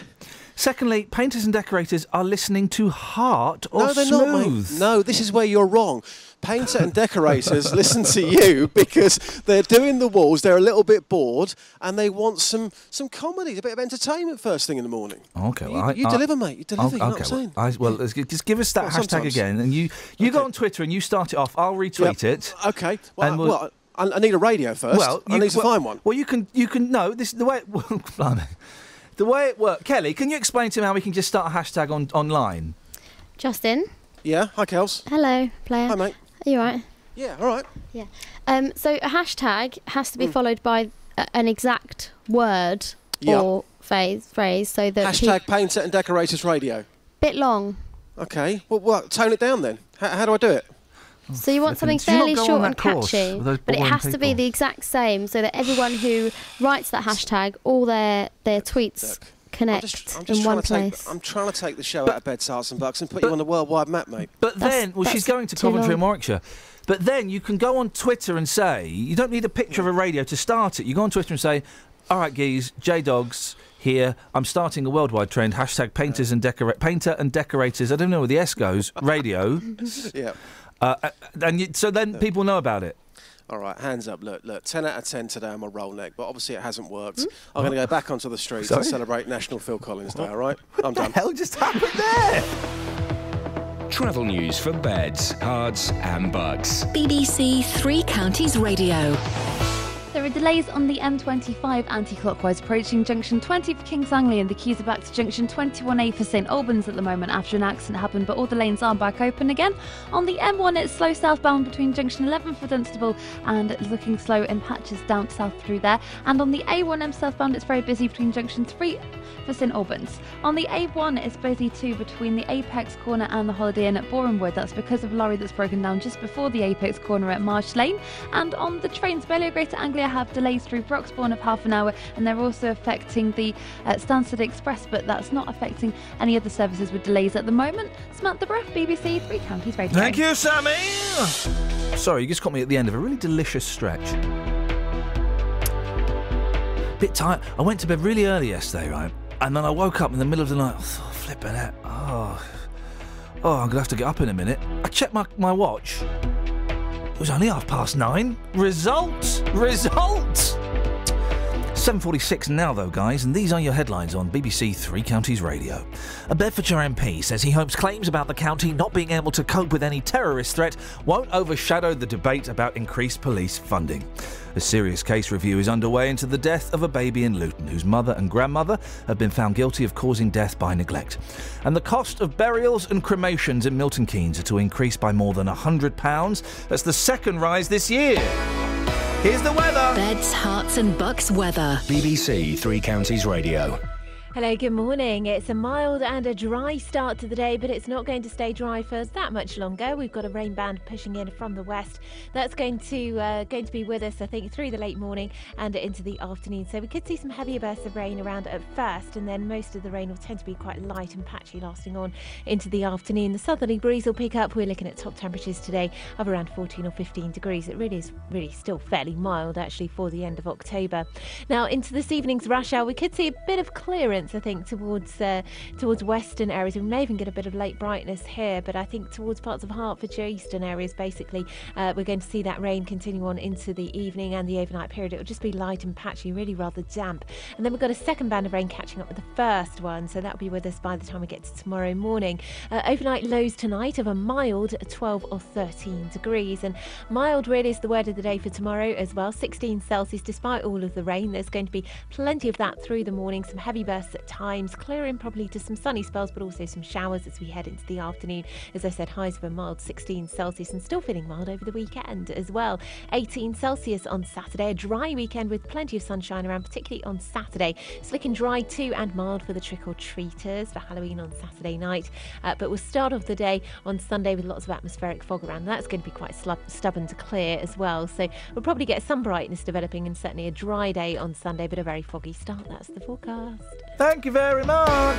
Speaker 6: Secondly, painters and decorators are listening to Heart or
Speaker 9: no, they're
Speaker 6: Smooth.
Speaker 9: not, mate. No, this is where you're wrong. Painter and decorators (laughs) listen to you because they're doing the walls, they're a little bit bored, and they want some some comedy, a bit of entertainment first thing in the morning.
Speaker 6: Okay,
Speaker 9: You-
Speaker 6: I-
Speaker 9: you
Speaker 6: I-
Speaker 9: deliver, mate, you deliver, you know what I'm
Speaker 6: okay,
Speaker 9: saying?
Speaker 6: well, I, well, just give us that
Speaker 9: Well,
Speaker 6: hashtag
Speaker 9: sometimes.
Speaker 6: again, and you you go on Twitter and you start it off. I'll retweet
Speaker 9: Yep.
Speaker 6: it.
Speaker 9: Okay. Well,
Speaker 6: and we'll-
Speaker 9: well, I, I need a radio first.
Speaker 6: Well,
Speaker 9: I
Speaker 6: you-
Speaker 9: need to
Speaker 6: well-
Speaker 9: find one.
Speaker 6: Well, you can you can no. This the way. (laughs) It, blimey. the way it works. Kelly, can you explain to him how we can just start a hashtag on online?
Speaker 18: Justin.
Speaker 9: Yeah. Hi, Kels.
Speaker 18: Hello, player.
Speaker 9: Hi, mate.
Speaker 18: Are you right?
Speaker 9: Yeah. All right.
Speaker 18: Yeah. Um, so a hashtag has to be
Speaker 9: Mm.
Speaker 18: followed by a, an exact word
Speaker 9: Yeah.
Speaker 18: or phrase, phrase, so that
Speaker 9: Hashtag Painter and Decorators Radio.
Speaker 18: bit long.
Speaker 9: Okay. Well, well, tone it down then. How, how do I do it?
Speaker 18: So you want something
Speaker 9: flipping- Do you not
Speaker 18: fairly short and
Speaker 9: course
Speaker 18: catchy, but it
Speaker 9: boring
Speaker 18: has to be the exact same, so that everyone who writes that hashtag, all their their tweets connect
Speaker 9: I'm just
Speaker 18: in
Speaker 9: trying
Speaker 18: one
Speaker 9: to take.
Speaker 18: place.
Speaker 9: I'm trying to take the show out of bed, Herts and Bucks and put you on the worldwide map, mate.
Speaker 6: But then, well, she's going to Coventry and Warwickshire. But then you can go on Twitter and say, you don't need a picture of a radio to start it. You go on Twitter and say, all right, geez, J Dogs here. I'm starting a worldwide trend. Hashtag painters and decorate painter and decorators. I don't know where the S goes. Radio. (laughs)
Speaker 9: yeah.
Speaker 6: Uh, uh, and you, so then people know about it.
Speaker 9: All right, hands up. Look, look. Ten out of ten today. I'm a roll neck, but obviously it hasn't worked.
Speaker 6: Hmm?
Speaker 9: I'm going to go back onto the streets
Speaker 6: Sorry?
Speaker 9: and celebrate National Phil Collins Day. All right, I'm
Speaker 6: the
Speaker 9: done.
Speaker 6: hell just happened there?
Speaker 11: Travel news for beds, cards, and bugs.
Speaker 2: BBC Three Counties Radio.
Speaker 12: There are delays on the M25 anti-clockwise approaching junction 20 for Kings Langley and the queues are back to junction 21A for St Albans at the moment after an accident happened, but all the lanes are back open again. On the M1, it's slow southbound between junction 11 for Dunstable and looking slow in patches down south through there. And on the A1M southbound, it's very busy between junction 3 for St Albans. On the A1, it's busy too between the Apex corner and the Holiday Inn at Borehamwood. That's because of a lorry that's broken down just before the Apex corner at Marsh Lane. And on the trains, Abellio Greater Anglia Have delays through Broxbourne of half an hour, and they're also affecting the uh, Stansted Express, but that's not affecting any other services with delays at the moment. Samantha Bruff, BBC Three Counties Radio.
Speaker 6: Thank you, Sammy. Sorry, you just caught me at the end of a really delicious stretch. Bit tired. I went to bed really early yesterday, right? And then I woke up in the middle of the night. Oh, flipping it. Oh, oh, I'm gonna have to get up in a minute. I checked my, my watch. It was only half past nine. Result! Result! 7.46 now, though, guys, and these are your headlines on BBC Three Counties Radio. A Bedfordshire MP says he hopes claims about the county not being able to cope with any terrorist threat won't overshadow the debate about increased police funding. A serious case review is underway into the death of a baby in Luton, whose mother and grandmother have been found guilty of causing death by neglect. And the cost of burials and cremations in Milton Keynes are to increase by more than £100. That's the second rise this year. Here's the weather.
Speaker 2: Beds, Herts, and bucks weather.
Speaker 11: BBC Three Counties Radio.
Speaker 15: Hello, good morning. It's a mild and a dry start to the day, but it's not going to stay dry for that much longer. We've got a rain band pushing in from the west. That's going to uh, going to be with us, I think, through the late morning and into the afternoon. So we could see some heavier bursts of rain around at first, and then most of the rain will tend to be quite light and patchy, lasting on into the afternoon. The southerly breeze will pick up. We're looking at top temperatures today of around 14 or 15 degrees. It really is really still fairly mild actually for the end of October. Now into this evening's rush hour, we could see a bit of clearance. I think towards uh, towards western areas. We may even get a bit of late brightness here, but I think towards parts of Hertfordshire, eastern areas, basically, uh, we're going to see that rain continue on into the evening and the overnight period. It will just be light and patchy, really rather damp. And then we've got a second band of rain catching up with the first one, so that'll be with us by the time we get to tomorrow morning. Uh, overnight lows tonight of a mild 12 or 13 degrees, and mild really is the word of the day for tomorrow as well. 16 Celsius, despite all of the rain. There's going to be plenty of that through the morning. Some heavy bursts at times, clearing probably to some sunny spells, but also some showers as we head into the afternoon. As I said, highs of a mild 16 Celsius and still feeling mild over the weekend as well. 18 Celsius on Saturday, a dry weekend with plenty of sunshine around, particularly on Saturday. Slick and dry too, and mild for the trick or treaters for Halloween on Saturday night. Uh, but we'll start off the day on Sunday with lots of atmospheric fog around. That's going to be quite slub- stubborn to clear as well. So we'll probably get some brightness developing and certainly a dry day on Sunday, but a very foggy start. That's the forecast.
Speaker 6: Thank you very much.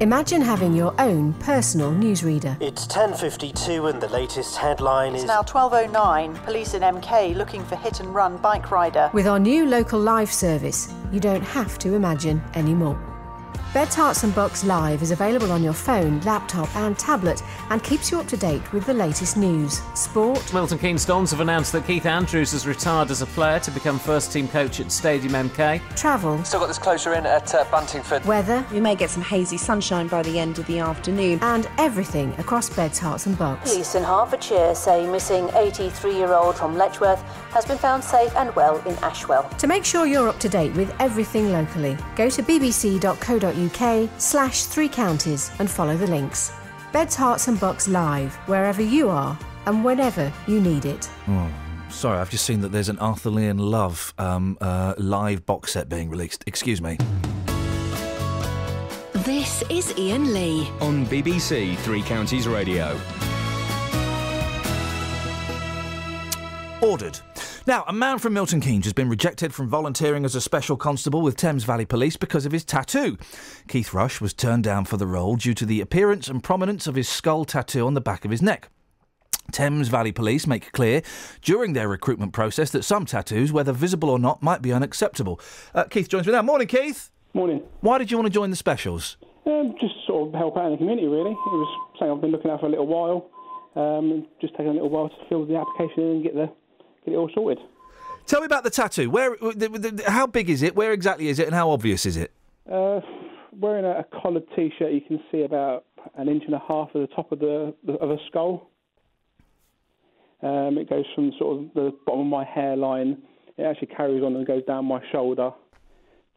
Speaker 46: Imagine having your own personal newsreader.
Speaker 45: It's 10.52 and the latest headline
Speaker 4: It's
Speaker 45: is...
Speaker 4: now 12.09. Police in MK looking for hit and run bike rider.
Speaker 46: With our new local live service, you don't have to imagine anymore. Beds, Herts and Bucks Live is available on your phone, laptop, and tablet and keeps you up to date with the latest news, sport.
Speaker 1: Milton Keynes Dons have announced that Keith Andrews has retired as a player to become first team coach at Stadium MK.
Speaker 46: Travel.
Speaker 47: Still got this closer in at uh, Buntingford.
Speaker 46: Weather.
Speaker 4: We may get some hazy sunshine by the end of the afternoon.
Speaker 46: And everything across Beds, Herts and Bucks.
Speaker 48: Police in Hertfordshire say missing 83 year old from Letchworth has been found safe and well in Ashwell.
Speaker 46: To make sure you're up to date with everything locally, go to bbc.co.uk slash three counties and follow the links. Beds, Herts and Bucks live, wherever you are and whenever you need it.
Speaker 6: Oh, sorry, I've just seen that there's an Arthur Lee and Love um, uh, live box set being released. Excuse me.
Speaker 2: This is Iain Lee.
Speaker 11: On BBC Three Counties Radio.
Speaker 6: Ordered. Now, a man from Milton Keynes has been rejected from volunteering as a special constable with Thames Valley Police because of his tattoo. Keith Rush was turned down for the role due to the appearance and prominence of his skull tattoo on the back of his neck. Thames Valley Police make clear during their recruitment process that some tattoos, whether visible or not, might be unacceptable. Uh, Keith joins me now. Morning, Keith.
Speaker 49: Morning.
Speaker 6: Why did you want to join the specials?
Speaker 49: Um, just sort of help out in the community, really. It was something I've been looking at for a little while. Um, just taking a little while to fill the application in and get the get it all sorted.
Speaker 6: Tell me about the tattoo. Where, the, the, how big is it? Where exactly is it, and how obvious is it?
Speaker 49: Uh, wearing a, a collared T-shirt, you can see about an inch and a half at the top of the of a skull. Um, it goes from sort of the bottom of my hairline. It actually carries on and goes down my shoulder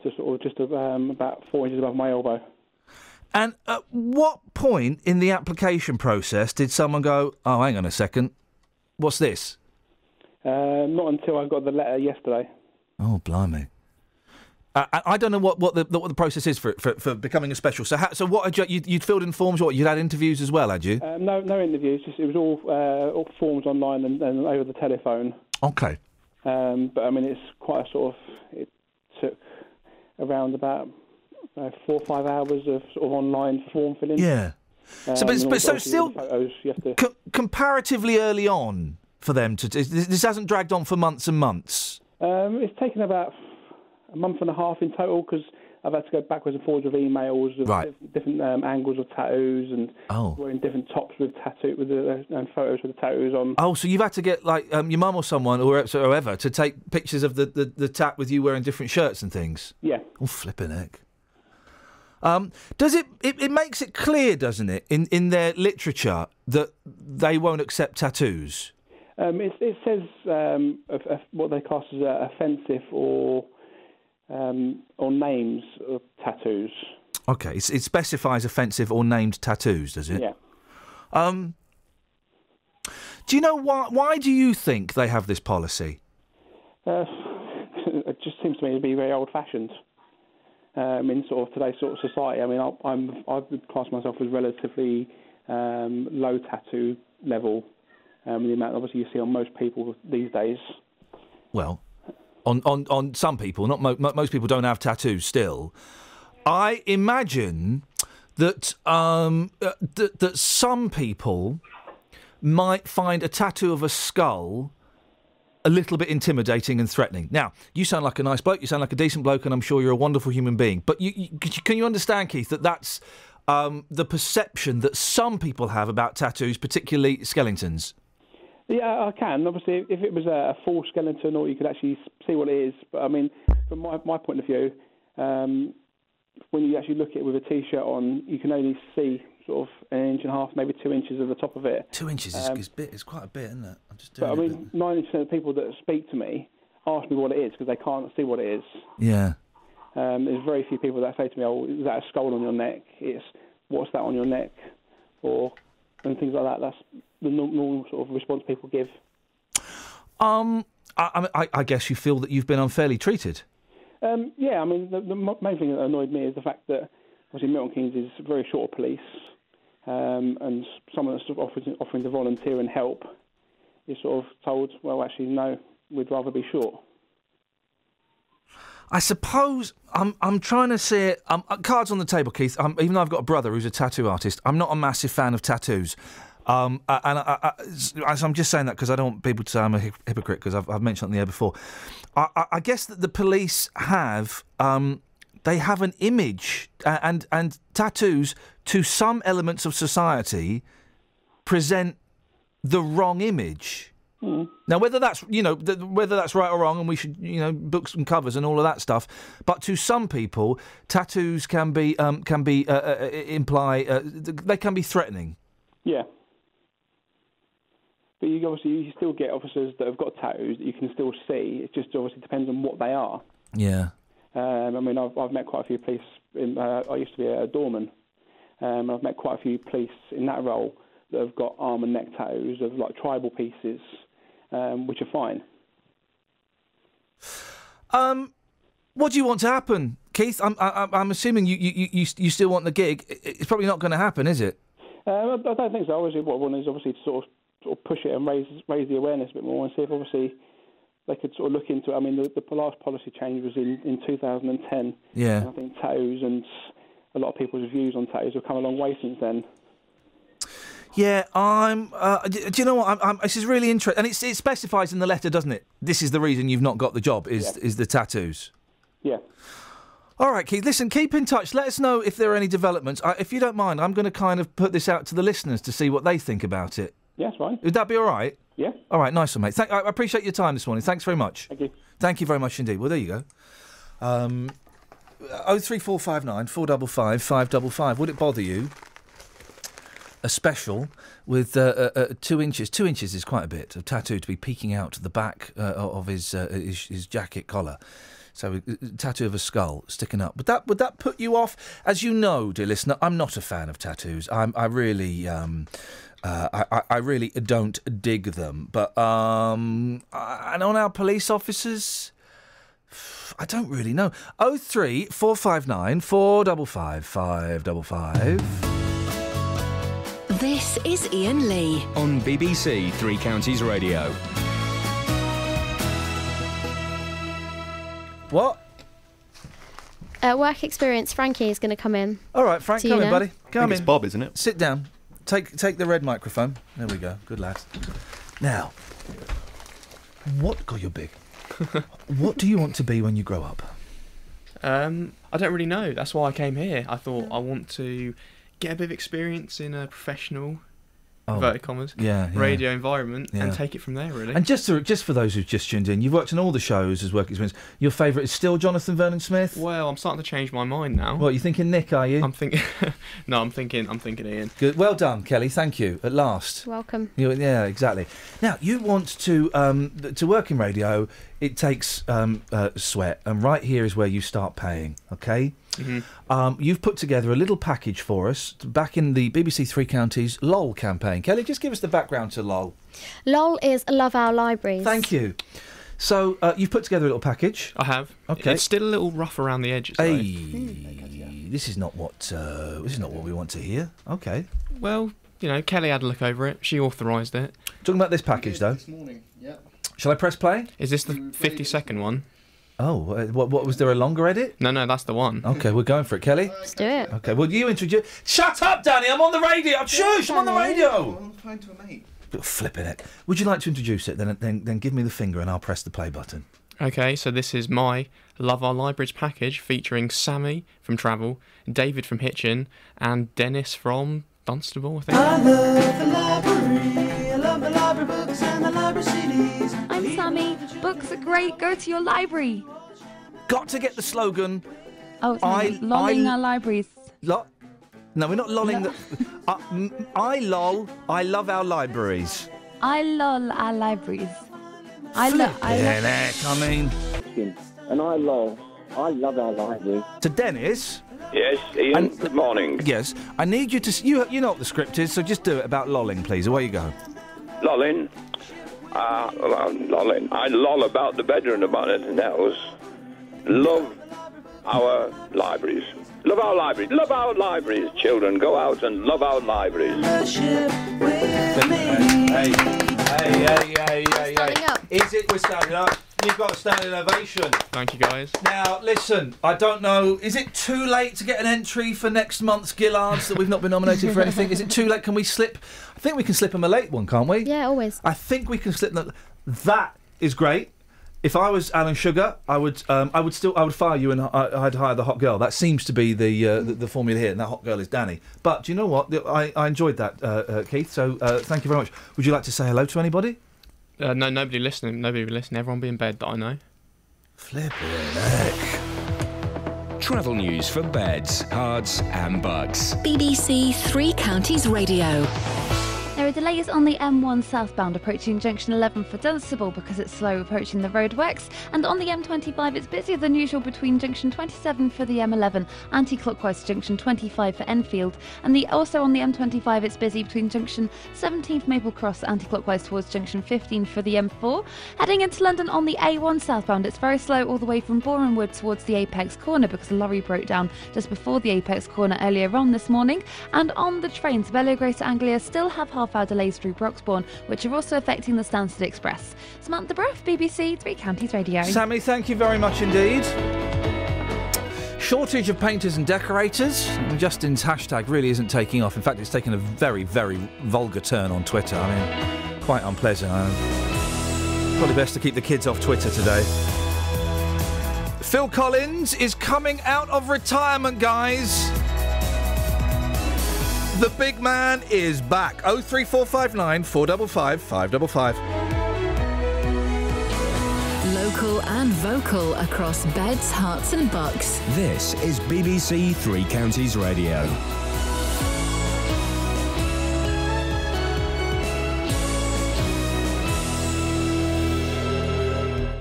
Speaker 49: to sort of just um, about four inches above my elbow.
Speaker 6: And at what point in the application process did someone go, "Oh, hang on a second, what's this?"
Speaker 49: Um, not until I got the letter yesterday.
Speaker 6: Oh, blimey. Uh, I I don't know what, what the what the process is for for, for becoming a special. So how, so what had you, you'd, you'd filled in forms? What you'd had interviews as well, had you?
Speaker 49: Um, no, no interviews. Just it was all uh, all forms online and, and over the telephone.
Speaker 6: Okay.
Speaker 49: Um, but I mean, it's quite a sort of. It took around about uh, four or five hours of sort of online form filling.
Speaker 6: Yeah. So,
Speaker 49: Um,
Speaker 6: but, but so still
Speaker 49: photos, you to.
Speaker 6: co- comparatively early on for them to. This, this hasn't dragged on for months and months.
Speaker 49: Um, it's taken about a month and a half in total because I've had to go backwards and forwards with emails of
Speaker 6: Right.
Speaker 49: different um, angles of tattoos and
Speaker 6: Oh.
Speaker 49: wearing different tops with tattoo with the uh, and photos with the tattoos on.
Speaker 6: Oh, so you've had to get like um, your mum or someone or whoever to take pictures of the, the, the tat with you wearing different shirts and things.
Speaker 49: Yeah.
Speaker 6: Oh, flipping heck. Um, does it, it? It makes it clear, doesn't it, in in their literature that they won't accept tattoos.
Speaker 49: Um, it, it says um, of, of what they class as uh, offensive or um, or names of tattoos.
Speaker 6: Okay, it's, it specifies offensive or named tattoos, does it?
Speaker 49: Yeah.
Speaker 6: Um. Do you know why? Why do you think they have this policy?
Speaker 49: Uh, (laughs) it just seems to me to be very old-fashioned um, in sort of today's sort of society. I mean, I, I'm I would class myself as relatively um, low tattoo level. Um, the amount obviously you see on most people these days.
Speaker 6: Well, on on on some people, not mo- mo- most people don't have tattoos still. I imagine that um, uh, that that some people might find a tattoo of a skull a little bit intimidating and threatening. Now, you sound like a nice bloke, you sound like a decent bloke, and I'm sure you're a wonderful human being. But you, you- can you understand, Keith, that that's um, the perception that some people have about tattoos, particularly skeletons?
Speaker 49: Yeah, I can. Obviously, if it was a, a full skeleton, or you could actually see what it is. But I mean, from my my point of view, um, when you actually look at it with a t-shirt on, you can only see sort of an inch and a half, maybe two inches of the top of it.
Speaker 6: Two inches is,
Speaker 49: Um,
Speaker 6: is, bit, is quite a bit, isn't it? I'm just
Speaker 49: But I mean, ninety percent of people that speak to me ask me what it is because they can't see what it is.
Speaker 6: Yeah.
Speaker 49: Um, there's very few people that say to me, "Oh, is that a skull on your neck?" It's what's that on your neck, or and things like that. That's the normal sort of response people give.
Speaker 6: Um, I, I, I guess you feel that you've been unfairly treated.
Speaker 49: Um, yeah, I mean, the, the main thing that annoyed me is the fact that obviously Milton Keynes is very short of police, um, and someone that's sort of offering, offering to volunteer and help is sort of told, well, actually, no, we'd rather be short.
Speaker 6: I suppose I'm I'm trying to it. Um, uh, cards on the table, Keith. Um, even though I've got a brother who's a tattoo artist, I'm not a massive fan of tattoos. Um, uh, and I, I'm just saying that because I don't want people to say I'm a hypocrite because I've, I've mentioned it on the air before. I, I, I guess that the police have um, they have an image and and tattoos to some elements of society present the wrong image. Now, whether that's you know th- whether that's right or wrong, and we should you know books and covers and all of that stuff, but to some people, tattoos can be um, can be uh, uh, imply uh, they can be threatening.
Speaker 49: Yeah. But you obviously you still get officers that have got tattoos that you can still see. It just obviously depends on what they are.
Speaker 6: Yeah.
Speaker 49: Um, I mean, I've, I've met quite a few police. In, uh, I used to be a doorman. Um, I've met quite a few police in that role that have got arm and neck tattoos of like tribal pieces, um, which are fine.
Speaker 6: Um, what do you want to happen, Keith? I'm I, I'm assuming you, you you you still want the gig. It's probably not going to happen, is it?
Speaker 49: Um, I, don't think so. Obviously, what I want is obviously to sort of, sort of push it and raise raise the awareness a bit more and see if obviously they could sort of look into it. I mean, the, the last policy change was in, in 2010.
Speaker 6: Yeah.
Speaker 49: And I think tattoos and a lot of people's views on tattoos have come a long way since then.
Speaker 6: Yeah, I'm. Uh, do, do you know what? I'm, I'm, this is really interesting, and it's, it specifies in the letter, doesn't it? This is the reason you've not got the job. Is is the tattoos?
Speaker 49: Yeah.
Speaker 6: All right, Keith. Listen, keep in touch. Let us know if there are any developments. I, if you don't mind, I'm going to kind of put this out to the listeners to see what they think about it.
Speaker 49: Yeah, that's fine.
Speaker 6: Would that be all right?
Speaker 49: Yeah.
Speaker 6: All right, nice one, mate. Thank, I appreciate your time this morning. Thanks very much.
Speaker 49: Thank you.
Speaker 6: Thank you very much indeed. Well, there you go. Um, oh three four five nine four double five five double five. Would it bother you? A special with uh, uh, uh, two inches. Two inches is quite a bit of tattoo to be peeking out the back uh, of his, uh, his his jacket collar. So tattoo of a skull sticking up. Would that would that put you off? As you know, dear listener, I'm not a fan of tattoos. I'm I really um, uh, I I really don't dig them. But um, and on our police officers, I don't really know. Oh three four five nine four double five five double five.
Speaker 2: This is Iain Lee.
Speaker 11: On BBC Three Counties Radio.
Speaker 6: What?
Speaker 18: Uh, work experience. Frankie is going to come in.
Speaker 6: All right, Frank,
Speaker 18: Do
Speaker 6: come
Speaker 18: you
Speaker 6: in,
Speaker 18: know?
Speaker 6: buddy. Come
Speaker 25: it's
Speaker 6: in.
Speaker 25: Bob, isn't it?
Speaker 6: Sit down. Take take the red microphone. There we go. Good lad. Now, what? God, you're big. (laughs) what do you want to be when you grow up?
Speaker 27: Um, I don't really know. That's why I came here. I thought I want to get a bit of experience in a professional,
Speaker 6: Oh,
Speaker 27: inverted commas,
Speaker 6: yeah, yeah.
Speaker 27: radio environment
Speaker 6: Yeah.
Speaker 27: and take it from there. Really.
Speaker 6: And just to, just for those who've just tuned in, you've worked on all the shows as work experience. Your favourite is still Jonathan Vernon Smith.
Speaker 27: well, I'm starting to change my mind now.
Speaker 6: What you thinking, Nick? Are you?
Speaker 27: I'm thinking. (laughs) no, I'm thinking. I'm thinking Iain.
Speaker 6: Good. Well done, Kelly. Thank you. At last.
Speaker 18: Welcome.
Speaker 6: You, yeah, exactly. Now you want to um, to work in radio. It takes um, uh, sweat, and right here is where you start paying. Okay.
Speaker 27: Mhm.
Speaker 6: Um, you've put together a little package for us back in the BBC Three Counties LOL campaign. Kelly, just give us the background to LOL.
Speaker 18: LOL is Love Our Libraries.
Speaker 6: Thank you. So uh, you've put together a little package.
Speaker 27: I have.
Speaker 6: Okay.
Speaker 27: It's still a little rough around the edges. though.
Speaker 6: Hey, this is not what uh, this is not what we want to hear. Okay.
Speaker 27: Well, you know, Kelly had a look over it. She authorised it.
Speaker 6: Talking about this package though.
Speaker 25: This morning, yeah.
Speaker 6: Shall I press play?
Speaker 27: Is this the 50 second one?
Speaker 6: Oh, uh, what, what was there a longer edit?
Speaker 27: No, no, that's the one.
Speaker 6: Okay, we're going for it, Kelly.
Speaker 18: Let's do it.
Speaker 6: Okay, well, you introduce. Shut up, Danny! I'm on the radio. Shush! I'm on the radio.
Speaker 25: I'm trying to a mate.
Speaker 6: Flipping it. Would you like to introduce it? Then, then, then give me the finger, and I'll press the play button.
Speaker 27: Okay, so this is my Love Our Libraries package featuring Sammy from Travel, David from Hitchin, and Dennis from Dunstable, I think.
Speaker 8: love the library. I love the library books and the library CDs.
Speaker 12: I'm Sammy. Books are great. Go to your library.
Speaker 6: Got to get the slogan.
Speaker 12: Oh, it's
Speaker 6: I-
Speaker 12: not lolling
Speaker 6: I-
Speaker 12: our libraries.
Speaker 6: Lo- no, we're not lolling. The, uh, m- I lol. I love our libraries.
Speaker 12: I lol our libraries. I love. I
Speaker 6: Yeah,
Speaker 12: love.
Speaker 6: there, I mean.
Speaker 19: And I love, I love our library.
Speaker 6: To Dennis.
Speaker 19: Yes, Iain. good morning.
Speaker 6: Yes, I need you to. You, you know what the script is, so just do it about lolling, please. Away you go.
Speaker 19: Lolling. Uh, well, lolling. I loll about the bedroom about anything else. Love our libraries. Love our libraries. Love our libraries. Children, go out and love our libraries.
Speaker 6: Hey, hey, hey, hey, hey, hey. Is it? We're standing up. You've got a standing ovation.
Speaker 27: Thank you, guys.
Speaker 6: Now, listen, I don't know. Is it too late to get an entry for next month's Gillards that we've not been nominated for anything? Is it too late? Can we slip? I think we can slip them a late one, can't we?
Speaker 18: Yeah, always.
Speaker 6: I think we can slip them. That is great. If I was Alan Sugar, I would, um, I would still, I would fire you and I, I'd hire the hot girl. That seems to be the, uh, the the formula here, and that hot girl is Danny. But do you know what? I, I enjoyed that, uh, uh, Keith. So uh, thank you very much. Would you like to say hello to anybody?
Speaker 27: Uh, no, nobody listening. Nobody listening. Everyone be in bed that I know.
Speaker 6: Flipping heck.
Speaker 11: Travel news for beds, cards, and bugs.
Speaker 2: BBC Three Counties Radio.
Speaker 12: There are delays on the M1 southbound approaching junction 11 for Dunstable because it's slow approaching the roadworks, and on the M25 it's busier than usual between junction 27 for the M11, anti-clockwise junction 25 for Enfield, and the also on the M25 it's busy between junction 17 for Maple Cross, anti-clockwise towards junction 15 for the M4. Heading into London on the A1 southbound it's very slow all the way from Borehamwood towards the Apex corner because a lorry broke down just before the Apex corner earlier on this morning, and on the trains Abellio Greater Anglia still have half hour delays through Broxbourne, which are also affecting the Stansted Express. Samantha Bruff, BBC Three Counties Radio.
Speaker 6: Sammy, thank you very much indeed. Shortage of painters and decorators. Justin's hashtag really isn't taking off. In fact, it's taken a very, very vulgar turn on Twitter. I mean, quite unpleasant. Probably best to keep the kids off Twitter today. Phil Collins is coming out of retirement, guys. The big man is back. 03459 455 555.
Speaker 2: Local and vocal across beds, Herts, and bucks.
Speaker 11: This is BBC Three Counties Radio.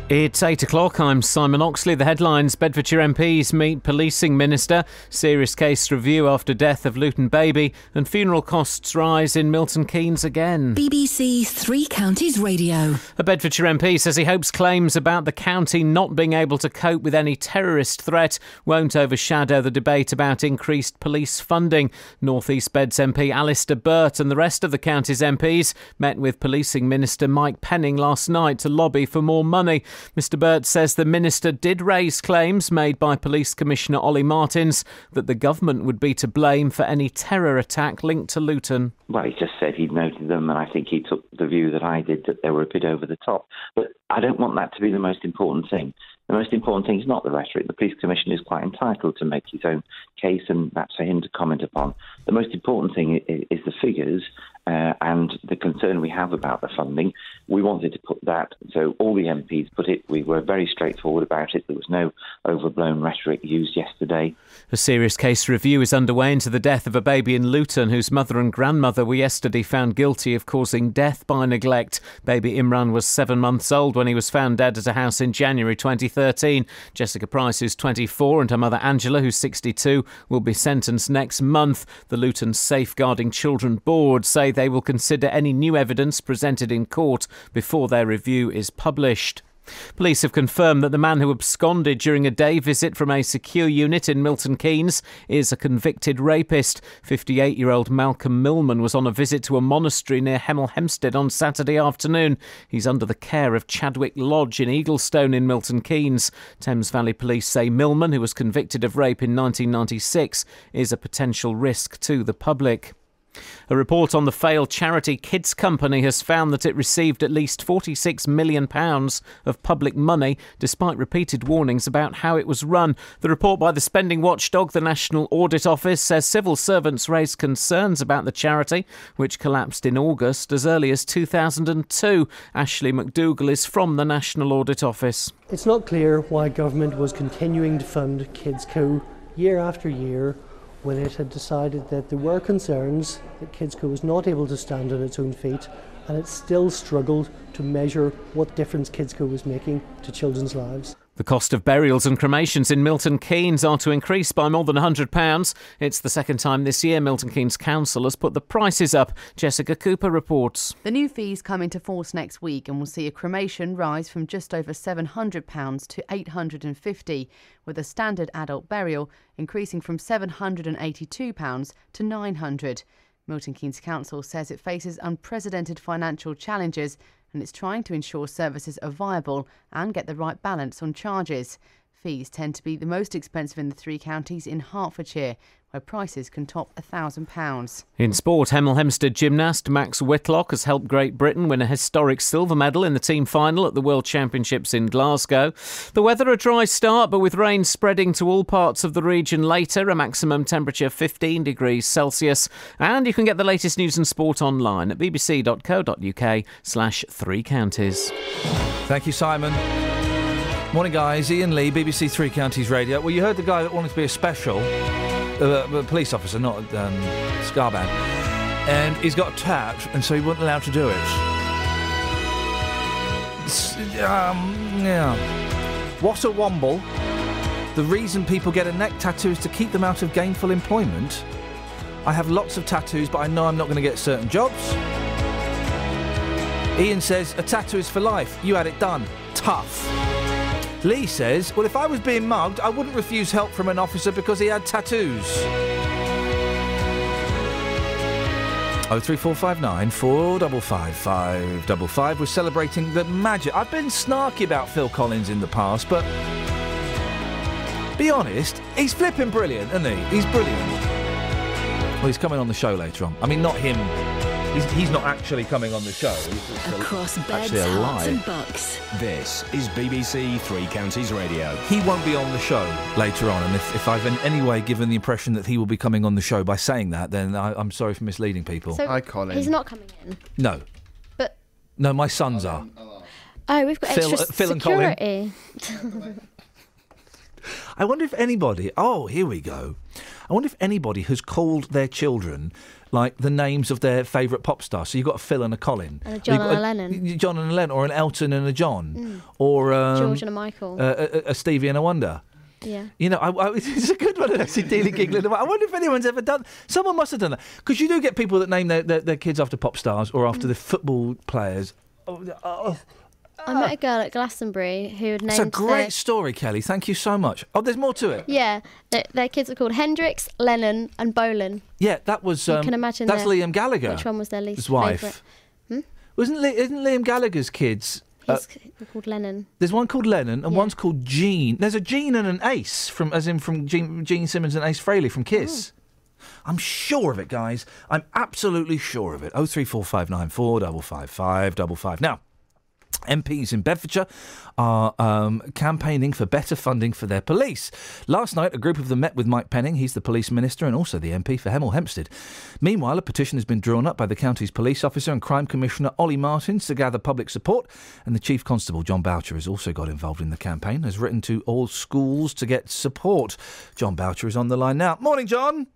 Speaker 1: It's 8 o'clock. I'm Simon Oxley. The headlines Bedfordshire MPs meet policing minister, serious case review after death of Luton baby, and funeral costs rise in Milton Keynes again.
Speaker 2: BBC Three Counties Radio.
Speaker 1: A Bedfordshire MP says he hopes claims about the county not being able to cope with any terrorist threat won't overshadow the debate about increased police funding. North East Beds MP Alistair Burt and the rest of the county's MPs met with policing minister Mike Penning last night to lobby for more money. Mr Burt says the minister did raise claims made by Police Commissioner Olly Martins that the government would be to blame for any terror attack linked to Luton.
Speaker 31: Well, he just said he'd noted them, and I think he took the view that I did that they were a bit over the top. But I don't want that to be the most important thing. The most important thing is not the rhetoric. The police commissioner is quite entitled to make his own case, and that's for him to comment upon. The most important thing is, is the figures uh, and the concern we have about the funding. We wanted to put that, so all the MPs put it. We were very straightforward about it. There was no overblown rhetoric used yesterday.
Speaker 1: A serious case review is underway into the death of a baby in Luton whose mother and grandmother were yesterday found guilty of causing death by neglect. Baby Imran was seven months old when he was found dead at a house in January 2013. Jessica Price, who's 24, and her mother Angela, who's 62, will be sentenced next month. The Luton Safeguarding Children Board say they will consider any new evidence presented in court before their review is published. Police have confirmed that the man who absconded during a day visit from a secure unit in Milton Keynes is a convicted rapist. 58 year old Malcolm Millman was on a visit to a monastery near Hemel Hempstead on Saturday afternoon. He's under the care of Chadwick Lodge in Eaglestone in Milton Keynes. Thames Valley Police say Millman, who was convicted of rape in 1996, is a potential risk to the public. A report on the failed charity Kids Company has found that it received at least £46 million of public money despite repeated warnings about how it was run. The report by the spending watchdog, the National Audit Office, says civil servants raised concerns about the charity, which collapsed in August as early as 2002. Ashley McDougall is from the National Audit Office.
Speaker 50: It's not clear why government was continuing to fund Kids Co year after year when it had decided that there were concerns that KidsCo was not able to stand on its own feet and it still struggled to measure what difference KidsCo was making to children's lives.
Speaker 1: The cost of burials and cremations in Milton Keynes are to increase by more than £100. It's the second time this year Milton Keynes Council has put the prices up. Jessica Cooper reports.
Speaker 5: The new fees come into force next week and will see a cremation rise from just over £700 to £850, with a standard adult burial increasing from £782 to £900. Milton Keynes Council says it faces unprecedented financial challenges and it's trying to ensure services are viable and get the right balance on charges. Fees tend to be the most expensive in the three counties in Hertfordshire, where prices can top £1,000.
Speaker 1: In sport, Hemel Hempstead gymnast Max Whitlock has helped Great Britain win a historic silver medal in the team final at the World Championships in Glasgow. The weather a dry start, but with rain spreading to all parts of the region later, a maximum temperature 15 degrees Celsius. And you can get the latest news and sport online at bbc.co.uk slash three counties.
Speaker 6: Thank you, Simon. Morning, guys. Iain Lee, BBC Three Counties Radio. Well, you heard the guy that wanted to be a special, uh, a police officer, not um, Scarband, and he's got tat, and so he wasn't allowed to do it. Um, yeah. What a womble. The reason people get a neck tattoo is to keep them out of gainful employment. I have lots of tattoos, but I know I'm not going to get certain jobs. Ian says, a tattoo is for life. You had it done. Tough. Lee says, well, if I was being mugged, I wouldn't refuse help from an officer because he had tattoos. Oh three four five nine four double five five double five. We're celebrating the magic. I've been snarky about Phil Collins in the past, but be honest, he's flipping brilliant, isn't he? He's brilliant. Well, he's coming on the show later on. I mean, not him. He's, he's not actually coming on the show. He's just a-
Speaker 2: Across beds,
Speaker 6: actually
Speaker 2: Herts,
Speaker 6: alive.
Speaker 2: and Bucks.
Speaker 11: This is BBC Three Counties Radio.
Speaker 6: He won't be on the show later on, and if, if I've in any way given the impression that he will be coming on the show by saying that, then I, I'm sorry for misleading people.
Speaker 18: So He's not coming in.
Speaker 6: No.
Speaker 18: But-
Speaker 6: No, my sons are.
Speaker 18: Oh, we've got
Speaker 6: Phil-
Speaker 18: extra
Speaker 6: uh, Phil and Colin. (laughs) I wonder if anybody. Oh, here we go. I wonder if anybody has called their children like the names of their favourite pop stars. So you've got a Phil and a Colin,
Speaker 18: And a John and a Lennon.
Speaker 6: John and a Lennon, or an Elton and a John,
Speaker 18: Mm.
Speaker 6: or um,
Speaker 18: George and a Michael.
Speaker 6: uh, a, a Stevie and a Wonder.
Speaker 18: yeah.
Speaker 6: You know, I, I, (laughs) it's a good one. I see Dealey giggling. I wonder if anyone's ever done. Someone must have done that because you do get people that name their, their, their kids after pop stars or
Speaker 18: Mm.
Speaker 6: after the football players. Oh, oh,
Speaker 18: I met a girl at Glastonbury who had named
Speaker 6: It's a great
Speaker 18: their,
Speaker 6: story, Kelly. Thank you so much. Oh, there's more to it.
Speaker 18: yeah, their, their kids were called Hendrix, Lennon, and Bolan.
Speaker 6: Yeah, that was.
Speaker 18: You
Speaker 6: Um,
Speaker 18: can imagine
Speaker 6: That's
Speaker 18: their-
Speaker 6: Liam Gallagher.
Speaker 18: Which one was their least
Speaker 6: His wife.
Speaker 18: Hmm?
Speaker 6: Wasn't Li- isn't Liam Gallagher's kids? uh,
Speaker 18: called Lennon.
Speaker 6: there's one called Lennon and
Speaker 18: Yeah.
Speaker 6: one's called Gene. There's a Gene and an Ace from, as in from Gene, Gene Simmons and Ace Frehley from Kiss. I'm sure of it, guys. I'm absolutely sure of it. Oh three four five nine four double five five double five. Now. MPs in Bedfordshire are um, campaigning for better funding for their police. Last night, a group of them met with Mike Penning. He's the police minister and also the MP for Hemel Hempstead. Meanwhile, a petition has been drawn up by the county's police officer and crime commissioner Olly Martins to gather public support. And the chief constable John Boutcher has also got involved in the campaign. Has written to all schools to get support. John Boutcher is on the line now. Morning, John.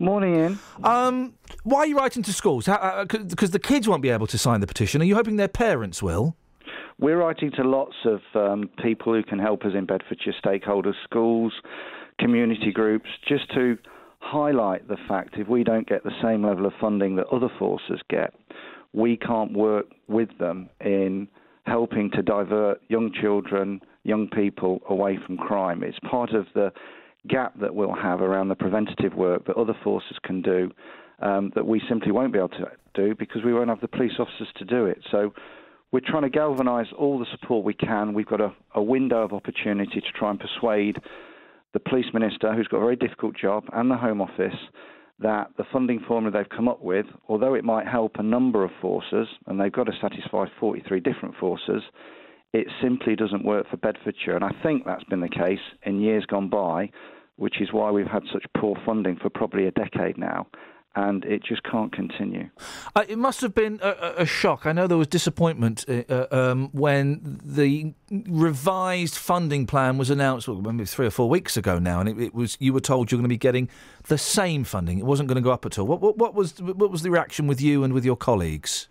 Speaker 51: Morning, Iain.
Speaker 6: Um, why are you writing to schools? Because the kids won't be able to sign the petition. Are you hoping their parents will?
Speaker 51: We're writing to lots of um, people who can help us in Bedfordshire, stakeholders, schools, community groups, just to highlight the fact if we don't get the same level of funding that other forces get, we can't work with them in helping to divert young children, young people away from crime. It's part of the gap that we'll have around the preventative work that other forces can do um, that we simply won't be able to do because we won't have the police officers to do it. So we're trying to galvanise all the support we can. We've got a, a window of opportunity to try and persuade the police minister, who's got a very difficult job, and the Home Office that the funding formula they've come up with, although it might help a number of forces, and they've got to satisfy 43 different forces, it simply doesn't work for Bedfordshire. And I think that's been the case in years gone by, which is why we've had such poor funding for probably a decade now. And it just can't continue.
Speaker 6: Uh, it must have been a, a- shock. I know there was disappointment uh, uh, um, when the revised funding plan was announced. Well, maybe three or four weeks ago now, and it, it was you were told you're going to be getting the same funding. It wasn't going to go up at all. What, what, what was what was the reaction with you and with your colleagues?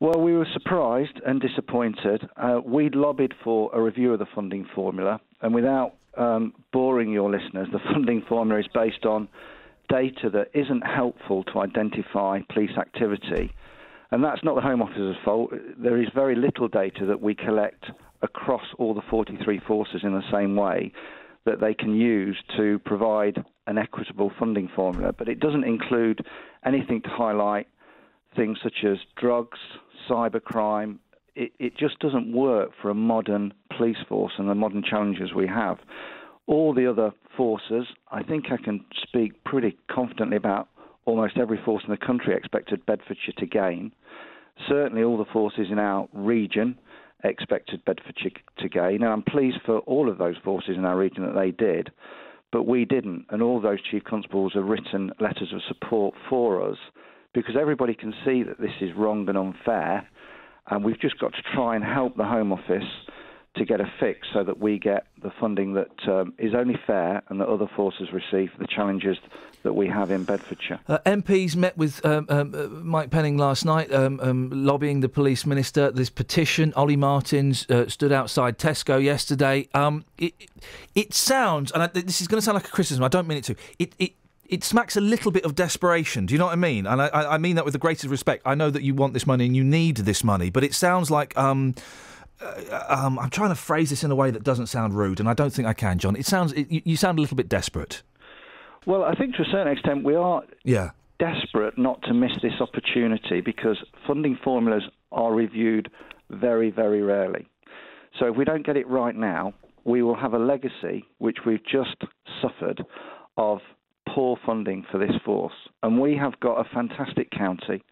Speaker 51: Well, we were surprised and disappointed. Uh, we'd lobbied for a review of the funding formula, and without um, boring your listeners, the (laughs) funding formula is based on data that isn't helpful to identify police activity. And that's not the Home Office's fault. There is very little data that we collect across all the 43 forces in the same way that they can use to provide an equitable funding formula. But it doesn't include anything to highlight things such as drugs, cybercrime. It, it just doesn't work for a modern police force and the modern challenges we have. All the other forces, I think I can speak pretty confidently about almost every force in the country expected Bedfordshire to gain. Certainly, all the forces in our region expected Bedfordshire to gain, and I'm pleased for all of those forces in our region that they did, but we didn't. And all those chief constables have written letters of support for us because everybody can see that this is wrong and unfair, and we've just got to try and help the Home Office to get a fix so that we get the funding that um, is only fair and that other forces receive the challenges that we have in Bedfordshire.
Speaker 6: Uh, MPs met with um, um, uh, Mike Penning last night, um, um, lobbying the police minister. This petition, Olly Martins uh, stood outside Tesco yesterday. Um, it, it sounds, and I, this is going to sound like a criticism. I don't mean it to. It, it it smacks a little bit of desperation. Do you know what I mean? And I, I mean that with the greatest respect. I know that you want this money and you need this money, but it sounds like. Um, uh, um, I'm trying to phrase this in a way that doesn't sound rude, and I don't think I can, John. It sounds it, you, you sound a little bit desperate.
Speaker 51: Well, I think to a certain extent we are
Speaker 6: Yeah.
Speaker 51: desperate not to miss this opportunity because funding formulas are reviewed very, very rarely. So if we don't get it right now, we will have a legacy which we've just suffered of poor funding for this force. And we have got a fantastic county.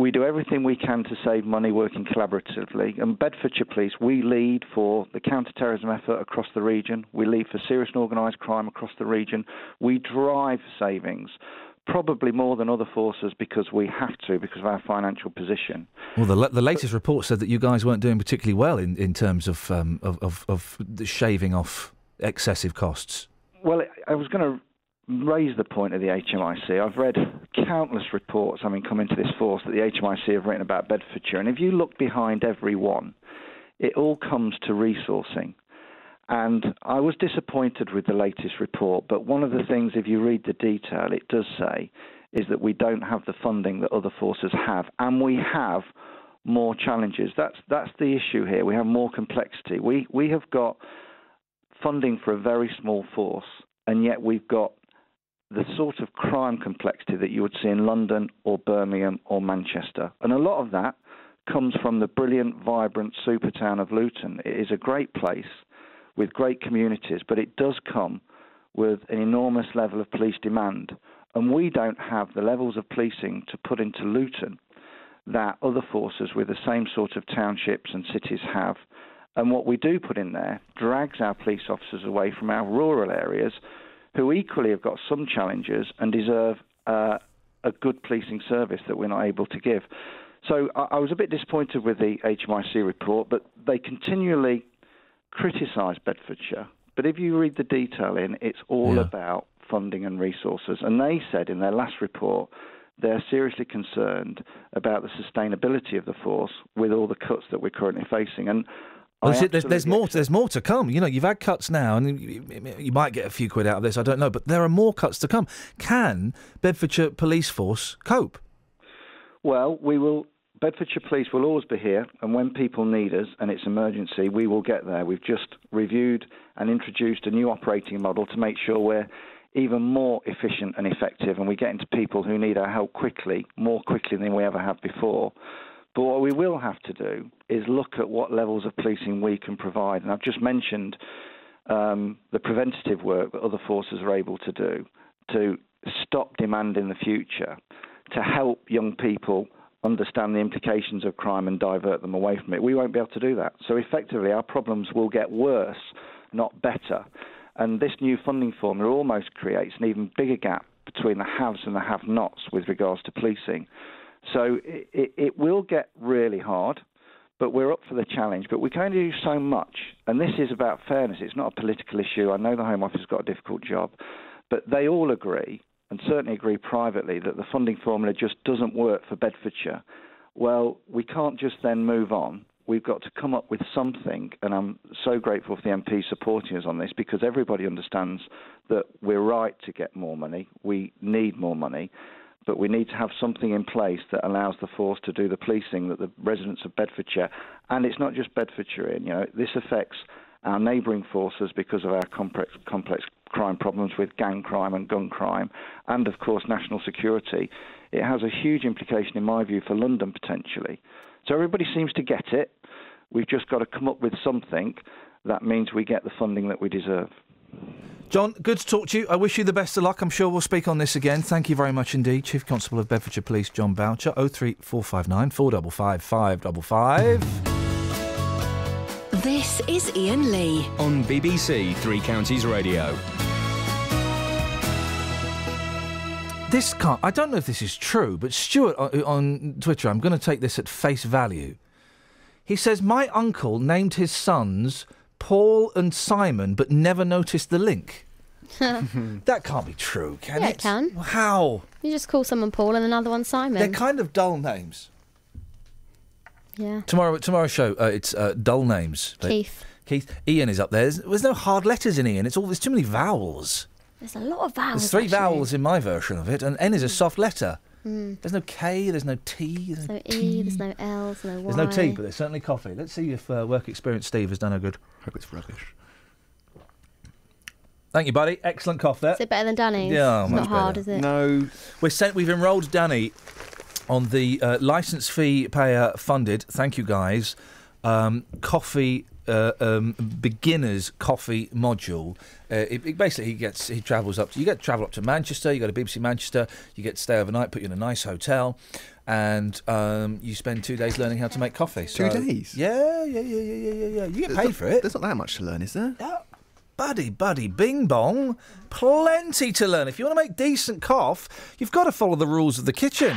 Speaker 51: We do everything we can to save money working collaboratively. And Bedfordshire Police, we lead for the counter-terrorism effort across the region. We lead for serious and organised crime across the region. We drive savings, probably more than other forces because we have to, because of our financial position.
Speaker 6: Well, the, the latest report said that you guys weren't doing particularly well in, in terms of, um, of, of, of shaving off excessive costs?
Speaker 51: Well, I was going to raise the point of the HMIC. I've read countless reports, I mean, come into this force that the HMIC have written about Bedfordshire, and if you look behind every one, it all comes to resourcing. And I was disappointed with the latest report, but one of the things, if you read the detail, it does say is that we don't have the funding that other forces have, and we have more challenges. That's that's the issue here. We have more complexity. We we have got funding for a very small force, and yet we've got the sort of crime complexity that you would see in London or Birmingham or Manchester. And a lot of that comes from the brilliant, vibrant super town of Luton. It is a great place with great communities, but it does come with an enormous level of police demand. And we don't have the levels of policing to put into Luton that other forces with the same sort of townships and cities have. And what we do put in there drags our police officers away from our rural areas who equally have got some challenges and deserve uh, a good policing service that we're not able to give. So I, I was a bit disappointed with the HMIC report, but they continually criticise Bedfordshire. But if you read the detail in, it's all
Speaker 6: Yeah.
Speaker 51: about funding and resources. And they said in their last report they're seriously concerned about the sustainability of the force with all the cuts that we're currently facing. And
Speaker 6: Well, it- there's, there's more. There's more to come. You know, you've had cuts now, and you, you might get a few quid out of this. I don't know, but there are more cuts to come. Can Bedfordshire Police Force cope?
Speaker 51: Well, we will. Bedfordshire Police will always be here, and when people need us and it's emergency, we will get there. We've just reviewed and introduced a new operating model to make sure we're even more efficient and effective, and we get into people who need our help quickly, more quickly than we ever have before. But what we will have to do is look at what levels of policing we can provide, and I've just mentioned um, the preventative work that other forces are able to do to stop demand in the future, to help young people understand the implications of crime and divert them away from it. We won't be able to do that. So effectively, our problems will get worse, not better. And this new funding formula almost creates an even bigger gap between the haves and the have-nots with regards to policing. So it, it, it will get really hard, but we're up for the challenge. But we can only do so much, and this is about fairness. It's not a political issue. I know the Home Office has got a difficult job, but they all agree, and certainly agree privately, that the funding formula just doesn't work for Bedfordshire. Well, we can't just then move on. We've got to come up with something, and I'm so grateful for the MPs supporting us on this because everybody understands that we're right to get more money. We need more money, but we need to have something in place that allows the force to do the policing that the residents of Bedfordshire, and it's not just Bedfordshire in. You know, this affects our neighbouring forces because of our complex, complex crime problems with gang crime and gun crime, and of course national security. It has a huge implication, in my view, for London potentially. So everybody seems to get it. We've just got to come up with something that means we get the funding that we deserve.
Speaker 6: John, good to talk to you. I wish you the best of luck. I'm sure we'll speak on this again. Thank you very much indeed, Chief Constable of Bedfordshire Police, John Boutcher. 03459 455 555.
Speaker 2: This is Iain Lee.
Speaker 11: On BBC Three Counties Radio.
Speaker 6: This can't. I don't know if this is true, but Stuart uh, on, on Twitter, I'm going to take this at face value. He says, My uncle named his sons Paul and Simon, but never noticed the link. (laughs) that can't be true, can
Speaker 18: yeah,
Speaker 6: it?
Speaker 18: it can.
Speaker 6: How?
Speaker 18: You just call someone Paul and another one Simon.
Speaker 6: They're kind of dull names.
Speaker 18: yeah.
Speaker 6: Tomorrow, tomorrow's show, uh, it's uh, dull names.
Speaker 18: Keith.
Speaker 6: Keith. Iain is up there. There's, there's no hard letters in Iain. It's all. There's too many vowels.
Speaker 18: There's a lot of vowels.
Speaker 6: There's three
Speaker 18: actually.
Speaker 6: vowels in my version of it, and N is a soft letter.
Speaker 18: Mm.
Speaker 6: There's no K. There's no T. There's
Speaker 18: There's
Speaker 6: no,
Speaker 18: no E, there's no L, there's no Y.
Speaker 6: there's no T, but there's certainly coffee. Let's see if uh, work experience Steve has done a good. Hope it's rubbish. Thank you, buddy. Excellent cough there.
Speaker 18: Is it better than Danny's?
Speaker 6: Yeah,
Speaker 18: it's
Speaker 6: much
Speaker 18: not hard,
Speaker 6: better.
Speaker 18: is it?
Speaker 6: No. We're sent. We've enrolled Danny on the uh, license fee payer funded. Thank you, guys. Um, coffee. Uh, um, beginners coffee module. Uh, it, it basically he gets he travels up. To, you get to travel up to Manchester. You go to BBC Manchester. You get to stay overnight. Put you in a nice hotel, and um, you spend two days learning how to make coffee.
Speaker 7: Two days?
Speaker 6: Yeah, yeah, yeah, yeah, yeah, yeah. You get
Speaker 7: There's
Speaker 6: paid
Speaker 7: not-
Speaker 6: for it.
Speaker 7: There's not that much to learn, is there?
Speaker 6: Buddy, buddy, bing bong. Plenty to learn. If you want to make decent cough, you've got to follow the rules of the kitchen.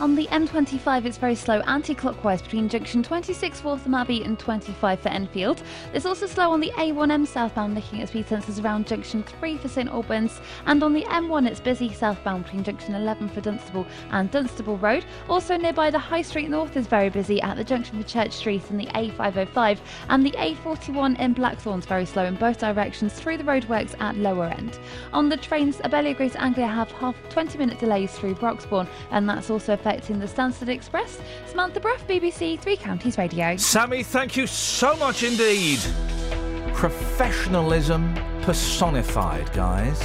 Speaker 12: On the M25, it's very slow anti-clockwise between junction 26 Waltham Abbey and 25 for Enfield. It's also slow on the A1M southbound, looking at speed sensors around junction 3 for St Albans, and on the M1, it's busy southbound between junction 11 for Dunstable and Dunstable Road. Also nearby the High Street North is very busy at the junction for Church Street and the A505, and the A41 in Blackthorn's very slow in both directions through the roadworks at lower end. On the trains, Abellio Greater Anglia have half 20 minute delays through Broxbourne, and that's also affecting the Stansted Express. Samantha Bruff, BBC Three Counties Radio.
Speaker 6: Sammy, thank you so much indeed. Professionalism personified, guys.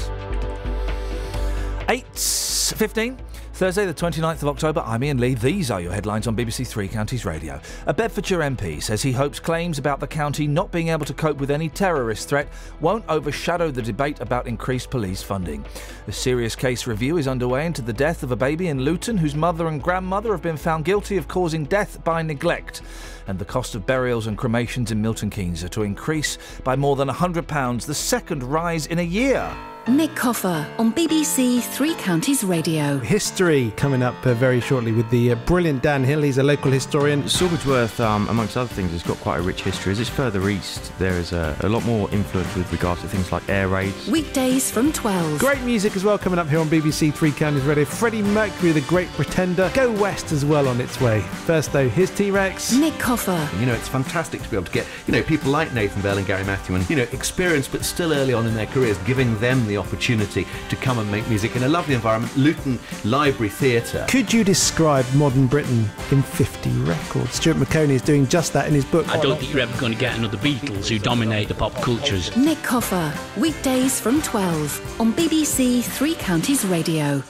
Speaker 6: 8.15, Thursday the 29th of October. I'm Iain Lee. These are your headlines on BBC Three Counties Radio. A Bedfordshire MP says he hopes claims about the county not being able to cope with any terrorist threat won't overshadow the debate about increased police funding. A serious case review is underway into the death of a baby in Luton whose mother and grandmother have been found guilty of causing death by neglect. And the cost of burials and cremations in Milton Keynes are to increase by more than £100, the second rise in a year.
Speaker 2: Nick Coffer on BBC Three Counties Radio.
Speaker 7: History coming up uh, very shortly with the uh, brilliant Dan Hill. He's a local historian.
Speaker 52: Sawbridgeworth, um, amongst other things, has got quite a rich history. As it's further east, there is a, a lot more influence with regards to things like air raids.
Speaker 2: Weekdays from 12.
Speaker 7: Great music as well coming up here on BBC Three Counties Radio. Freddie Mercury, the great pretender. Go West as well on its way. First, though, here's T Rex.
Speaker 2: Nick Coffer.
Speaker 53: You know, it's fantastic to be able to get, you know, people like Nathan Bell and Gary Matthew and, you know, experienced but still early on in their careers, giving them the opportunity to come and make music in a lovely environment. Luton Library Theatre.
Speaker 7: Could you describe modern Britain in 50 records? Stuart Maconie is doing just that in his book.
Speaker 54: I don't think you're ever going to get another Beatles who dominate the pop cultures.
Speaker 2: Nick Coffer. Weekdays from 12 on BBC Three Counties Radio.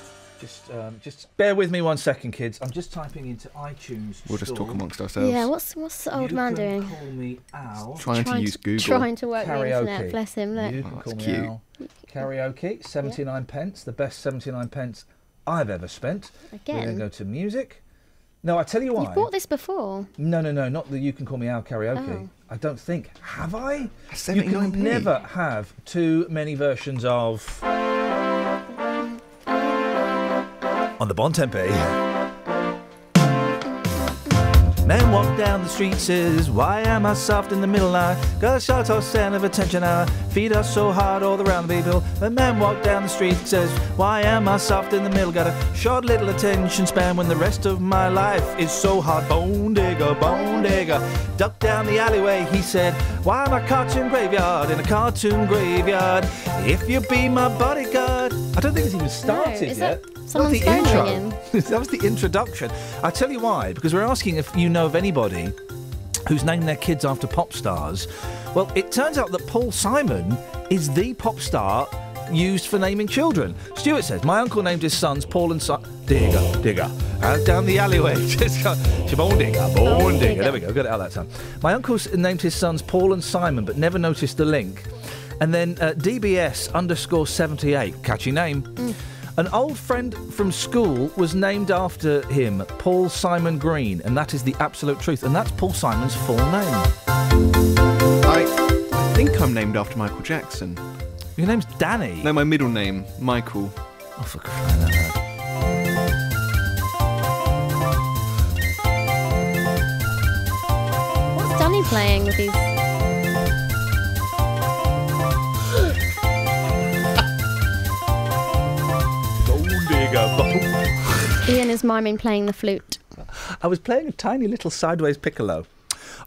Speaker 6: Just, um, just bear with me one second, kids. I'm just typing into iTunes.
Speaker 55: We'll just talk amongst ourselves.
Speaker 18: Yeah, what's what's the old
Speaker 6: You
Speaker 18: man
Speaker 6: can
Speaker 18: doing?
Speaker 6: Call me Al.
Speaker 55: Trying to use Google.
Speaker 18: Trying to work the internet. Bless him. Look.
Speaker 6: You can
Speaker 55: Oh,
Speaker 6: call
Speaker 55: that's
Speaker 6: me
Speaker 55: cute.
Speaker 6: Al. Karaoke, 79 pence, the best 79 pence I've ever spent. Again. We're going
Speaker 18: Again?
Speaker 6: to go to music. No, I tell you why.
Speaker 18: You've bought this before.
Speaker 6: No, no, no, not the You Can Call Me Al karaoke.
Speaker 18: Oh.
Speaker 6: I don't think. Have I? You
Speaker 55: 79p.
Speaker 6: can never have too many versions of. On the Bon Tempe. Men walk down the street, says, Why am I soft in the middle? I got a short or stand of attention. I feed us so hard all around the people. The man walk down the street, says, Why am I soft in the middle? Got a short little attention span when the rest of my life is so hard. Bone digger, bone digger. Duck down the alleyway, he said, Why am I cartoon graveyard in a cartoon graveyard? If you be my bodyguard. I don't think it's even started
Speaker 18: is
Speaker 6: yet.
Speaker 18: that
Speaker 6: Not
Speaker 18: someone's
Speaker 6: the intro.
Speaker 18: ringing? (laughs)
Speaker 6: that was the introduction. I tell you why, because we're asking if you know of anybody who's named their kids after pop stars. Well, it turns out that Paul Simon is the pop star used for naming children. Stuart says, My uncle named his sons Paul and Simon. Digger, digger. Out down the alleyway. (laughs) Just go, Bone digger, bone digger. There we go, got it out that time. My uncle named his sons Paul and Simon, but never noticed the link. And then uh, DBS underscore 78, catchy name. An old friend from school was named after him, Paul Simon Green, and that is the absolute truth. And that's Paul Simon's full name.
Speaker 55: I, I think I'm named after Michael Jackson.
Speaker 6: Your name's Danny?
Speaker 55: No, my middle name, Michael.
Speaker 6: Oh, for crying out loud.
Speaker 18: What's Danny playing with these?
Speaker 6: Bone digger, bone.
Speaker 18: Iain is miming playing the flute.
Speaker 6: I was playing a tiny little sideways piccolo.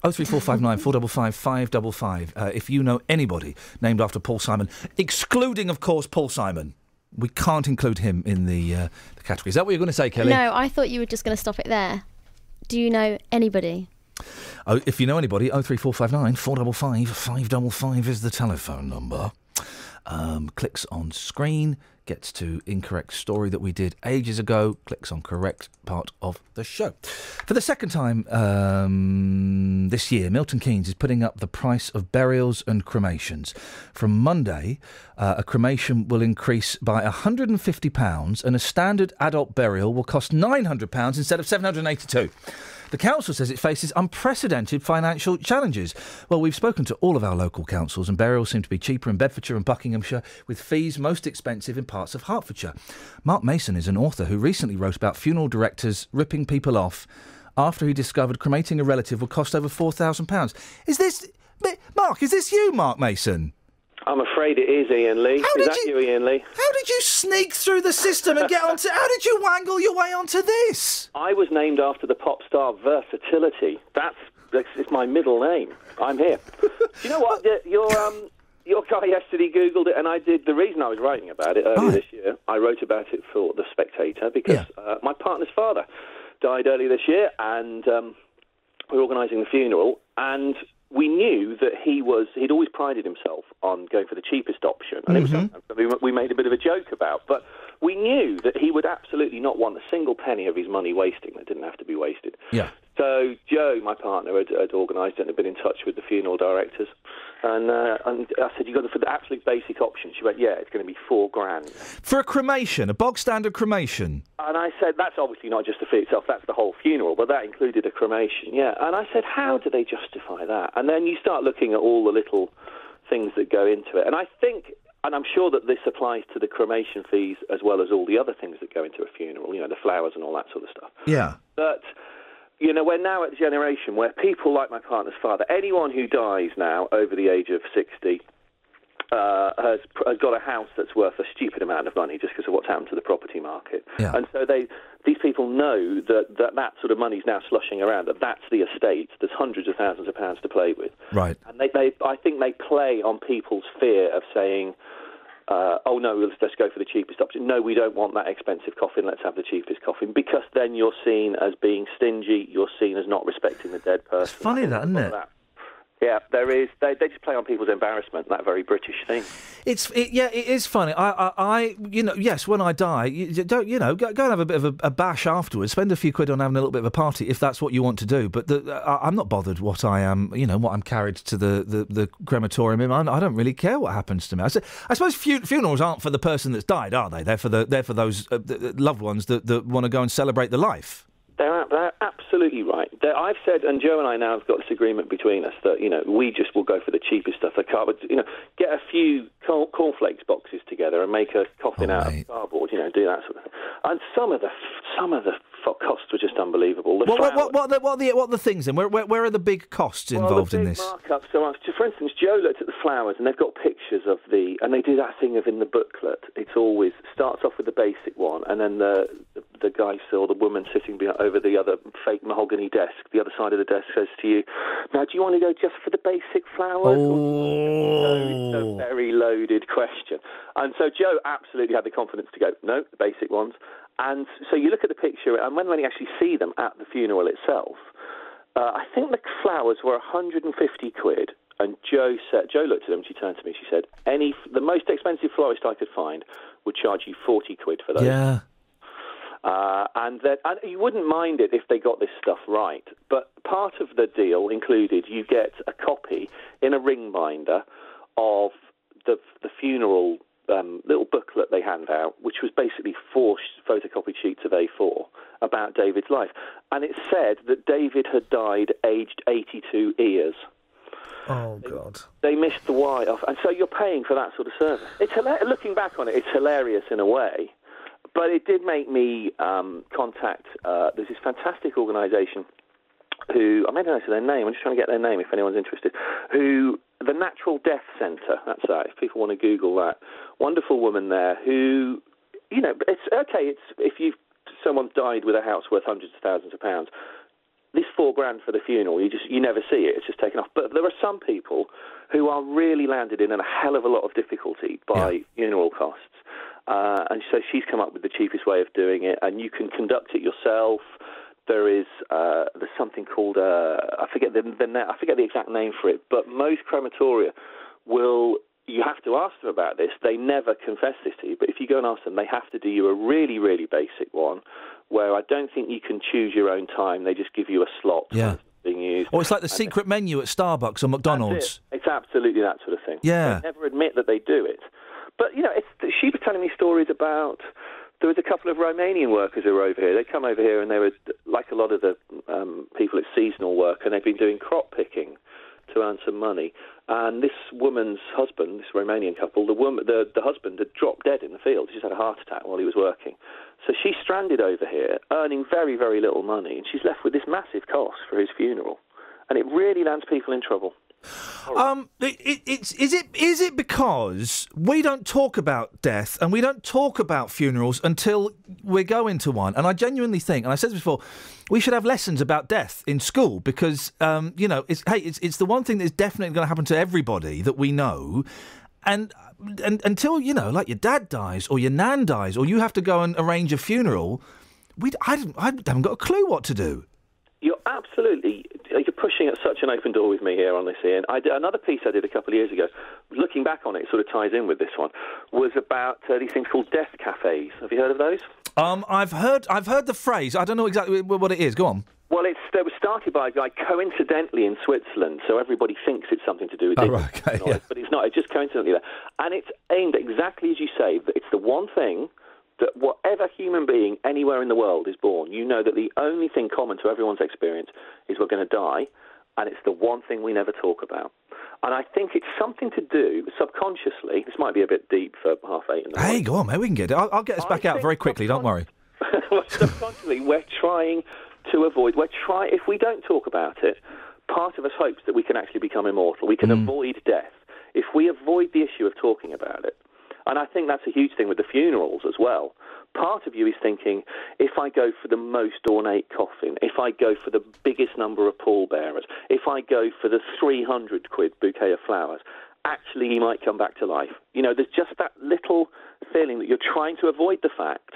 Speaker 6: Oh three four five nine four double five five double five. Uh, if you know anybody named after Paul Simon, excluding of course Paul Simon, we can't include him in the, uh, the category. Is that what you're going to say, Kelly?
Speaker 18: No, I thought you were just going to stop it there. Do you know anybody?
Speaker 6: Oh, if you know anybody, oh three four five nine four double five five double five is the telephone number. Um, clicks on screen, gets to incorrect story that we did ages ago. Clicks on correct part of the show. For the second time um, this year, Milton Keynes is putting up the price of burials and cremations. From Monday, uh, a cremation will increase by £150 and a standard adult burial will cost £900 instead of 782 The council says it faces unprecedented financial challenges. Well, we've spoken to all of our local councils, and burials seem to be cheaper in Bedfordshire and Buckinghamshire, with fees most expensive in parts of Hertfordshire. Mark Mason is an author who recently wrote about funeral directors ripping people off after he discovered cremating a relative would cost over £4,000. Is this. Mark, is this you, Mark Mason?
Speaker 56: I'm afraid it is Iain Lee.
Speaker 6: How
Speaker 56: is that you... Iain Lee?
Speaker 6: How did you sneak through the system and get onto. How did you wangle your way onto this?
Speaker 56: I was named after the pop star Versatility. That's, that's it's my middle name. I'm here. Do (laughs) you know what? Your um, your guy yesterday googled it, and I did. The reason I was writing about it earlier this year, I wrote about it for the Spectator because uh, my partner's father died earlier this year, and um, we're organising the funeral, and we knew that he was he'd always prided himself on going for the cheapest option, and it was mm-hmm. something we, we made a bit of a joke about. But we knew that he would absolutely not want a single penny of his money wasting that didn't have to be wasted.
Speaker 6: Yeah.
Speaker 56: So Joe, my partner, had, had organised it and had been in touch with the funeral directors, and uh, and I said, "You got for the absolute basic option." She went, "Yeah, it's going to be four grand."
Speaker 6: For a cremation, a bog standard cremation.
Speaker 56: And I said, that's obviously not just the fee itself, that's the whole funeral, but that included a cremation, yeah. And I said, how do they justify that? And then you start looking at all the little things that go into it. And I think, and I'm sure that this applies to the cremation fees as well as all the other things that go into a funeral, you know, the flowers and all that sort of stuff.
Speaker 6: Yeah.
Speaker 56: But, you know, we're now at the generation where people like my partner's father, anyone who dies now over the age of 60, uh, has, has got a house that's worth a stupid amount of money just because of what's happened to the property market. And so they, these people know that, that that sort of money's now slushing around, that that's the estate. There's hundreds of thousands of pounds to play with.
Speaker 6: Right.
Speaker 56: And they, they, I think they play on people's fear of saying, uh, oh no, let's, let's go for the cheapest option. No, we don't want that expensive coffin. Let's have the cheapest coffin because then you're seen as being stingy. You're seen as not respecting the dead person. It's
Speaker 6: funny that, isn't it?
Speaker 56: Yeah, there is. They, they just play on people's embarrassment. That very British thing.
Speaker 6: It's it, yeah, it is funny. I, I, I, you know, yes, when I die, you, don't, you know, go, go and have a bit of a, a bash afterwards. Spend a few quid on having a little bit of a party if that's what you want to do. But the, I, I'm not bothered what I am, you know, what I'm carried to the the, the crematorium. in. I, I don't really care what happens to me. I, I suppose fu- funerals aren't for the person that's died, are they? They're for the they're for those uh, the loved ones that, that want to go and celebrate the life.
Speaker 56: They're, they're absolutely right. They're, I've said, and Joe and I now have got this agreement between us that you know we just will go for the cheapest stuff. The cardboard, you know, get a few corn- cornflakes boxes together and make a coffin out of cardboard. You know, do that sort of thing. And some of the some of the costs were just unbelievable.
Speaker 6: What, what, what, what, are the, what, are the, what are the things then? Where, where, where are the big costs involved Well,
Speaker 56: the
Speaker 6: in
Speaker 56: big
Speaker 6: this?
Speaker 56: Markups. So, uh, for instance, Joe looked at the flowers, and they've got pictures of the, and they do that thing of in the booklet. It's always starts off with the basic one, and then the the, the guy or the woman sitting over the other fake mahogany desk, the other side of the desk, says to you, "Now, do you want to go just for the basic flowers?"
Speaker 6: Oh.
Speaker 56: A very loaded question. And so Joe absolutely had the confidence to go, no, the basic ones. And so you look at the picture, and when, when you actually see them at the funeral itself, uh, I think the flowers were 150 quid. And Joe said, Joe looked at them. She turned to me. She said, "Any, the most expensive florist I could find would charge you 40 quid for those."
Speaker 6: Yeah.
Speaker 56: Uh, and that and you wouldn't mind it if they got this stuff right. But part of the deal included you get a copy in a ring binder of the the funeral um, little booklet they hand out, which was basically four photocopied sheets of A4 about David's life, and it said that David had died aged 82 years.
Speaker 6: Oh God.
Speaker 56: They missed the Y off, and so you're paying for that sort of service. It's looking back on it, it's hilarious in a way, but it did make me um, contact. Uh, there's this fantastic organisation who I made a note of their name. I'm just trying to get their name if anyone's interested. Who the Natural Death Centre. That's that. If people want to Google that, wonderful woman there who, you know, it's okay. It's if you someone's died with a house worth hundreds of thousands of pounds. This four grand for the funeral, you just you never see it. It's just taken off. But there are some people who are really landed in a hell of a lot of difficulty by funeral costs. Uh, and so she's come up with the cheapest way of doing it, and you can conduct it yourself. There is uh, there's something called uh, I forget the, the na- I forget the exact name for it, but most crematoria will you have to ask them about this. They never confess this to you, but if you go and ask them, they have to do you a really really basic one, where I don't think you can choose your own time. They just give you a slot
Speaker 6: Yeah.
Speaker 56: being used.
Speaker 6: Or it's like the secret menu at Starbucks or McDonald's.
Speaker 56: It. It's absolutely that sort of thing.
Speaker 6: Yeah.
Speaker 56: They never admit that they do it. But, you know, it's, she was telling me stories about there was a couple of Romanian workers who were over here. They come over here and they were like a lot of the um, people. It's seasonal work, and they've been doing crop picking to earn some money. And this woman's husband, this Romanian couple, the woman, the, the husband had dropped dead in the field. He's had a heart attack while he was working. So she's stranded over here, earning very, very little money, and she's left with this massive cost for his funeral. And it really lands people in trouble.
Speaker 6: Um, it, it, it's is it is it because we don't talk about death and we don't talk about funerals until we're going to one? And I genuinely think, and I said this before, we should have lessons about death in school because um, you know, it's hey, it's it's the one thing that's definitely going to happen to everybody that we know, and. And until you know, like your dad dies or your nan dies, or you have to go and arrange a funeral, we I, I haven't got a clue what to do.
Speaker 56: You're absolutely pushing at such an open door with me here on this, Iain. I did, another piece I did a couple of years ago, looking back on it, sort of ties in with this one, was about uh, these things called death cafes. Have you heard of those?
Speaker 6: Um, I've heard I've heard the phrase. I don't know exactly what it is. Go on.
Speaker 56: Well, it's it was started by a guy coincidentally in Switzerland, so everybody thinks it's something to do with
Speaker 6: Oh,
Speaker 56: it,
Speaker 6: right, okay, yeah.
Speaker 56: but it's not. It's just coincidentally there, and it's aimed exactly as you say. That it's the one thing that whatever human being anywhere in the world is born, you know that the only thing common to everyone's experience is we're going to die, and it's the one thing we never talk about. And I think it's something to do subconsciously. This might be a bit deep for half eight in the
Speaker 6: Hey, go on, mate. We can get it. I'll, I'll get us back out very quickly. Don't worry. (laughs)
Speaker 56: subconsciously, we're trying to avoid. We're try. If we don't talk about it, part of us hopes that we can actually become immortal. We can mm. avoid death if we avoid the issue of talking about it. And I think that's a huge thing with the funerals as well. Part of you is thinking, if I go for the most ornate coffin, if I go for the biggest number of pallbearers, if I go for the 300 quid bouquet of flowers, actually he might come back to life. You know, there's just that little feeling that you're trying to avoid the fact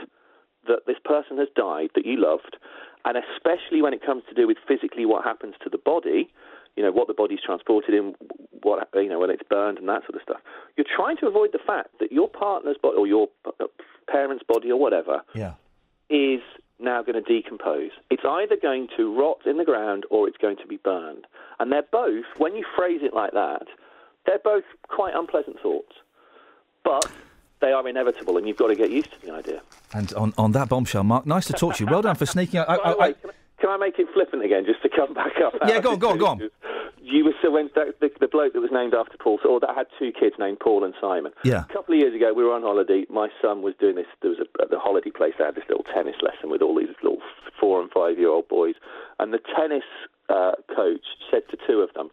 Speaker 56: that this person has died that you loved, and especially when it comes to do with physically what happens to the body, you know, what the body's transported in, what you know, when it's burned and that sort of stuff. You're trying to avoid the fact that your partner's body or your uh, parent's body or whatever
Speaker 6: Yeah.
Speaker 56: is now going to decompose. It's either going to rot in the ground or it's going to be burned. And they're both, when you phrase it like that, they're both quite unpleasant thoughts. But they are inevitable, and you've got to get used to the idea.
Speaker 6: And on, on that bombshell, Mark, nice to talk to you. Well done for sneaking out. I, (laughs) I, I,
Speaker 56: can, I, make it flippant again, just to come back up?
Speaker 6: Yeah, go on, go on, go on.
Speaker 56: You were so when that, the, the bloke that was named after Paul, or that had two kids named Paul and Simon.
Speaker 6: Yeah.
Speaker 56: A couple of years ago, we were on holiday. My son was doing this. There was a, at the holiday place. They had this little tennis lesson with all these little four and five year old boys, and the tennis uh, coach said to two of them,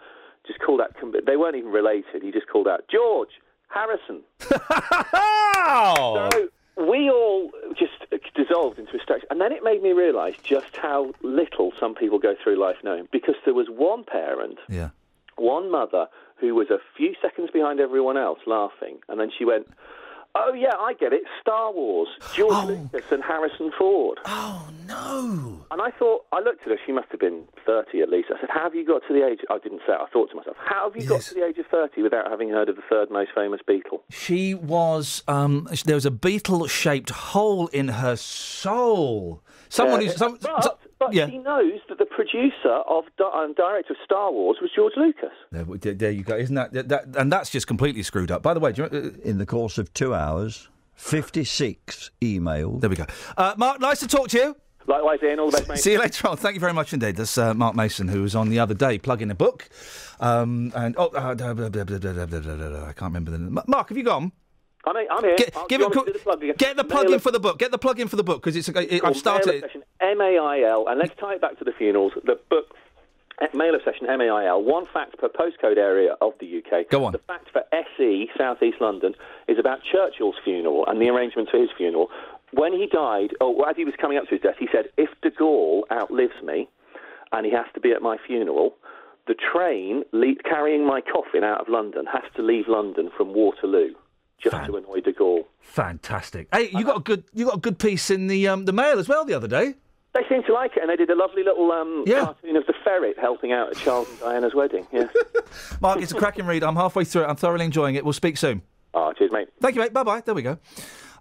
Speaker 56: just call that." They weren't even related. He just called out George Harrison. (laughs) So we all just dissolved into a abstraction. And then it made me realise just how little some people go through life knowing. Because there was one parent,
Speaker 6: Yeah.
Speaker 56: one mother, who was a few seconds behind everyone else laughing. And then she went, Oh, yeah, I get it. Star Wars, George Lucas and Harrison Ford.
Speaker 6: Oh, no.
Speaker 56: And I thought, I looked at her, she must have been 30 at least. I said, How have you got to the age? I didn't say it, I thought to myself, How have you got to the age of 30 without having heard of the third most famous Beatle?
Speaker 6: She was. Um, there was a beetle-shaped hole in her soul. Someone
Speaker 56: Yeah,
Speaker 6: who's. Some,
Speaker 56: but
Speaker 6: some-
Speaker 56: but
Speaker 6: yeah.
Speaker 56: he knows that the producer of and director of Star Wars was George Lucas.
Speaker 6: There, there you go. Isn't that, that, and that's just completely screwed up. By the way, you, uh,
Speaker 57: in the course of two hours, fifty-six emails.
Speaker 6: There we go. Uh, Mark, nice to talk to you.
Speaker 56: Likewise, Iain. All the best, mate.
Speaker 6: See you later on. Thank you very much indeed. That's uh, Mark Mason, who was on the other day plugging a book. Um, and oh, I can't remember the name. Mark, have you gone?
Speaker 56: I'm, I'm here.
Speaker 6: Get, give
Speaker 56: do
Speaker 6: it
Speaker 56: you
Speaker 6: a
Speaker 56: want me to do
Speaker 6: quick-
Speaker 56: the plug again?
Speaker 6: get the plug
Speaker 56: Mail
Speaker 6: in for the book. Get the plug in for the book because it's. It, I've started.
Speaker 56: M A I L, and let's tie it back to the funerals. The book, eh, Mail Obsession, M A I L. One fact per postcode area of the UK.
Speaker 6: Go on.
Speaker 56: The fact for SE, South East London, is about Churchill's funeral and the arrangements for his funeral. When he died, or as he was coming up to his death, he said, "If De Gaulle outlives me, and he has to be at my funeral." The train le- carrying my coffin out of London has to leave London from Waterloo, just to annoy De Gaulle.
Speaker 6: Fantastic. Hey, you got a good. You got a good piece in the um, the mail as well the other day.
Speaker 56: They seem to like it, and they did a lovely little um,
Speaker 6: Yeah.
Speaker 56: cartoon of the ferret helping out at Charles and Diana's wedding. Yeah. (laughs)
Speaker 6: Mark, it's a cracking read. I'm halfway through it. I'm thoroughly enjoying it. We'll speak soon.
Speaker 56: Oh, cheers, mate.
Speaker 6: Thank you, mate. Bye bye. There we go.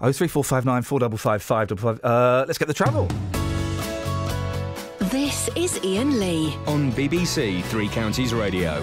Speaker 6: Oh three four five nine four double five five double five. Uh, let's get the travel.
Speaker 2: This is Iain Lee.
Speaker 11: On BBC Three Counties Radio.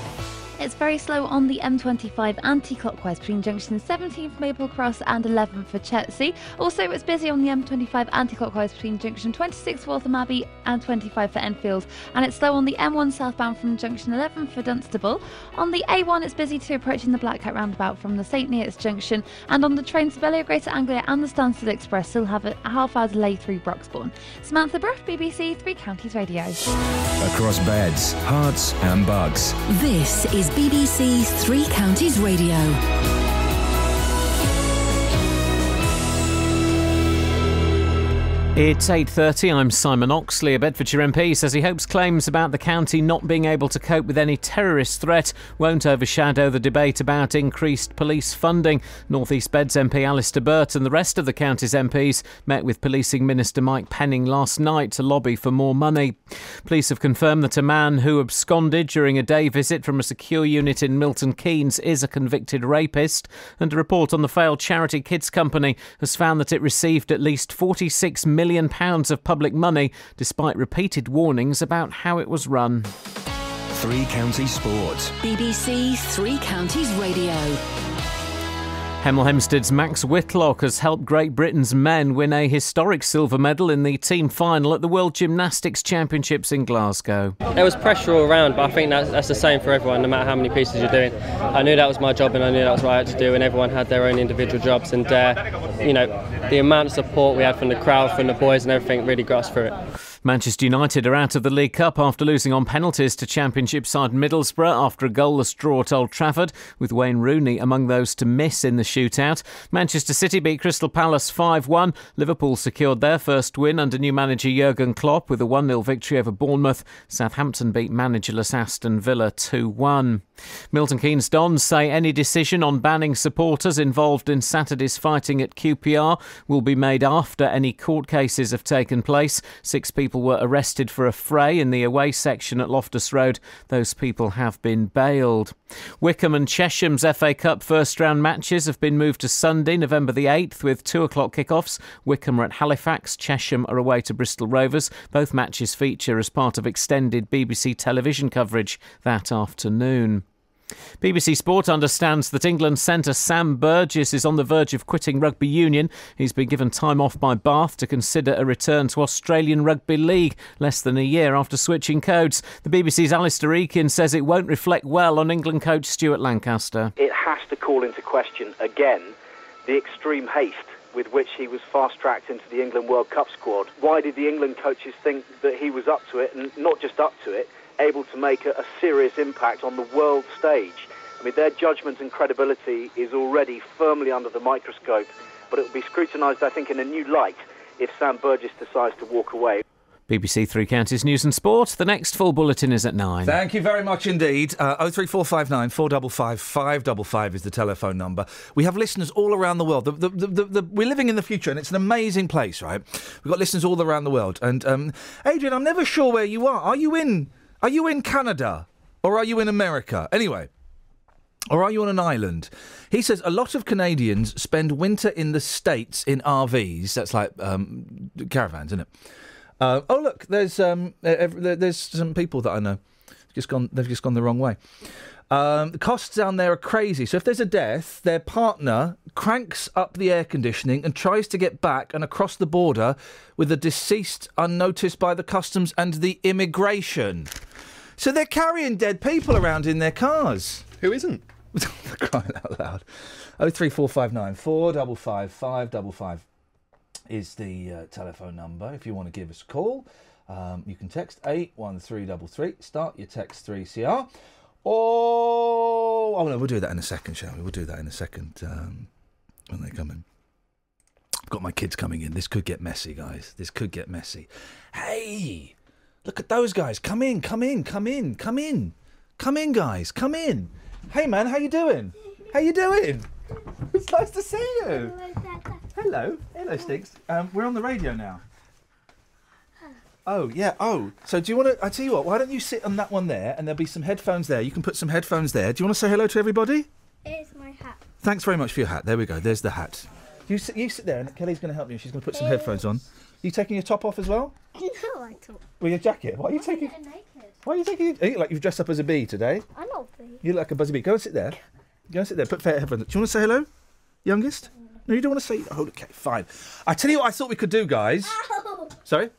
Speaker 12: It's very slow on the M25 anti-clockwise between junctions 17 for Maple Cross and 11 for Chertsey. Also, it's busy on the M25 anti-clockwise between junction 26 for Waltham Abbey and 25 for Enfield. And it's slow on the M1 southbound from junction 11 for Dunstable. On the A1, it's busy too approaching the Black Cat roundabout from the St Neots junction. And on the trains, Bello Greater Anglia and the Stansted Express still have a half hour delay through Broxbourne. Samantha Bruff, BBC Three Counties Radio.
Speaker 11: Across beds, Herts, and bugs.
Speaker 2: This is BBC Three Counties Radio.
Speaker 1: It's 8:30. I'm Simon Oxley. A Bedfordshire MP says he hopes claims about the county not being able to cope with any terrorist threat won't overshadow the debate about increased police funding. North East Beds MP Alistair Burt and the rest of the county's MPs met with Policing Minister Mike Penning last night to lobby for more money. Police have confirmed that a man who absconded during a day visit from a secure unit in Milton Keynes is a convicted rapist, and a report on the failed charity Kids Company has found that it received at least 46 million pounds of public money despite repeated warnings about how it was run.
Speaker 11: Three Counties Sports.
Speaker 2: BBC Three Counties Radio.
Speaker 1: Hemel Hempstead's Max Whitlock has helped Great Britain's men win a historic silver medal in the team final at the World Gymnastics Championships in Glasgow.
Speaker 58: There was pressure all around, but I think that's, that's the same for everyone, no matter how many pieces you're doing. I knew that was my job and I knew that was what I had to do, and everyone had their own individual jobs. And, uh, you know, the amount of support we had from the crowd, from the boys, and everything really got us through it.
Speaker 1: Manchester United are out of the League Cup after losing on penalties to Championship side Middlesbrough after a goalless draw at Old Trafford, with Wayne Rooney among those to miss in the shootout. Manchester City beat Crystal Palace 5 1. Liverpool secured their first win under new manager Jurgen Klopp with a 1 0 victory over Bournemouth. Southampton beat managerless Aston Villa 2 1. Milton Keynes Dons say any decision on banning supporters involved in Saturday's fighting at QPR will be made after any court cases have taken place. Six people were arrested for affray in the away section at Loftus Road. Those people have been bailed. Wycombe and Chesham's FA Cup first round matches have been moved to Sunday, November the 8th, with 2 o'clock kickoffs. Wycombe are at Halifax, Chesham are away to Bristol Rovers. Both matches feature as part of extended BBC television coverage that afternoon. BBC Sport understands that England centre Sam Burgess is on the verge of quitting rugby union. He's been given time off by Bath to consider a return to Australian Rugby League less than a year after switching codes. The BBC's Alastair Eykyn says it won't reflect well on England coach Stuart Lancaster.
Speaker 59: It has to call into question again the extreme haste with which he was fast tracked into the England World Cup squad. Why did the England coaches think that he was up to it and not just up to it? Able to make a, a, serious impact on the world stage. I mean, their judgment and credibility is already firmly under the microscope, but it will be scrutinised, I think, in a new light if Sam Burgess decides to walk away.
Speaker 1: BBC Three Counties News and Sport. The next full bulletin is at nine.
Speaker 6: Thank you very much indeed. Uh, 03459 455 555 is the telephone number. We have listeners all around the world. The, the, the, the, we're living in the future and it's an amazing place, right? We've got listeners all around the world. And um, Adrian, I'm never sure where you are. Are you in are you in Canada or are you in America? Anyway. Or are you on an island? He says a lot of Canadians spend winter in the States in RVs. That's like um, caravans, isn't it? Uh, oh, look, there's um, there's some people that I know. Just gone, they've just gone the wrong way. Um, the costs down there are crazy. So if there's a death, their partner cranks up the air conditioning and tries to get back and across the border with the deceased unnoticed by the customs and the immigration. So they're carrying dead people around in their cars.
Speaker 55: Who isn't? (laughs)
Speaker 6: Crying out loud. Oh three four five nine four double five five double five is the uh, telephone number. If you want to give us a call, um, you can text eight one three double three. Start your text three CR. Oh, oh no, we'll do that in a second, shall we? We'll do that in a second um, when they come in. I've got my kids coming in. This could get messy, guys. This could get messy. Hey, look at those guys. Come in, come in, come in, come in, come in, guys. Come in. Hey, man, how you doing? How you doing? It's nice to see you. Hello, hello, Sticks. Um, we're on the radio now. Oh yeah. Oh, so do you want to? I tell you what. Why don't you sit on that one there, and there'll be some headphones there. You can put some headphones there. Do you want to say hello to everybody?
Speaker 60: Here's my hat.
Speaker 6: Thanks very much for your hat. There we go. There's the hat. You sit. You sit there, and Kelly's going to help you. She's going to put some headphones on. You taking your top off as well? (laughs)
Speaker 61: No, I thought.
Speaker 6: With your jacket? Why are you taking?
Speaker 61: naked.
Speaker 6: Why are you taking? You like you've dressed up as a bee today.
Speaker 61: I'm not free.
Speaker 6: You look like a buzzy bee. Go and sit there. Go and sit there. Put fair headphones. Do you want to say hello, youngest? Mm. No, you don't want to say. Oh, okay, fine. I tell you what, I thought we could do, guys. Sorry.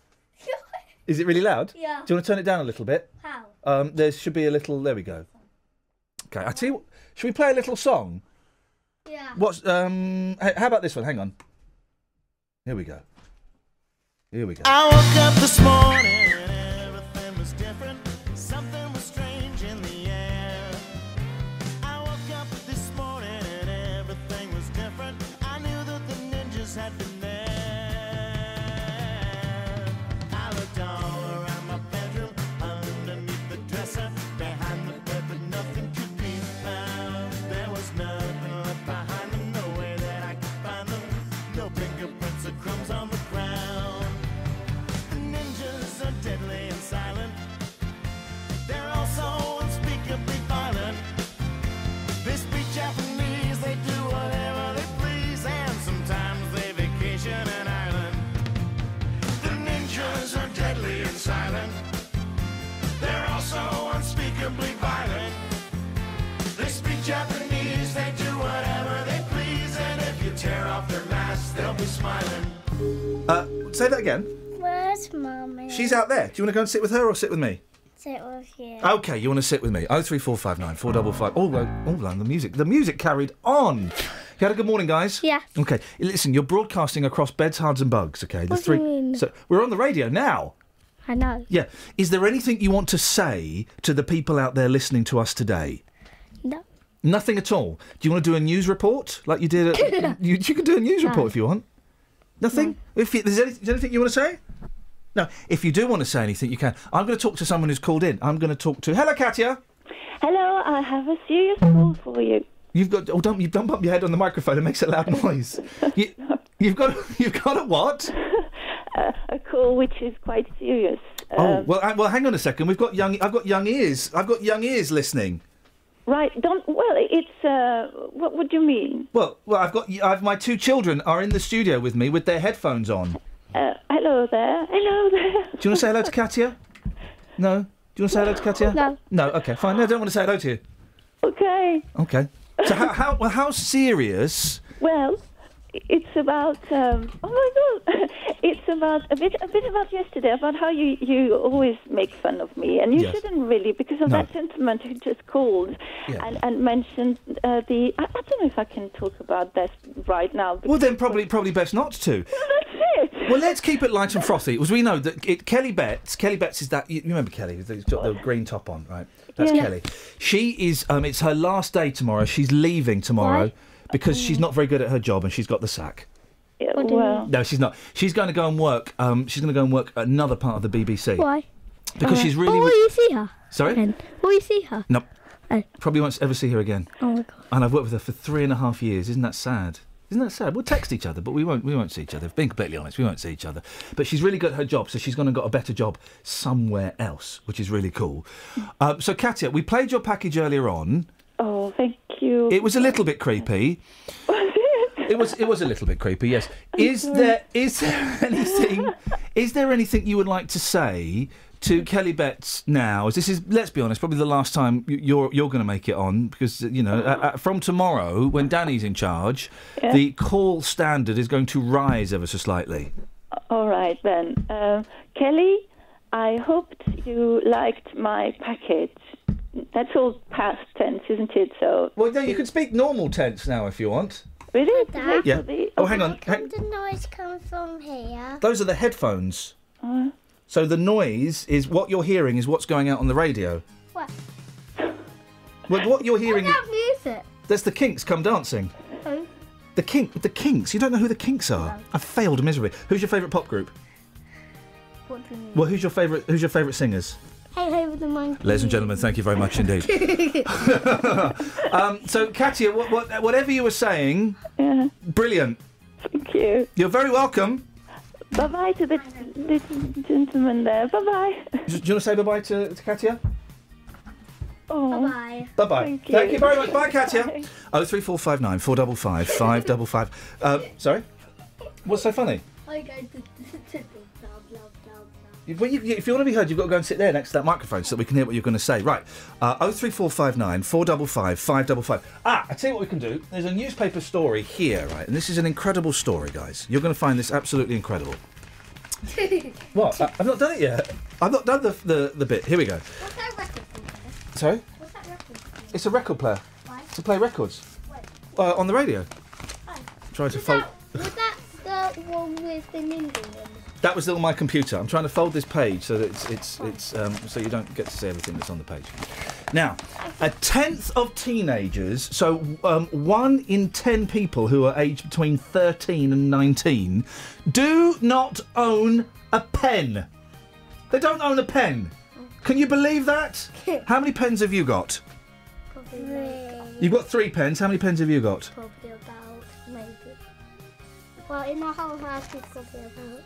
Speaker 6: Is it really loud?
Speaker 61: Yeah.
Speaker 6: Do you want to turn it down a little bit?
Speaker 61: How?
Speaker 6: Um, there should be a little. There we go. Okay, I tell you. What, should we play a little song?
Speaker 61: Yeah.
Speaker 6: What's um? How about this one? Hang on. Here we go. Here we go.
Speaker 60: Smiling.
Speaker 6: Uh, say that again.
Speaker 61: Where's mommy?
Speaker 6: She's out there. Do you want to go and sit with her or sit with me?
Speaker 61: Sit with you.
Speaker 6: Okay, you want to sit with me? Oh three four five nine four double five. Oh, well, oh, well, the music. The music carried on. You had a good morning, guys.
Speaker 61: Yeah.
Speaker 6: Okay, listen. You're broadcasting across beds, Herts, and Bucks. Okay, the
Speaker 61: What do you
Speaker 6: three.
Speaker 61: mean?
Speaker 6: So we're on the radio now.
Speaker 61: I know.
Speaker 6: Yeah. Is there anything you want to say to the people out there listening to us today?
Speaker 61: No.
Speaker 6: Nothing at all. Do you want to do a news report like you did? At, (coughs) you, you can do a news
Speaker 61: No.
Speaker 6: report if you want. Nothing. If you, there's any, is there anything you want to say? No. If you do want to say anything, you can. I'm going to talk to someone who's called in. I'm going to talk to. Hello, Katya.
Speaker 62: Hello, I have a serious call for you.
Speaker 6: You've got. Oh, don't you don't bump your head on the microphone. It makes a loud noise. you, you've got. You've got a what? (laughs)
Speaker 62: Uh, a call which is quite serious.
Speaker 6: oh
Speaker 62: Um,
Speaker 6: well. I, well, hang on a second. We've got young. I've got young ears. I've got young ears listening.
Speaker 62: Right. Don't. Well, it's. Uh, what would you mean?
Speaker 6: Well, well, I've got. I've my two children are in the studio with me with their headphones on.
Speaker 62: Uh, hello there. Hello there.
Speaker 6: Do you want to say hello to Katya? No. Do you want to say hello to Katya?
Speaker 62: No.
Speaker 6: No. Okay, fine. No, I don't want to say hello to you.
Speaker 62: Okay.
Speaker 6: Okay. So how how well, how serious?
Speaker 62: Well, it's about. Um, oh my God! (laughs) It's about a bit. A bit about yesterday. About how you you always make fun of me, and you
Speaker 6: Yes.
Speaker 62: shouldn't really because of
Speaker 6: No.
Speaker 62: that gentleman who just called
Speaker 6: Yeah.
Speaker 62: and, and mentioned uh, the. I, I don't know if I can talk about this right now.
Speaker 6: Well, then probably probably best not to. Well, (laughs) that's it. Well, let's keep it light and frothy. As we know that it, Kelly Betts, Kelly Betts is that you you remember Kelly? Who's got the green top on, right? That's
Speaker 62: Yeah.
Speaker 6: Kelly. She is. Um, it's her last day tomorrow. She's leaving tomorrow? Because she's not very good at her job and she's got the sack.
Speaker 62: Yeah, well,
Speaker 6: No, she's not. She's going to go and work. Um, she's going to go and work another part of the BBC.
Speaker 61: Why?
Speaker 6: Because
Speaker 61: Uh,
Speaker 6: she's really.
Speaker 61: Oh, will you see her?
Speaker 6: Sorry.
Speaker 61: Then? Will you see her?
Speaker 6: No.
Speaker 61: Oh.
Speaker 6: Probably won't ever see her again.
Speaker 61: Oh my god.
Speaker 6: And I've worked with her for three and a half years. Isn't that sad? Isn't that sad? We'll text each other, but we won't. We won't see each other. Being completely honest, we won't see each other. But she's really good at her job, so she's gone and got a better job somewhere else, which is really cool. Um, so, Katia, we played your package earlier on.
Speaker 62: Oh, thank you.
Speaker 6: It was a little bit creepy. It was. It was a little bit creepy. Yes. (laughs) Is there? Is there (laughs) anything? is there anything you would like to say to Kelly Betts now? As this is, let's be honest, probably the last time you're you're going to make it on because you know uh, uh, from tomorrow when Danny's in charge,
Speaker 62: Yeah.
Speaker 6: the call standard is going to rise ever so slightly.
Speaker 62: All right then, uh, Kelly. I hoped you liked my package. That's all past tense, isn't it? So.
Speaker 6: Well, no, you can speak normal tense now if you want.
Speaker 62: Really?
Speaker 61: Dad?
Speaker 6: Yeah. Oh, hang on.
Speaker 61: Where
Speaker 6: Hang-
Speaker 61: the noise come from here?
Speaker 6: Those are the headphones.
Speaker 62: Uh,
Speaker 6: So the noise is what you're hearing is what's going out on the radio.
Speaker 61: What?
Speaker 6: Well, what you're hearing.
Speaker 61: What about music?
Speaker 6: There's the Kinks come dancing.
Speaker 61: Who?
Speaker 6: The Kink, the Kinks. You don't know who the Kinks are? I failed miserably. Who's your favourite pop group?
Speaker 61: What do you mean?
Speaker 6: Well, who's your favourite? Who's your favourite singers?
Speaker 61: Hey, hey, with the monkey.
Speaker 6: Ladies and gentlemen, thank you very much (laughs) indeed. (laughs) um, so, Katia, what, what, whatever you were saying,
Speaker 62: Yeah.
Speaker 6: brilliant.
Speaker 62: Thank you.
Speaker 6: You're very welcome.
Speaker 62: Bye bye to the, the gentleman there. Bye bye.
Speaker 6: Do you want to say bye bye to, to Katia?
Speaker 62: Oh.
Speaker 61: Bye.
Speaker 6: Bye bye.
Speaker 62: Thank
Speaker 6: Thank
Speaker 62: you.
Speaker 6: you very much. Bye, Katia.
Speaker 62: Bye.
Speaker 6: Oh three four five nine four double five five double five. Uh, sorry. What's so funny?
Speaker 61: I go to blah
Speaker 6: Well, you, you- if you want to be heard, you've got to go and sit there next to that microphone so that we can hear what you're going to say. Right. Uh, 03459 455 555. Ah, I tell you what we can do. There's a newspaper story here, right? And this is an incredible story, guys. You're going to find this absolutely incredible. (laughs) What? I, I've not done it yet. I've not done the, the, the bit. Here we go.
Speaker 61: What's that record for?
Speaker 6: Sorry?
Speaker 61: What's that record for?
Speaker 6: It's a record player.
Speaker 61: Why?
Speaker 6: To play records. Uh, on the radio. Trying to fold.
Speaker 61: Was that the one with the one?
Speaker 6: That was on my computer. I'm trying to fold this page so that it's it's it's um, so you don't get to see everything that's on the page. Now, a tenth of teenagers, so um, one in ten people who are aged between 13 and 19, do not own a pen. They don't own a pen. Can you believe that? (laughs) How many pens have you got?
Speaker 61: Probably.
Speaker 6: You've got three pens. How many pens have you got?
Speaker 61: Probably. Well, in our whole house, we've probably about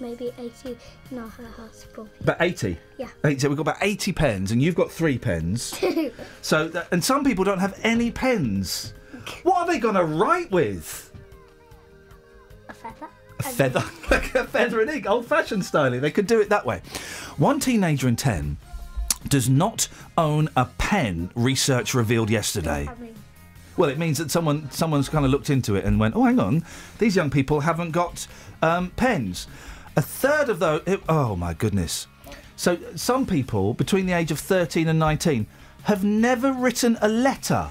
Speaker 61: maybe 80 in our whole house, probably.
Speaker 6: About 80.
Speaker 61: Yeah.
Speaker 6: 80. So we've got about 80 pens, and you've got three pens. (laughs) So, that, and some people don't have any pens. What are they going to write with?
Speaker 61: a feather.
Speaker 6: A feather, (laughs) like a feather and ink, old-fashioned style. They could do it that way. One teenager in ten does not own a pen. Research revealed yesterday. Well, it means that someone someone's kind of looked into it and went, "Oh, hang on, these young people haven't got um, pens." A third of those. oh my goodness! So some people between the age of thirteen and nineteen have never written a letter.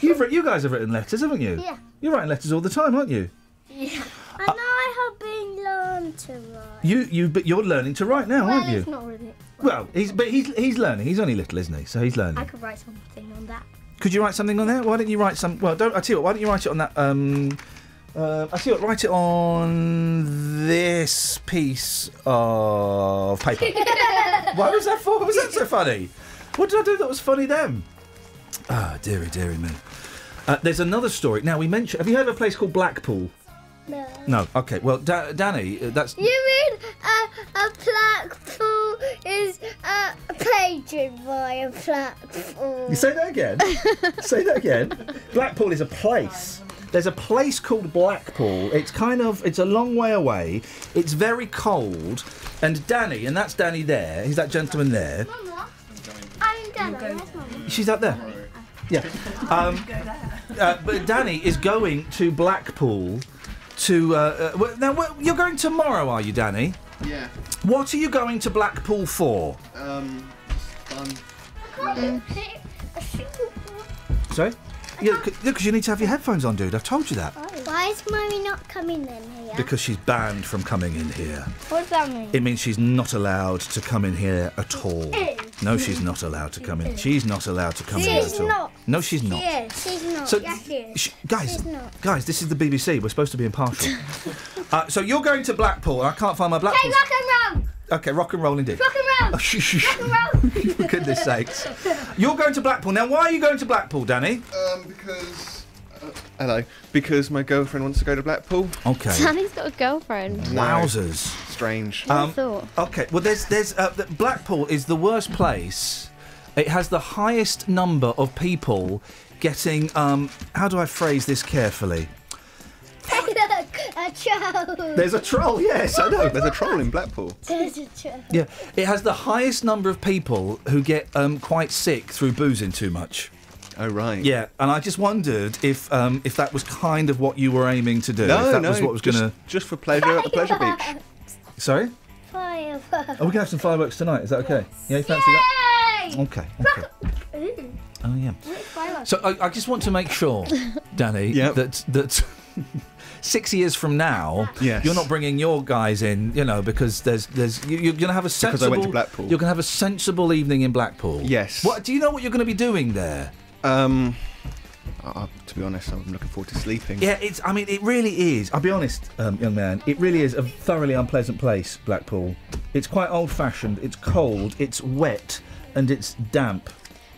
Speaker 6: You've you guys have written letters, haven't you?
Speaker 61: Yeah.
Speaker 6: You're writing letters all the time, aren't you?
Speaker 61: Yeah. And I have been learned to write.
Speaker 6: You you but you're learning to write now,
Speaker 61: well,
Speaker 6: aren't you?
Speaker 61: it's not really.
Speaker 6: Well, he's but he's he's learning. He's only little, isn't he? So he's learning.
Speaker 61: I could write something on that.
Speaker 6: Could you write something on there? Why don't you write some? Well, don't I tell you what? Why don't you write it on that? Um, uh, I tell you what. Write it on this piece of paper. (laughs) Why was that for? What was that so funny? What did I do that was funny then? Ah, dearie, dearie me. Uh, there's another story. Now we mentioned. Have you heard of a place called Blackpool?
Speaker 61: No.
Speaker 6: No. Okay. Well, da- Danny, uh, that's
Speaker 61: You mean a, a Blackpool is a painted by a Blackpool?
Speaker 6: You say that again. (laughs) say that again. Blackpool is a place. There's a place called Blackpool. It's kind of it's a long way away. It's very cold. And Danny, and that's Danny there. He's that gentleman there.
Speaker 61: I'm Dada. Where's Mum?
Speaker 6: She's out there. Yeah. Um, uh, but Danny is going to Blackpool to. Uh, uh, now well, you're going tomorrow, are you, Danny?
Speaker 55: Yeah.
Speaker 6: What are you going to Blackpool for?
Speaker 55: Um, um,
Speaker 61: I can't pick
Speaker 6: Sorry. Yeah, because you need to have your headphones on, dude. I've told you that.
Speaker 61: Why is Mummy not coming then here?
Speaker 6: Because she's banned from coming in here.
Speaker 61: What does that mean?
Speaker 6: It means she's not allowed to come in here at all. No, she's not allowed to come in. She's not allowed to come in
Speaker 61: She's
Speaker 6: at all.
Speaker 61: not.
Speaker 6: No, she's not.
Speaker 61: She is. She's not.
Speaker 6: So,
Speaker 61: yes, she is.
Speaker 6: Sh- guys,
Speaker 61: She's not.
Speaker 6: guys, this is the BBC. We're supposed to be impartial. (laughs) uh, so you're going to Blackpool. I can't find my Blackpool.
Speaker 61: Hey, rock and roll!
Speaker 6: Okay, rock and roll indeed.
Speaker 61: Rock and roll! (laughs) Rock and roll! (laughs)
Speaker 6: For goodness sakes. You're going to Blackpool. Now, why are you going to Blackpool, Danny?
Speaker 55: Um, because. Hello. Because my girlfriend wants to go to Blackpool.
Speaker 6: Okay. (laughs)
Speaker 18: Danny's got a girlfriend.
Speaker 6: Wowzers.
Speaker 55: Strange.
Speaker 18: Who'd thought?
Speaker 6: Okay, well, there's there's uh, Blackpool is the worst place. It has the highest number of people getting. Um, how do I phrase this carefully?
Speaker 61: Hey, (laughs) a troll.
Speaker 6: There's a troll. Yes, I know.
Speaker 55: There's a troll in Blackpool.
Speaker 61: There's a troll.
Speaker 6: Yeah, it has the highest number of people who get um, quite sick through boozing too much.
Speaker 55: Oh right.
Speaker 6: Yeah, and I just wondered if um, if that was kind of what you were aiming to do.
Speaker 55: No,
Speaker 6: if that
Speaker 55: no,
Speaker 6: was what was
Speaker 55: just,
Speaker 6: going to.
Speaker 55: just for pleasure at the pleasure beach.
Speaker 6: Sorry.
Speaker 61: Fireworks.
Speaker 6: Are we going to have some fireworks tonight? Is that okay? Yeah, you fancy that? Okay. okay. Oh yeah. So I, I just want to make sure, (laughs) Danny, that that (laughs) six years from now,
Speaker 55: Yes.
Speaker 6: you're not bringing your guys in, you know, because there's there's you, you're going to have a sensible.
Speaker 55: Because I went to Blackpool.
Speaker 6: You're going to have a sensible evening in Blackpool.
Speaker 55: Yes.
Speaker 6: What do you know? What you're going to be doing there?
Speaker 55: Um, uh, to be honest, I'm looking forward to sleeping.
Speaker 6: Yeah, it's. I mean, it really is. I'll be honest, um, young man. It really is a thoroughly unpleasant place, Blackpool. It's quite old-fashioned. It's cold. It's wet, and it's damp.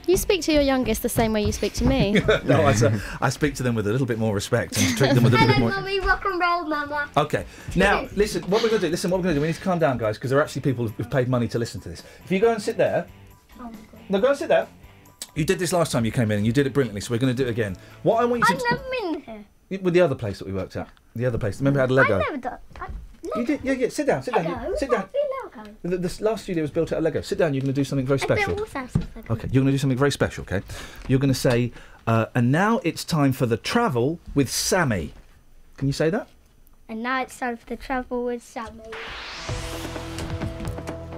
Speaker 18: You speak to your youngest the same way you speak to me. (laughs)
Speaker 6: no, I, s- I speak to them with a little bit more respect and treat them with a little bit
Speaker 61: Hello,
Speaker 6: more.
Speaker 61: Mummy, rock and roll, Mama.
Speaker 6: Okay. Now, listen. What we're going to do? Listen. What we're going to do? We need to calm down, guys, because there are actually people who've paid money to listen to this. If you go and sit there,
Speaker 61: Oh,
Speaker 6: no, go and sit there. You did this last time you came in, and you did it brilliantly. So we're going to do it again. What I want you to.
Speaker 61: I've never been here.
Speaker 6: With the other place that we worked at. The other place. Remember, it had Lego.
Speaker 61: I've never done. I,
Speaker 6: You did, yeah, yeah. Sit down, sit down.
Speaker 61: Lego?
Speaker 6: Sit down.
Speaker 61: Lego.
Speaker 6: The, this last studio was built out of Lego. Sit down. You're going to do something very
Speaker 61: I
Speaker 6: special.
Speaker 61: Lego.
Speaker 6: Okay, you're going to do something very special. Okay, you're going to say, uh, and now it's time for the travel with Sammy. Can you say that?
Speaker 61: And now it's time for the travel with Sammy.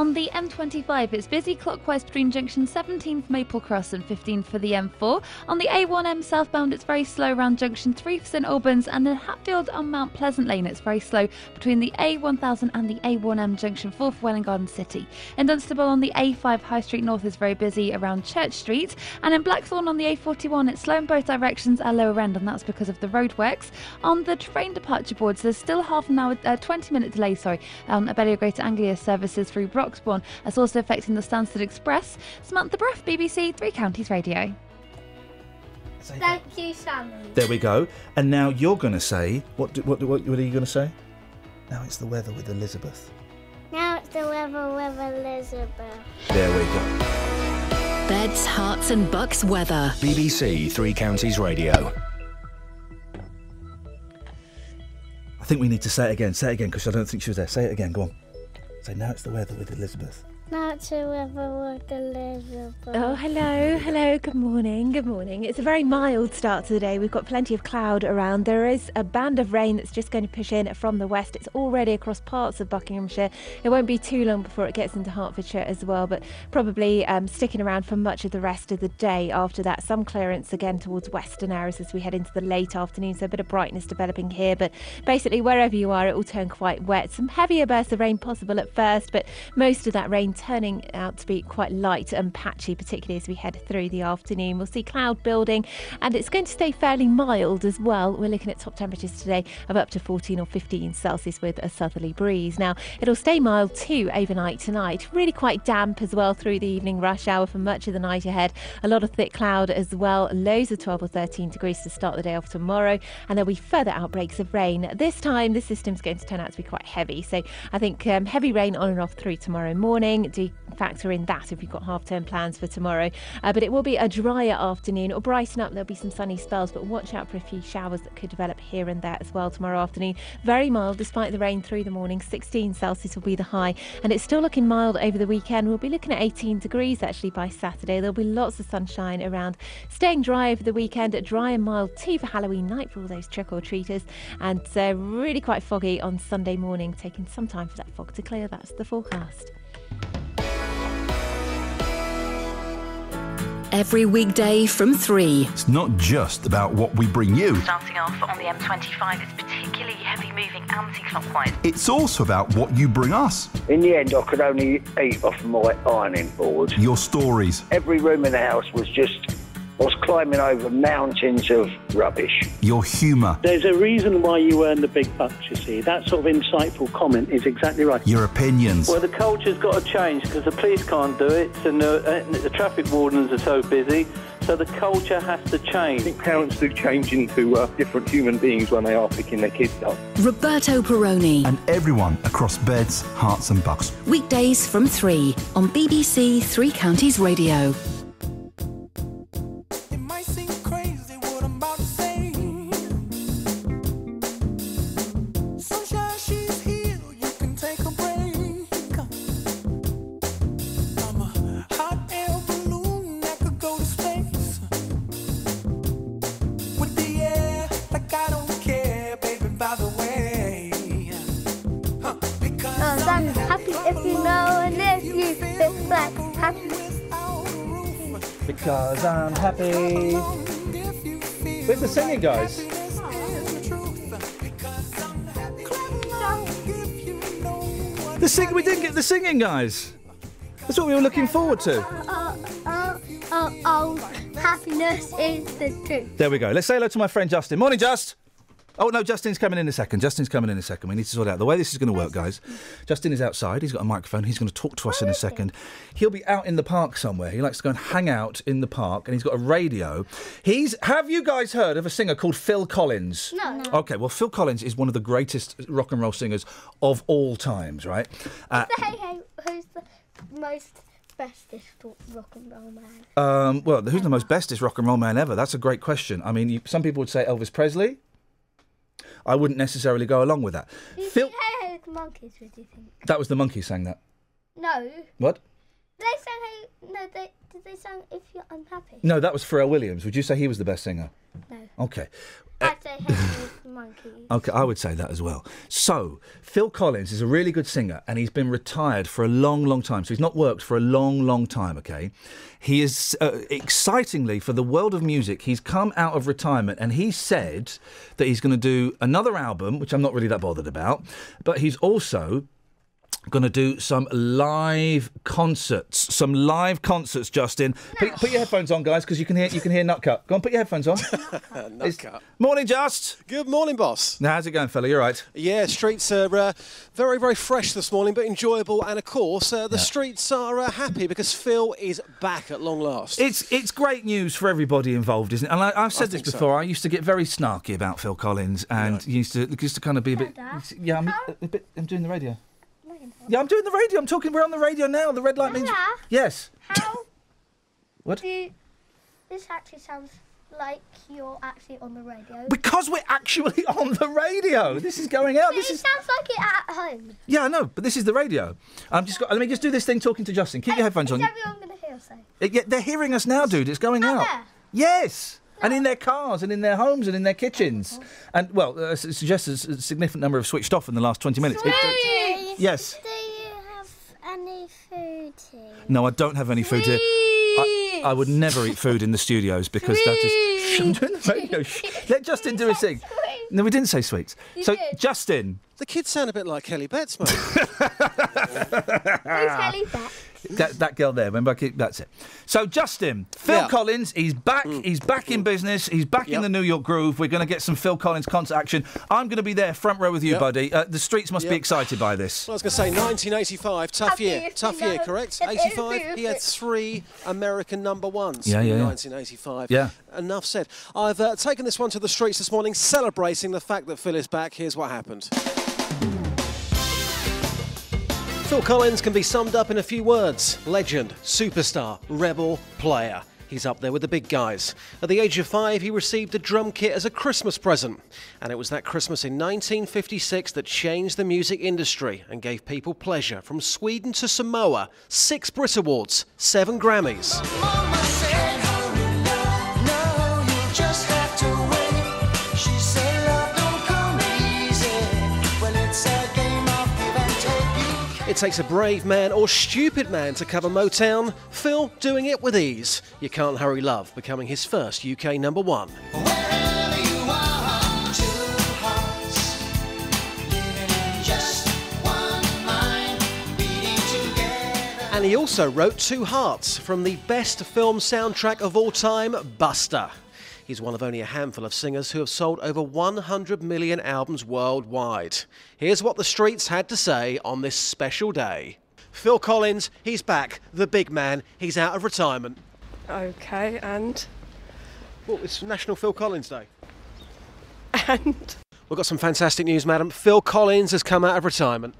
Speaker 12: On the M25, it's busy clockwise between junction 17 for Maple Cross and 15 for the M4. On the A1M southbound, it's very slow around junction 3 for St Albans, and in Hatfield on Mount Pleasant Lane, it's very slow between the A1000 and the A1M junction 4 for Welwyn Garden City. In Dunstable on the A5 High Street North is very busy around Church Street, and in Blackthorn on the A41, it's slow in both directions at lower end, and that's because of the roadworks. On the train departure boards, there's still half an hour, uh, 20 minute delay, sorry, on Abellio Greater Anglia services through Broxbourne. That's also affecting the Stansted Express. Samantha Bruff, BBC Three Counties Radio.
Speaker 61: Thank you, Sammy.
Speaker 6: There we go. And now you're going to say what? do- What? do- What, what are you going to say? Now it's the weather with Elizabeth.
Speaker 61: Now it's the weather with Elizabeth.
Speaker 6: There we go.
Speaker 63: Beds, Herts, and Bucks weather.
Speaker 11: BBC Three Counties Radio.
Speaker 6: I think we need to say it again. Say it again because I don't think she was there. Say it again. Go on. Say now it's the weather with Elizabeth.
Speaker 61: Elizabeth.
Speaker 15: Oh, hello, hello, good morning, good morning. It's a very mild start to the day. We've got plenty of cloud around. There is a band of rain that's just going to push in from the west. It's already across parts of Buckinghamshire. It won't be too long before it gets into Hertfordshire as well, but probably um, sticking around for much of the rest of the day after that. Some clearance again towards western areas as we head into the late afternoon, so a bit of brightness developing here. But basically, wherever you are, it will turn quite wet. Some heavier bursts of rain possible at first, but most of that rain turning out to be quite light and patchy, particularly as we head through the afternoon. We'll see cloud building, and it's going to stay fairly mild as well. We're looking at top temperatures today of up to 14 or 15 Celsius with a southerly breeze. Now, it'll stay mild too overnight tonight. Really quite damp as well through the evening rush hour for much of the night ahead. A lot of thick cloud as well. Lows of 12 or 13 degrees to start the day off tomorrow, and there'll be further outbreaks of rain. This time, the system's going to turn out to be quite heavy. So I think um, heavy rain on and off through tomorrow morning. Do factor in that if you've got half term plans for tomorrow. Uh, but it will be a drier afternoon. It'll brighten up. There'll be some sunny spells, but watch out for a few showers that could develop here and there as well tomorrow afternoon. Very mild despite the rain through the morning. 16 Celsius will be the high, and it's still looking mild over the weekend. We'll be looking at 18 degrees actually by Saturday. There'll be lots of sunshine around. Staying dry over the weekend, dry and mild too for Halloween night for all those trick or treaters, and uh, really quite foggy on Sunday morning, taking some time for that fog to clear. That's the forecast.
Speaker 63: Every weekday from 3.
Speaker 64: It's not just about what we bring you,
Speaker 65: Starting off on the M25, it's particularly heavy moving anti clockwise.
Speaker 64: it's also about what you bring us.
Speaker 66: In the end, I could only eat off my ironing board.
Speaker 64: Your stories,
Speaker 66: Every room in the house was just, I was climbing over mountains of rubbish.
Speaker 64: your humour,
Speaker 67: There's a reason why you earn the big Bucks, you see. That sort of insightful comment is exactly right.
Speaker 64: your opinions.
Speaker 56: Well, the culture's got to change because the police can't do it, and the, uh, the traffic wardens are so busy. So the culture has to change. I think
Speaker 2: parents do change into uh, different human beings when they are picking their kids up.
Speaker 63: Roberto Perrone.
Speaker 64: And everyone across beds, Herts, and bucks.
Speaker 63: Weekdays from 3 on BBC Three Counties Radio.
Speaker 6: Singing, guys? The sing. We didn't get the singing, guys. That's what we were looking forward to.
Speaker 61: Oh, oh, oh, oh, happiness is the truth.
Speaker 6: There we go. Let's say hello to my friend Justin. Morning, Just. Oh no, Justin's coming in a second. Justin's coming in a second. We need to sort out the way this is going to work, guys. Justin is outside. He's got a microphone. He's going to talk to us in a second. He'll be out in the park somewhere. He likes to go and hang out in the park, and he's got a radio. He's. Have you guys heard of a singer called Phil Collins?
Speaker 61: No.
Speaker 6: Okay, well, Phil Collins is one of the greatest rock and roll singers of all times, right? Uh,
Speaker 61: hey hey, who's the most bestest rock and roll man?
Speaker 6: Um, well, who's the most bestest rock and roll man ever? That's a great question. I mean, you, some people would say Elvis Presley. I wouldn't necessarily go along with that.
Speaker 61: Do you
Speaker 6: Phil,
Speaker 61: think Hey Hey the Monkees, would you think?
Speaker 6: that was the monkey sang that.
Speaker 61: No.
Speaker 6: What?
Speaker 61: They sang Hey... No, they... Did they sing If You're Unhappy?
Speaker 6: No, that was Pharrell Williams. Would you say he was the best singer?
Speaker 61: No.
Speaker 6: Okay.
Speaker 61: I'd say Hey Hey Monkees. (laughs)
Speaker 6: Okay, I would say that as well. So, Phil Collins is a really good singer and he's been retired for a long, long time. So, he's not worked for a long, long time, okay? He is, uh, excitingly, for the world of music, he's come out of retirement and he said that he's going to do another album, which I'm not really that bothered about, but he's also going to do some live concerts. Some live concerts, Justin. Put, put your headphones on, guys, because you can hear you can hear Nutcut. Go on, put your headphones on. (laughs)
Speaker 9: Nutcut.
Speaker 6: Morning, Just.
Speaker 9: Good morning, boss.
Speaker 6: Now, how's it going, fella? You're right.
Speaker 9: Yeah, streets are uh, very, very fresh this morning, but enjoyable. And of course, uh, the streets are uh, happy because Phil is back at long last.
Speaker 6: It's it's great news for everybody involved, isn't it? And I, I've said this
Speaker 9: think so.
Speaker 6: before. I used to get very snarky about Phil Collins, and used to used to kind of be a bit. Yeah, I'm, a bit, I'm doing the radio. Yeah, I'm doing the radio. I'm talking. We're on the radio now. The red light means. Yes.
Speaker 61: How (laughs)
Speaker 6: What?
Speaker 61: do you... This actually sounds like you're actually on the radio.
Speaker 6: Because we're actually (laughs) on the radio. This is going out.
Speaker 61: But
Speaker 6: This
Speaker 61: it
Speaker 6: is.
Speaker 61: sounds like it at home.
Speaker 6: Yeah, I know, but this is the radio. I'm just. Got, let me just do this thing talking to Justin. Keep your headphones on.
Speaker 61: Everyone going to hear us?
Speaker 6: Uh, yeah, they're hearing us now, dude. It's going out.
Speaker 61: there?
Speaker 6: Yes. And in their cars, and in their homes, and in their kitchens, and well, uh, it suggests a significant number have switched off in the last twenty minutes. It- Yes.
Speaker 61: Do you have any food here?
Speaker 6: No, I don't have any food here. I, I would never eat food in the studios because that is. Shh, (laughs) I'm doing the radio. Shh. (laughs) Let Justin do his thing. No, we didn't say sweets. so, Justin.
Speaker 9: The kids sound a bit like Kelly Betts, mate. (laughs)
Speaker 61: Who's Kelly Beck?
Speaker 6: That, that girl there, remember? I keep- That's it. So, Justin, Phil
Speaker 9: Yeah.
Speaker 6: Collins, he's back. He's back in business. He's back in the New York groove. We're going to get some Phil Collins concert action. I'm going to be there front row with you,
Speaker 9: Yep.
Speaker 6: buddy. Uh, the streets must be excited by this.
Speaker 9: I was going to say 1985, tough
Speaker 61: Happy
Speaker 9: year, tough year, correct?
Speaker 61: If
Speaker 9: 85, he had three American number ones
Speaker 6: Yeah, yeah,
Speaker 9: in
Speaker 6: yeah.
Speaker 9: 1985.
Speaker 6: Yeah.
Speaker 9: Enough said. I've uh, taken this one to the streets this morning, celebrating the fact that Phil is back. Here's what happened. Phil Collins can be summed up in a few words legend, superstar, rebel, player. He's up there with the big guys. At the age of five, he received a drum kit as a Christmas present. And it was that Christmas in 1956 that changed the music industry and gave people pleasure from Sweden to Samoa. Six Brit Awards, seven Grammys. It takes a brave man or stupid man to cover Motown. Phil doing it with ease. You Can't Hurry Love becoming his first UK number one. And he also wrote Two Hearts from the best film soundtrack of all time, Buster. He's one of only a handful of singers who have sold over 100 million albums worldwide. Here's what the streets had to say on this special day. Phil Collins, he's back. The big man, he's out of retirement.
Speaker 68: Okay, and
Speaker 9: Well, it's National Phil Collins Day. And? We've got some fantastic news, madam. Phil Collins has come out of retirement.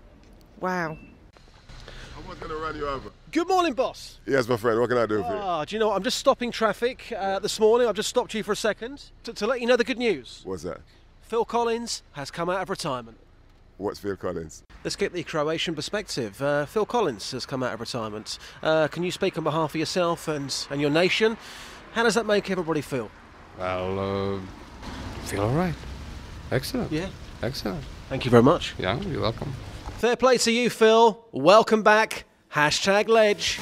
Speaker 68: wow.
Speaker 69: I'm going to run you over.
Speaker 9: Good morning, boss.
Speaker 69: Yes, my friend. What can I do for you?
Speaker 9: Ah, do you know what? I'm just stopping traffic uh, this morning. I've just stopped you for a second to, to let you know the good news.
Speaker 69: What's that?
Speaker 9: Phil Collins has come out of retirement.
Speaker 69: What's Phil Collins?
Speaker 9: Let's get the Croatian perspective. Uh, Phil Collins has come out of retirement. Uh, can you speak on behalf of yourself and, and your nation? How does that make everybody feel?
Speaker 70: Well, uh, feel all right. Excellent.
Speaker 9: Yeah.
Speaker 70: Excellent.
Speaker 9: Thank you very much.
Speaker 70: Yeah, you're welcome.
Speaker 9: Fair play to you, Phil. Welcome back. Hashtag Ledge.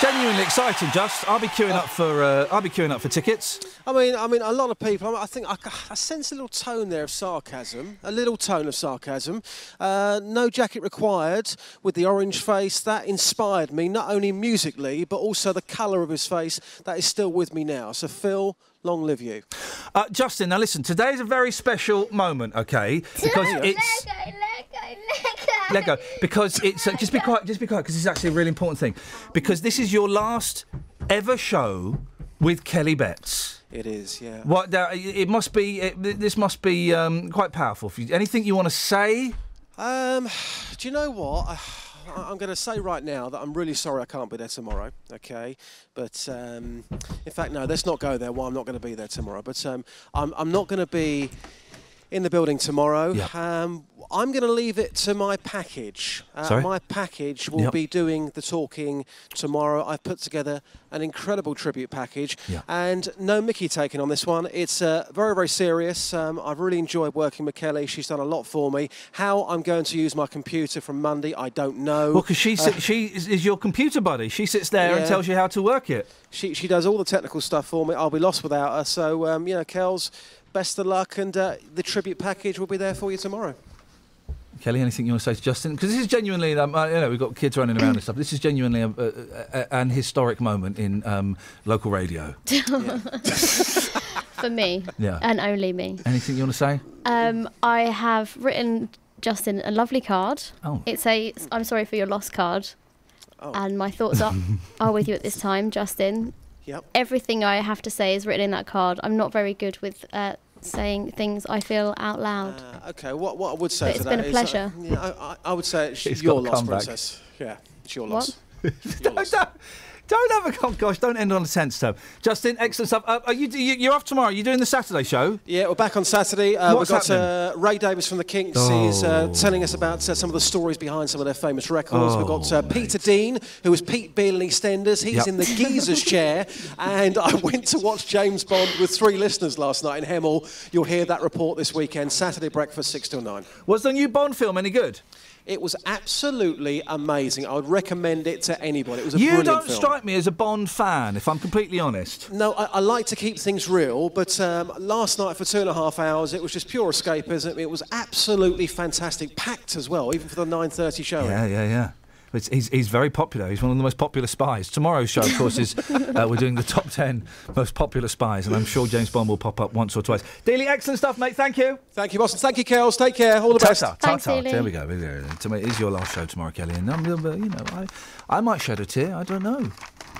Speaker 6: Genuinely exciting, Just. I'll be queuing up for. Uh, I'll be queuing up for tickets.
Speaker 9: I mean, I mean, a lot of people. I, mean, I think I, I sense a little tone there of sarcasm. A little tone of sarcasm. Uh, no jacket required with the orange face. That inspired me not only musically but also the colour of his face. That is still with me now. So Phil, long live you.
Speaker 6: Uh, Justin, now listen. Today is a very special moment, okay? Because it's. Let go. Because it's uh, just be quiet. Just be quiet. Because it's actually a really important thing. Because this is your last ever show with Kelly Betts.
Speaker 9: It is, yeah.
Speaker 6: What? Now, it it must be. It, this must be um, quite powerful for you. Anything you want to say?
Speaker 9: Um, (sighs) do you know what? I, I'm going to say right now that I'm really sorry I can't be there tomorrow. Okay, but um, in fact, no, let's not go there. Why I'm not going to be there tomorrow? But um, I'm I'm not going to be in the building tomorrow. Um, I'm going to leave it to my package. Uh,
Speaker 6: Sorry?
Speaker 9: My package will
Speaker 6: Yep.
Speaker 9: be doing the talking tomorrow. I've put together an incredible tribute package, and no Mickey taken on this one. It's uh, very, very serious. Um, I've really enjoyed working with Kelly. She's done a lot for me. How I'm going to use my computer from Monday, I don't know.
Speaker 6: Well, because she
Speaker 9: Uh,
Speaker 6: she is, is your computer buddy. She sits there and tells you how to work it.
Speaker 9: She she does all the technical stuff for me. I'll be lost without her. So um, you know, Kels, best of luck, and uh, the tribute package will be there for you tomorrow.
Speaker 6: Kelly, anything you want to say to Justin? Because this is genuinely, um, uh, you know, we've got kids running around and stuff. This is genuinely a, a, a, an historic moment in um, local radio. (laughs)
Speaker 18: For me.
Speaker 6: Yeah.
Speaker 18: And only me.
Speaker 6: Anything you want to say?
Speaker 18: Um, I have written Justin a lovely card.
Speaker 6: Oh.
Speaker 18: It's a I'm sorry for your loss card.
Speaker 9: Oh.
Speaker 18: And my thoughts are, are with you at this time, Justin.
Speaker 9: Yep.
Speaker 18: Everything I have to say is written in that card. I'm not very good with uh, saying things I feel out loud.
Speaker 9: Uh, okay, what what I would say
Speaker 18: But
Speaker 9: to
Speaker 18: it's
Speaker 9: that
Speaker 18: been a
Speaker 9: is, uh,
Speaker 18: pleasure.
Speaker 9: yeah, I, I, I would say it's
Speaker 6: It's
Speaker 9: your
Speaker 6: got a
Speaker 9: loss,
Speaker 6: comeback.
Speaker 9: princess. Yeah, it's your
Speaker 18: What?
Speaker 9: loss. (laughs)
Speaker 6: don't, don't, don't have a oh gosh, don't end on a tense tone. Justin, excellent stuff. Uh, are you, you you're off tomorrow? Are you doing the Saturday show?
Speaker 9: Yeah, we're back on Saturday. Uh,
Speaker 6: What's
Speaker 9: we've got uh, Ray Davies from the Kinks. He's uh,
Speaker 6: Oh.
Speaker 9: telling us about uh, some of the stories behind some of their famous records. we've got
Speaker 6: Oh,
Speaker 9: uh, Peter Dean, who was Pete Beale in EastEnders. He's
Speaker 6: Yep.
Speaker 9: in the geezer's (laughs) chair. And I went to watch James Bond with three listeners last night in Hemel. You'll hear that report this weekend, Saturday breakfast, 6 till 9.
Speaker 6: Was the new Bond film any good?
Speaker 9: It was absolutely amazing. I would recommend it to anybody. It was a
Speaker 6: You don't
Speaker 9: film.
Speaker 6: strike me as a Bond fan, if I'm completely honest.
Speaker 9: No, I, I like to keep things real, but um, last night for two and a half hours, it was just pure escapism. It was absolutely fantastic, packed as well, even for the 9:30 show.
Speaker 6: Yeah, yeah, yeah. It's, he's, he's very popular. He's one of the most popular spies. Tomorrow's show, of course, is (laughs) uh, we're doing the top 10 most popular spies, and I'm sure James Bond will pop up once or twice. Dealey, excellent stuff, mate. Thank you.
Speaker 9: Thank you, Boston. Thank you, Kels. Take care. All the best.
Speaker 6: Ta-ta,
Speaker 18: Thanks,
Speaker 6: ta-ta. There we go. There we go. To it is your last show tomorrow, Kelly, and um, uh, you know, I, I might shed a tear. I don't know.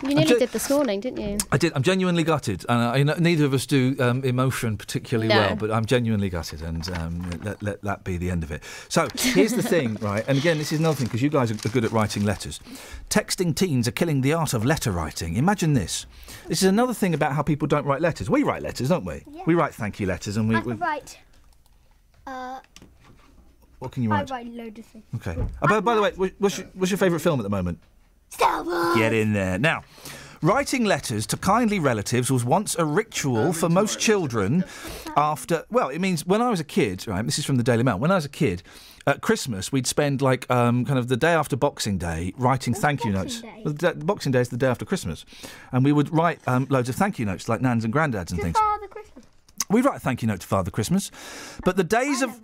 Speaker 18: You
Speaker 6: I'm
Speaker 18: nearly
Speaker 6: ju-
Speaker 18: did this morning, didn't you?
Speaker 6: I did. I'm genuinely gutted, and I, know neither of us do um, emotion particularly
Speaker 18: No.
Speaker 6: well. But I'm genuinely gutted, and um, let, let that be the end of it. So here's the thing, (laughs) right? And again, this is another thing because you guys are are good at writing letters. Texting teens are killing the art of letter writing. Imagine this. This is another thing about how people don't write letters. We write letters, don't we?
Speaker 61: Yeah.
Speaker 6: We write thank you letters, and we. We
Speaker 61: write. Uh,
Speaker 6: what can you write?
Speaker 61: I
Speaker 6: write?
Speaker 61: write loads of things.
Speaker 6: Okay. Uh, by, by the way, what's your, what's your favourite film at the moment?
Speaker 61: Star Wars.
Speaker 6: Get in there. Now, writing letters to kindly relatives was once a ritual for most children after. Well, it means when I was a kid, right? This is from the Daily Mail. When I was a kid, at Christmas, we'd spend like um, kind of the day after Boxing Day writing thank you notes.
Speaker 61: Day?
Speaker 6: Well, the, the Boxing Day is the day after Christmas. And we would write um, loads of thank you notes like nans and granddads and things.
Speaker 61: Father Christmas.
Speaker 6: We'd write a thank you note to Father Christmas. But the days of.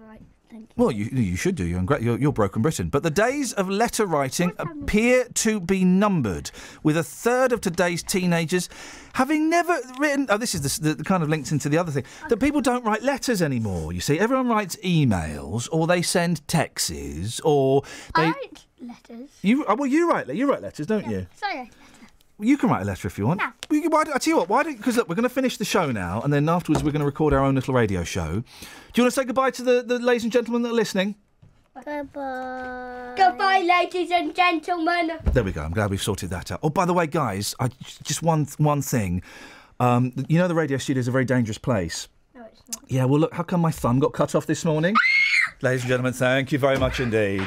Speaker 6: Well, you, you should do. You're, in you're, you're broken Britain. But the days of letter writing appear to be numbered, with a third of today's teenagers having never written. Oh, this is the, the kind of links into the other thing that people don't write letters anymore. You see, everyone writes emails, or they send texts, or they.
Speaker 61: I write letters.
Speaker 6: You oh, well, you write you write letters, don't you?
Speaker 61: Sorry.
Speaker 6: You can write a letter if you want. We can- Why, I tell you what. Why don't? Because look, we're going to finish the show now, and then afterwards we're going to record our own little radio show. Do you want to say goodbye to the, the ladies and gentlemen that are listening?
Speaker 61: Goodbye. Goodbye, ladies and gentlemen.
Speaker 6: There we go. I'm glad we've sorted that out. Oh, by the way, guys, I, just one one thing. Um, you know the radio studio is a very dangerous place.
Speaker 61: No, it's not.
Speaker 6: Yeah. Well, look, how come my thumb got cut off this morning? ladies and gentlemen, thank you very much indeed.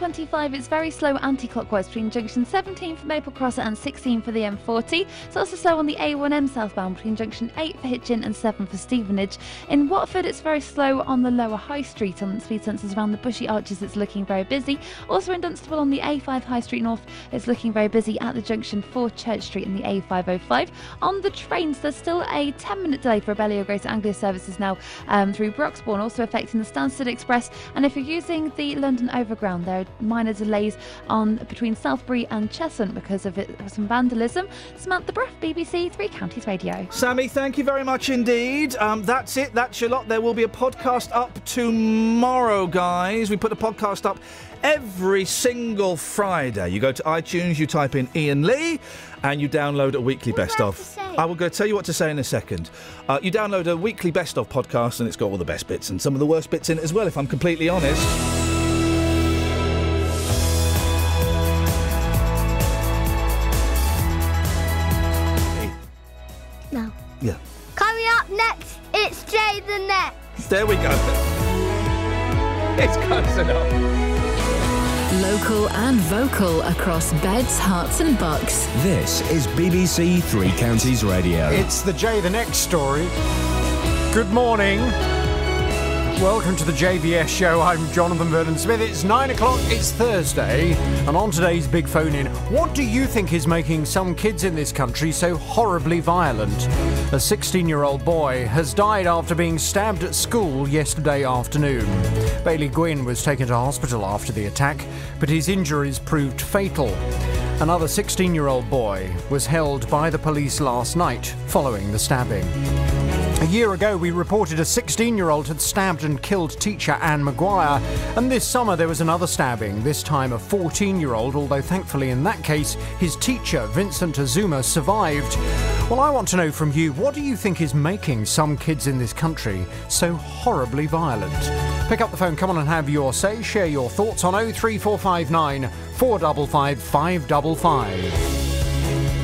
Speaker 12: On the M25, it's very slow anti-clockwise between junction 17 for Maple Cross and 16 for the M40. It's also slow on the A1M southbound between junction 8 for Hitchin and 7 for Stevenage. In Watford, it's very slow on the lower High Street on speed sensors around the Bushey Arches. It's looking very busy. Also in Dunstable on the A5 High Street North, it's looking very busy at the junction for Church Street in the A505. On the trains, there's still a 10-minute delay for Abellio Greater Anglia services now um, through Broxbourne, also affecting the Stansted Express. And if you're using the London Overground. There minor delays on between Southbury and Cheshunt because of it, some vandalism. Samantha Bruff, BBC Three Counties Radio.
Speaker 6: Sammy, thank you very much indeed. Um, that's it. That's your lot. There will be a podcast up tomorrow, guys. We put a podcast up every single Friday. You go to iTunes, you type in Iain Lee, and you download a weekly best of. I will go tell you what to say in a second. Uh, you download a weekly best of podcast, and it's got all the best bits and some of the worst bits in it as well, if I'm completely honest.
Speaker 61: Next, it's Jay the Next.
Speaker 6: There we go. It's close enough.
Speaker 2: Local and vocal across beds, Herts, and Bucks.
Speaker 11: This is BBC Three Counties Radio.
Speaker 71: It's the Jay the Next story. Good morning. Welcome to the JVS show. I'm Jonathan Vernon Smith. It's nine o'clock, it's Thursday, and on today's Big Phone In, what do you think is making some kids in this country so horribly violent? A 16 year old boy has died after being stabbed at school yesterday afternoon. Bailey Gwynn was taken to hospital after the attack, but his injuries proved fatal. Another 16 year old boy was held by the police last night following the stabbing. A year ago, we reported a 16 year old had stabbed and killed teacher Anne Maguire, and this summer there was another stabbing, this time a 14 year old, although thankfully in that case, his teacher, Vincent Uzomah, survived. Well, I want to know from you what do you think is making some kids in this country so horribly violent? Pick up the phone, come on and have your say, share your thoughts on 03459 455 555.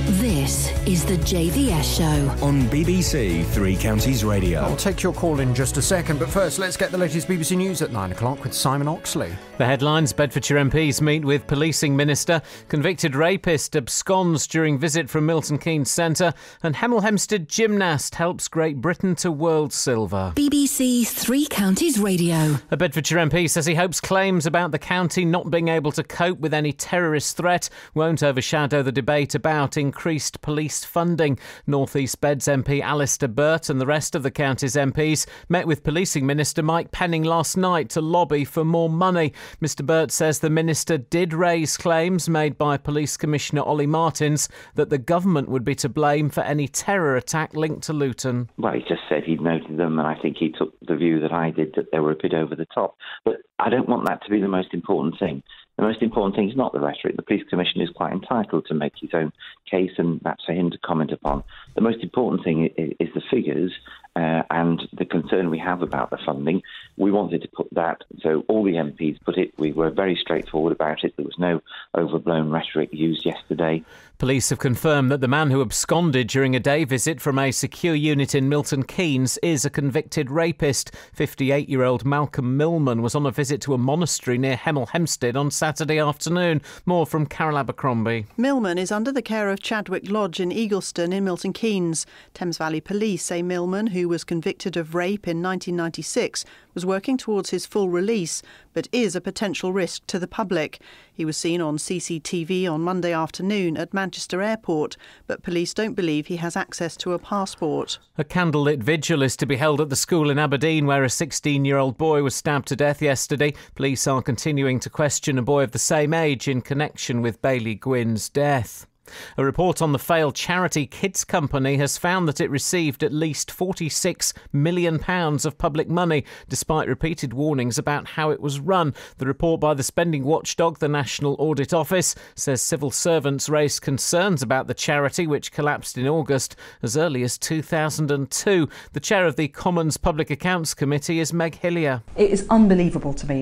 Speaker 2: This is the JVS show.
Speaker 11: On BBC Three Counties Radio.
Speaker 71: I'll take your call in just a second, but first let's get the latest BBC News at 9 o'clock with Simon Oxley.
Speaker 1: The headlines Bedfordshire MPs meet with policing minister, convicted rapist absconds during visit from Milton Keynes Centre, and Hemel Hempstead gymnast helps Great Britain to world silver.
Speaker 2: BBC Three Counties Radio.
Speaker 1: A Bedfordshire MP says he hopes claims about the county not being able to cope with any terrorist threat won't overshadow the debate about increased police funding. North East Beds MP Alistair Burt and the rest of the county's MPs met with Policing Minister Mike Penning last night to lobby for more money. Mr Burt says the minister did raise claims made by Police Commissioner Olly Martins that the government would be to blame for any terror attack linked to Luton.
Speaker 31: Well, he just said he'd noted them, and I think he took the view that I did that they were a bit over the top. But I don't want that to be the most important thing. The most important thing is not the rhetoric. The police commissioner is quite entitled to make his own case, and that's for him to comment upon. The most important thing is, is the figures uh, and the concern we have about the funding. We wanted to put that, so all the MPs put it. We were very straightforward about it. There was no overblown rhetoric used yesterday.
Speaker 1: Police have confirmed that the man who absconded during a day visit from a secure unit in Milton Keynes is a convicted rapist. 58 year old Malcolm Millman was on a visit to a monastery near Hemel Hempstead on Saturday afternoon. More from Carol Abercrombie.
Speaker 72: Millman is under the care of Chadwick Lodge in Eaglestone in Milton Keynes. Thames Valley Police say Millman, who was convicted of rape in 1996, was working towards his full release, but is a potential risk to the public. He was seen on CCTV on Monday afternoon at Manchester Airport, but police don't believe he has access to a passport.
Speaker 1: A candlelit vigil is to be held at the school in Aberdeen where a 16 year old boy was stabbed to death yesterday. Police are continuing to question a boy of the same age in connection with Bailey Gwynn's death. A report on the failed charity Kids Company has found that it received at least £46 million of public money, despite repeated warnings about how it was run. The report by the spending watchdog, the National Audit Office, says civil servants raised concerns about the charity, which collapsed in August as early as 2002. The chair of the Commons Public Accounts Committee is Meg Hillier.
Speaker 73: It is unbelievable to me